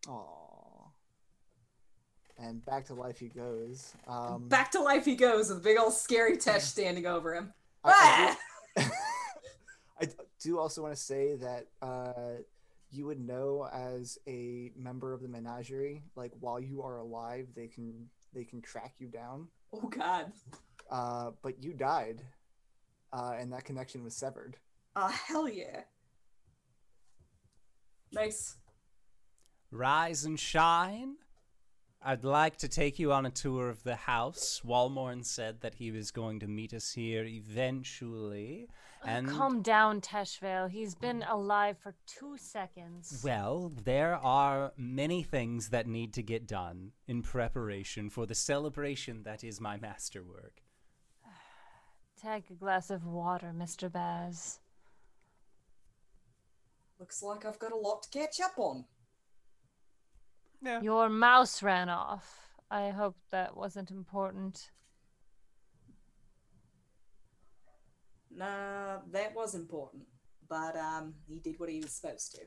Aw. And back to life he goes. Um, Back to life he goes with a big old scary Tesh standing over him. I- I Ah! do- I d- do also want to say that uh, you would know as a member of the menagerie, like while you are alive, they can they can track you down. Oh God. Uh, but you died, uh, and that connection was severed. Ah, hell yeah. Nice. Rise and shine. I'd like to take you on a tour of the house. Walmorn said that he was going to meet us here eventually. Oh, and Calm down, Teshvale. He's been alive for two seconds. well, there are many things that need to get done in preparation for the celebration that is my masterwork. Take a glass of water, Mr. Baz. Looks like I've got a lot to catch up on. Yeah. Your mouse ran off. I hope that wasn't important. Nah, that was important. But um he did what he was supposed to.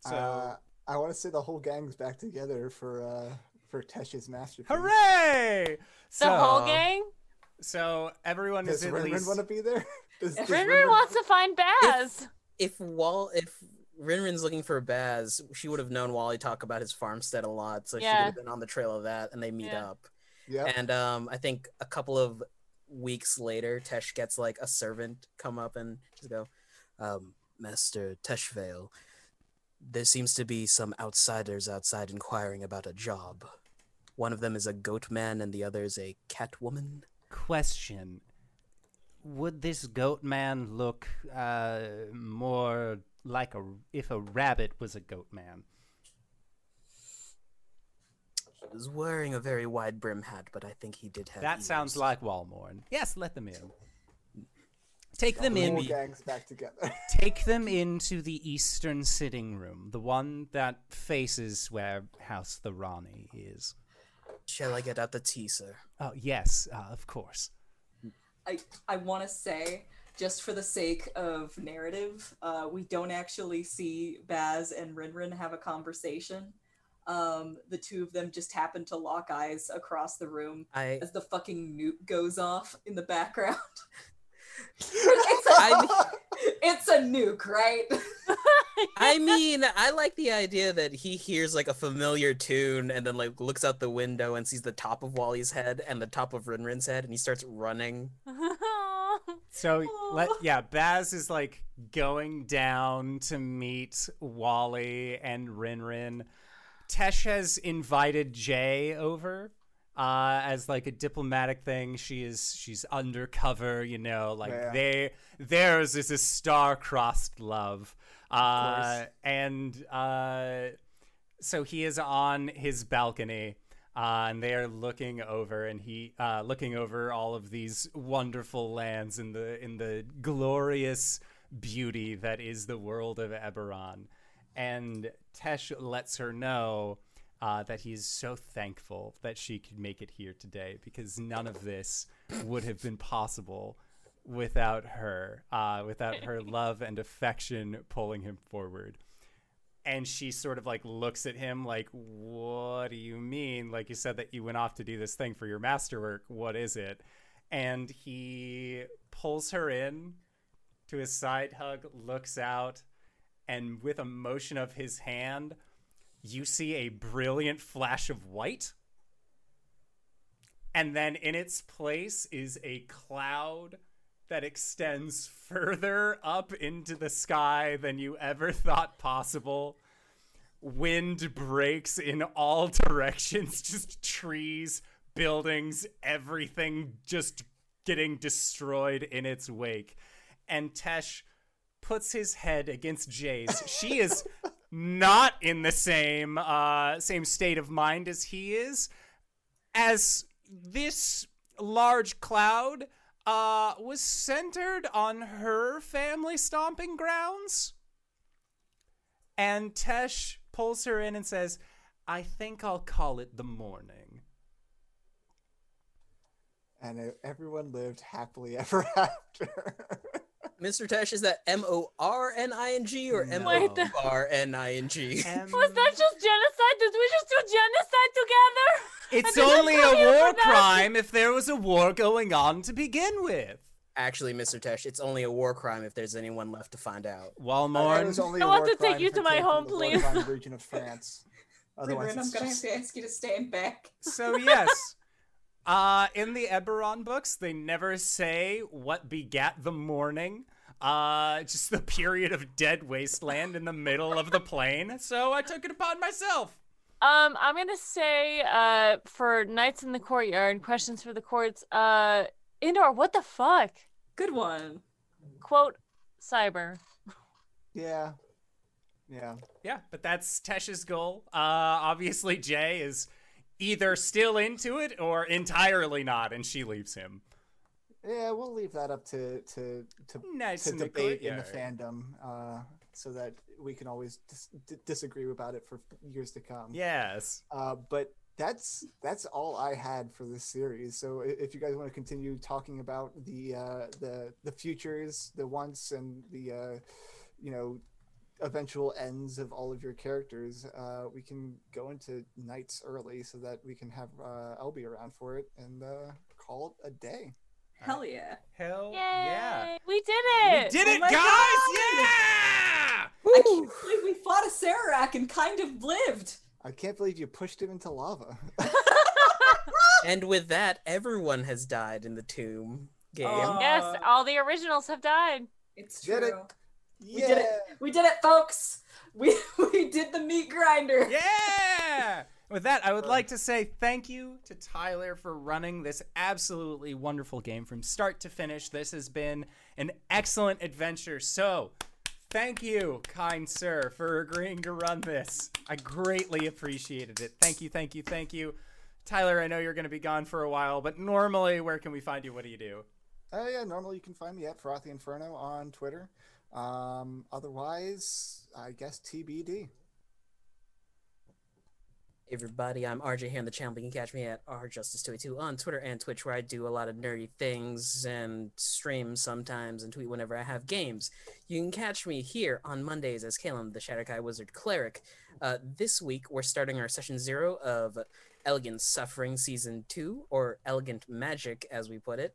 So Uh, I want to say the whole gang's back together for uh, for Tesh's masterpiece. hooray! So, The whole gang? So everyone Does is at Rin least want to be there? Does, does Rinrin Rin-Rin- wants to find Baz. If Wall, if Rinrin's looking for Baz, she would have known Wally talk about his farmstead a lot, so she would have been on the trail of that, and they meet Yeah. up. Yeah. And um, I think a couple of weeks later, Tesh gets like a servant come up and just go, um, Master Teshvale. There seems to be some outsiders outside inquiring about a job. One of them is a goat man and the other is a cat woman. Question: Would this goat man look uh, more like a if a rabbit was a goat man? He was wearing a very wide brim hat, but I think he did have That sounds ears. like Walmorn. Yes, let them in. Take them in. whole gang's back together. Take them into the eastern sitting room, the one that faces where House the Rani is. Shall I get out the tea, sir? Oh, yes, uh, of course. I I want to say just for the sake of narrative, uh, we don't actually see Baz and Rinrin have a conversation. Um, the two of them just happen to lock eyes across the room I as the fucking nuke goes off in the background. it's, a, I mean- it's a nuke, right? I mean, I like the idea that he hears like a familiar tune and then like looks out the window and sees the top of Wally's head and the top of Rinrin's head and he starts running. So let oh. yeah, Baz is like going down to meet Wally and Rinrin. Tesh has invited Jay over uh, as like a diplomatic thing. She is she's undercover, you know, like Yeah. they theirs is a star-crossed love. Uh, and uh, so he is on his balcony. Uh, and they are looking over, and he uh, looking over all of these wonderful lands in the in the glorious beauty that is the world of Eberron. And Tesh lets her know uh, that he's so thankful that she could make it here today because none of this would have been possible without her, uh, without her love and affection pulling him forward. And she sort of like looks at him like what do you mean? Like you said that you went off to do this thing for your masterwork. What is it? And he pulls her in to his side hug looks out and with a motion of his hand you see a brilliant flash of white and then in its place is a cloud that extends further up into the sky than you ever thought possible. Wind breaks in all directions, just trees, buildings, everything just getting destroyed in its wake. And Tesh puts his head against Jay's. She is not in the same uh, same state of mind as he is. As this large cloud uh, was centered on her family stomping grounds. And Tesh pulls her in and says, I think I'll call it the Mourning. and everyone lived happily ever after. Mr. Tesh, is that M O R N I N G or M No. O Wait, the- R N I N G? Was that just genocide? Did we just do genocide together? it's only a war crime if there was a war going on to begin with. Actually, Mr. Tesh, it's only a war crime if there's anyone left to find out. I Walmart. was only I a want war to take you to my home, please. war-crime region of France. Otherwise, Rinrin, I'm gonna have to ask you to stand back. So yes, uh, in the Eberron books, they never say what begat the Mourning. Uh, just the period of dead wasteland in the middle of the plain. So I took it upon myself. Um, I'm gonna say, uh, for Nights in the Courtyard, questions for the courts, uh, Indoor, what the fuck? Good one. Quote, Khyber. Yeah. Yeah. Yeah, but that's Tesh's goal. Uh, obviously Jay is either still into it or entirely not, and she leaves him. Yeah, we'll leave that up to to to, Nice to debate in the fandom, uh, so that we can always dis- d- disagree about it for years to come. Yes. Uh, but that's that's all I had for this series. So if you guys want to continue talking about the uh, the the futures, the once, and the uh, you know eventual ends of all of your characters, uh, we can go into nights early so that we can have uh, LB around for it and uh, call it a day. Hell yeah. Hell Yay! yeah. We did it! We did Oh it, my guys! Yeah! I can't believe we fought Acererak and kind of lived. I can't believe you pushed him into lava. And with that, everyone has died in the tomb game. Oh. Yes, all the originals have died. It's Get it. true. We did it. We did it, folks. We we did the meat grinder. Yeah! With that, I would uh. like to say thank you to Tyler for running this absolutely wonderful game from start to finish. This has been an excellent adventure. So, thank you, kind sir, for agreeing to run this. I greatly appreciated it. Thank you, thank you, thank you. Tyler, I know you're going to be gone for a while, but normally, where can we find you? What do you do? Oh yeah, normally you can find me at Frothy Inferno on Twitter. Um, otherwise, I guess TBD. Everybody, I'm RJ here on the channel. You can catch me at rjustice282 on Twitter and Twitch, where I do a lot of nerdy things and stream sometimes and tweet whenever I have games. You can catch me here on Mondays as Kalen, the Shatterkai Wizard Cleric. Uh, this week, we're starting our session zero of Elegant Suffering Season 2, or Elegant Magic, as we put it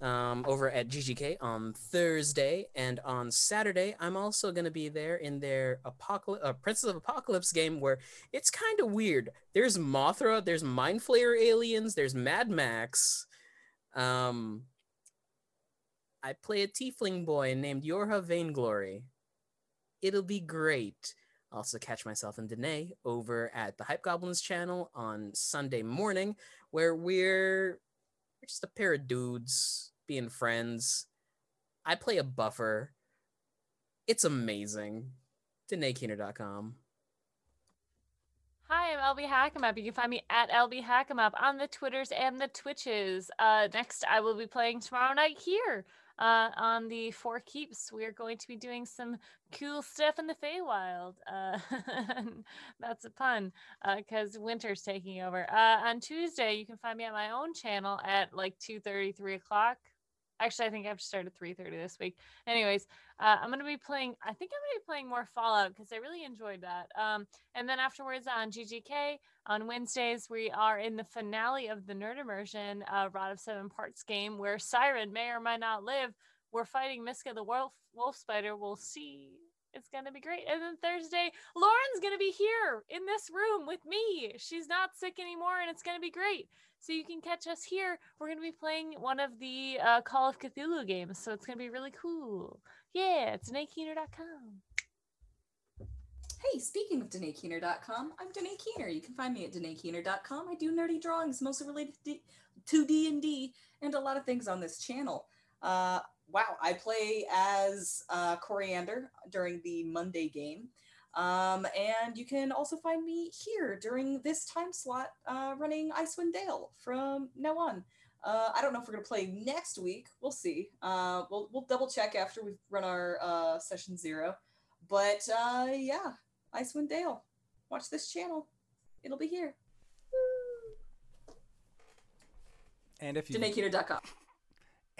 um, over at GGK on Thursday, and on Saturday I'm also going to be there in their Apocalypse, uh, Princes of Apocalypse game where it's kind of weird. There's Mothra, there's Mind Flayer aliens, there's Mad Max. Um, I play a Tiefling boy named Yorha Vainglory. It'll be great. Also, catch myself and Danae over at the Hype Goblins channel on Sunday morning, where we're we're just a pair of dudes being friends. I play a buffer. It's amazing. DanaeKeener.com. Hi, I'm LB Hackemup. You can find me at LB Hackemup on the Twitters and the Twitches. Uh, next, I will be playing tomorrow night here uh, on the Four Keeps. We are going to be doing some cool stuff in the Feywild. Uh, that's a pun because uh, winter's taking over. Uh, on Tuesday, you can find me at my own channel at like 2 3 o'clock actually i think i've started 3.30 this week anyways uh, i'm to be playing i think i'm to be playing more fallout because i really enjoyed that um, and then afterwards on ggk on wednesdays we are in the finale of the nerd immersion uh, rod of seven parts game where siren may or might not live we're fighting miska the wolf wolf spider we'll see it's to be great. And then Thursday, Lauren's to be here in this room with me. She's not sick anymore, and it's to be great. So you can catch us here. We're going to be playing one of the uh, Call of Cthulhu games. So it's going to be really cool. Yeah, it's DanaeKeener.com. Hey, speaking of DanaeKeener.com, I'm Danae Keener. You can find me at DanaeKeener.com. I do nerdy drawings, mostly related to D&D, and a lot of things on this channel. Uh, wow, I play as uh, Coriander during the Monday game. Um, and you can also find me here during this time slot uh, running Icewind Dale from now on. Uh, I don't know if we're going to play next week. We'll see. Uh, we'll, we'll double check after we've run our uh, session zero. But uh, yeah, Icewind Dale. Watch this channel. It'll be here. And if you DanaeKeener.com.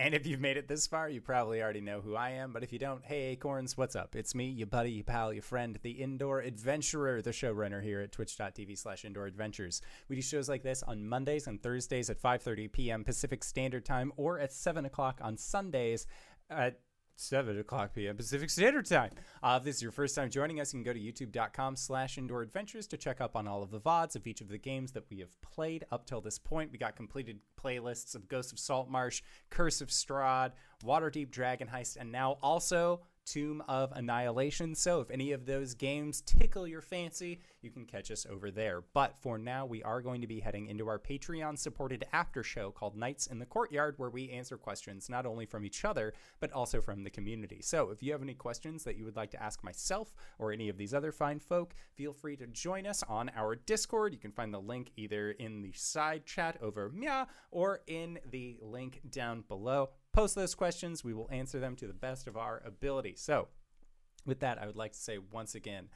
And if you've made it this far, you probably already know who I am. But if you don't, hey Acorns, what's up? It's me, your buddy, your pal, your friend, the Indoor Adventurer, the showrunner here at twitch.tv slash indoor adventures. We do shows like this on Mondays and Thursdays at 5.30 p.m. Pacific Standard Time or at 7 o'clock on Sundays at 7 o'clock p.m. Pacific Standard Time. Uh, if this is your first time joining us, you can go to youtube.com slash indoor adventures to check up on all of the VODs of each of the games that we have played up till this point. We got completed playlists of Ghost of Saltmarsh, Curse of Strahd, Waterdeep Dragon Heist, and now also Tomb of Annihilation. So if any of those games tickle your fancy, you can catch us over there. But for now, we are going to be heading into our Patreon supported after show called Nights in the Courtyard, where we answer questions not only from each other, but also from the community. So if you have any questions that you would like to ask myself or any of these other fine folk, feel free to join us on our Discord. You can find the link either in the side chat over Mia or in the link down below post those questions. We will answer them to the best of our ability. So, with that, I would like to say once again,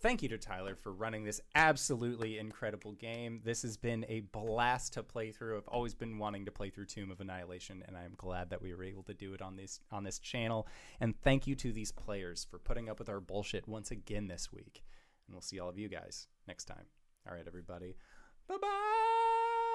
thank you to Tyler for running this absolutely incredible game. This has been a blast to play through. I've always been wanting to play through Tomb of Annihilation, and I am glad that we were able to do it on this on this channel. And thank you to these players for putting up with our bullshit once again this week. And we'll see all of you guys next time. All right, everybody. Bye bye.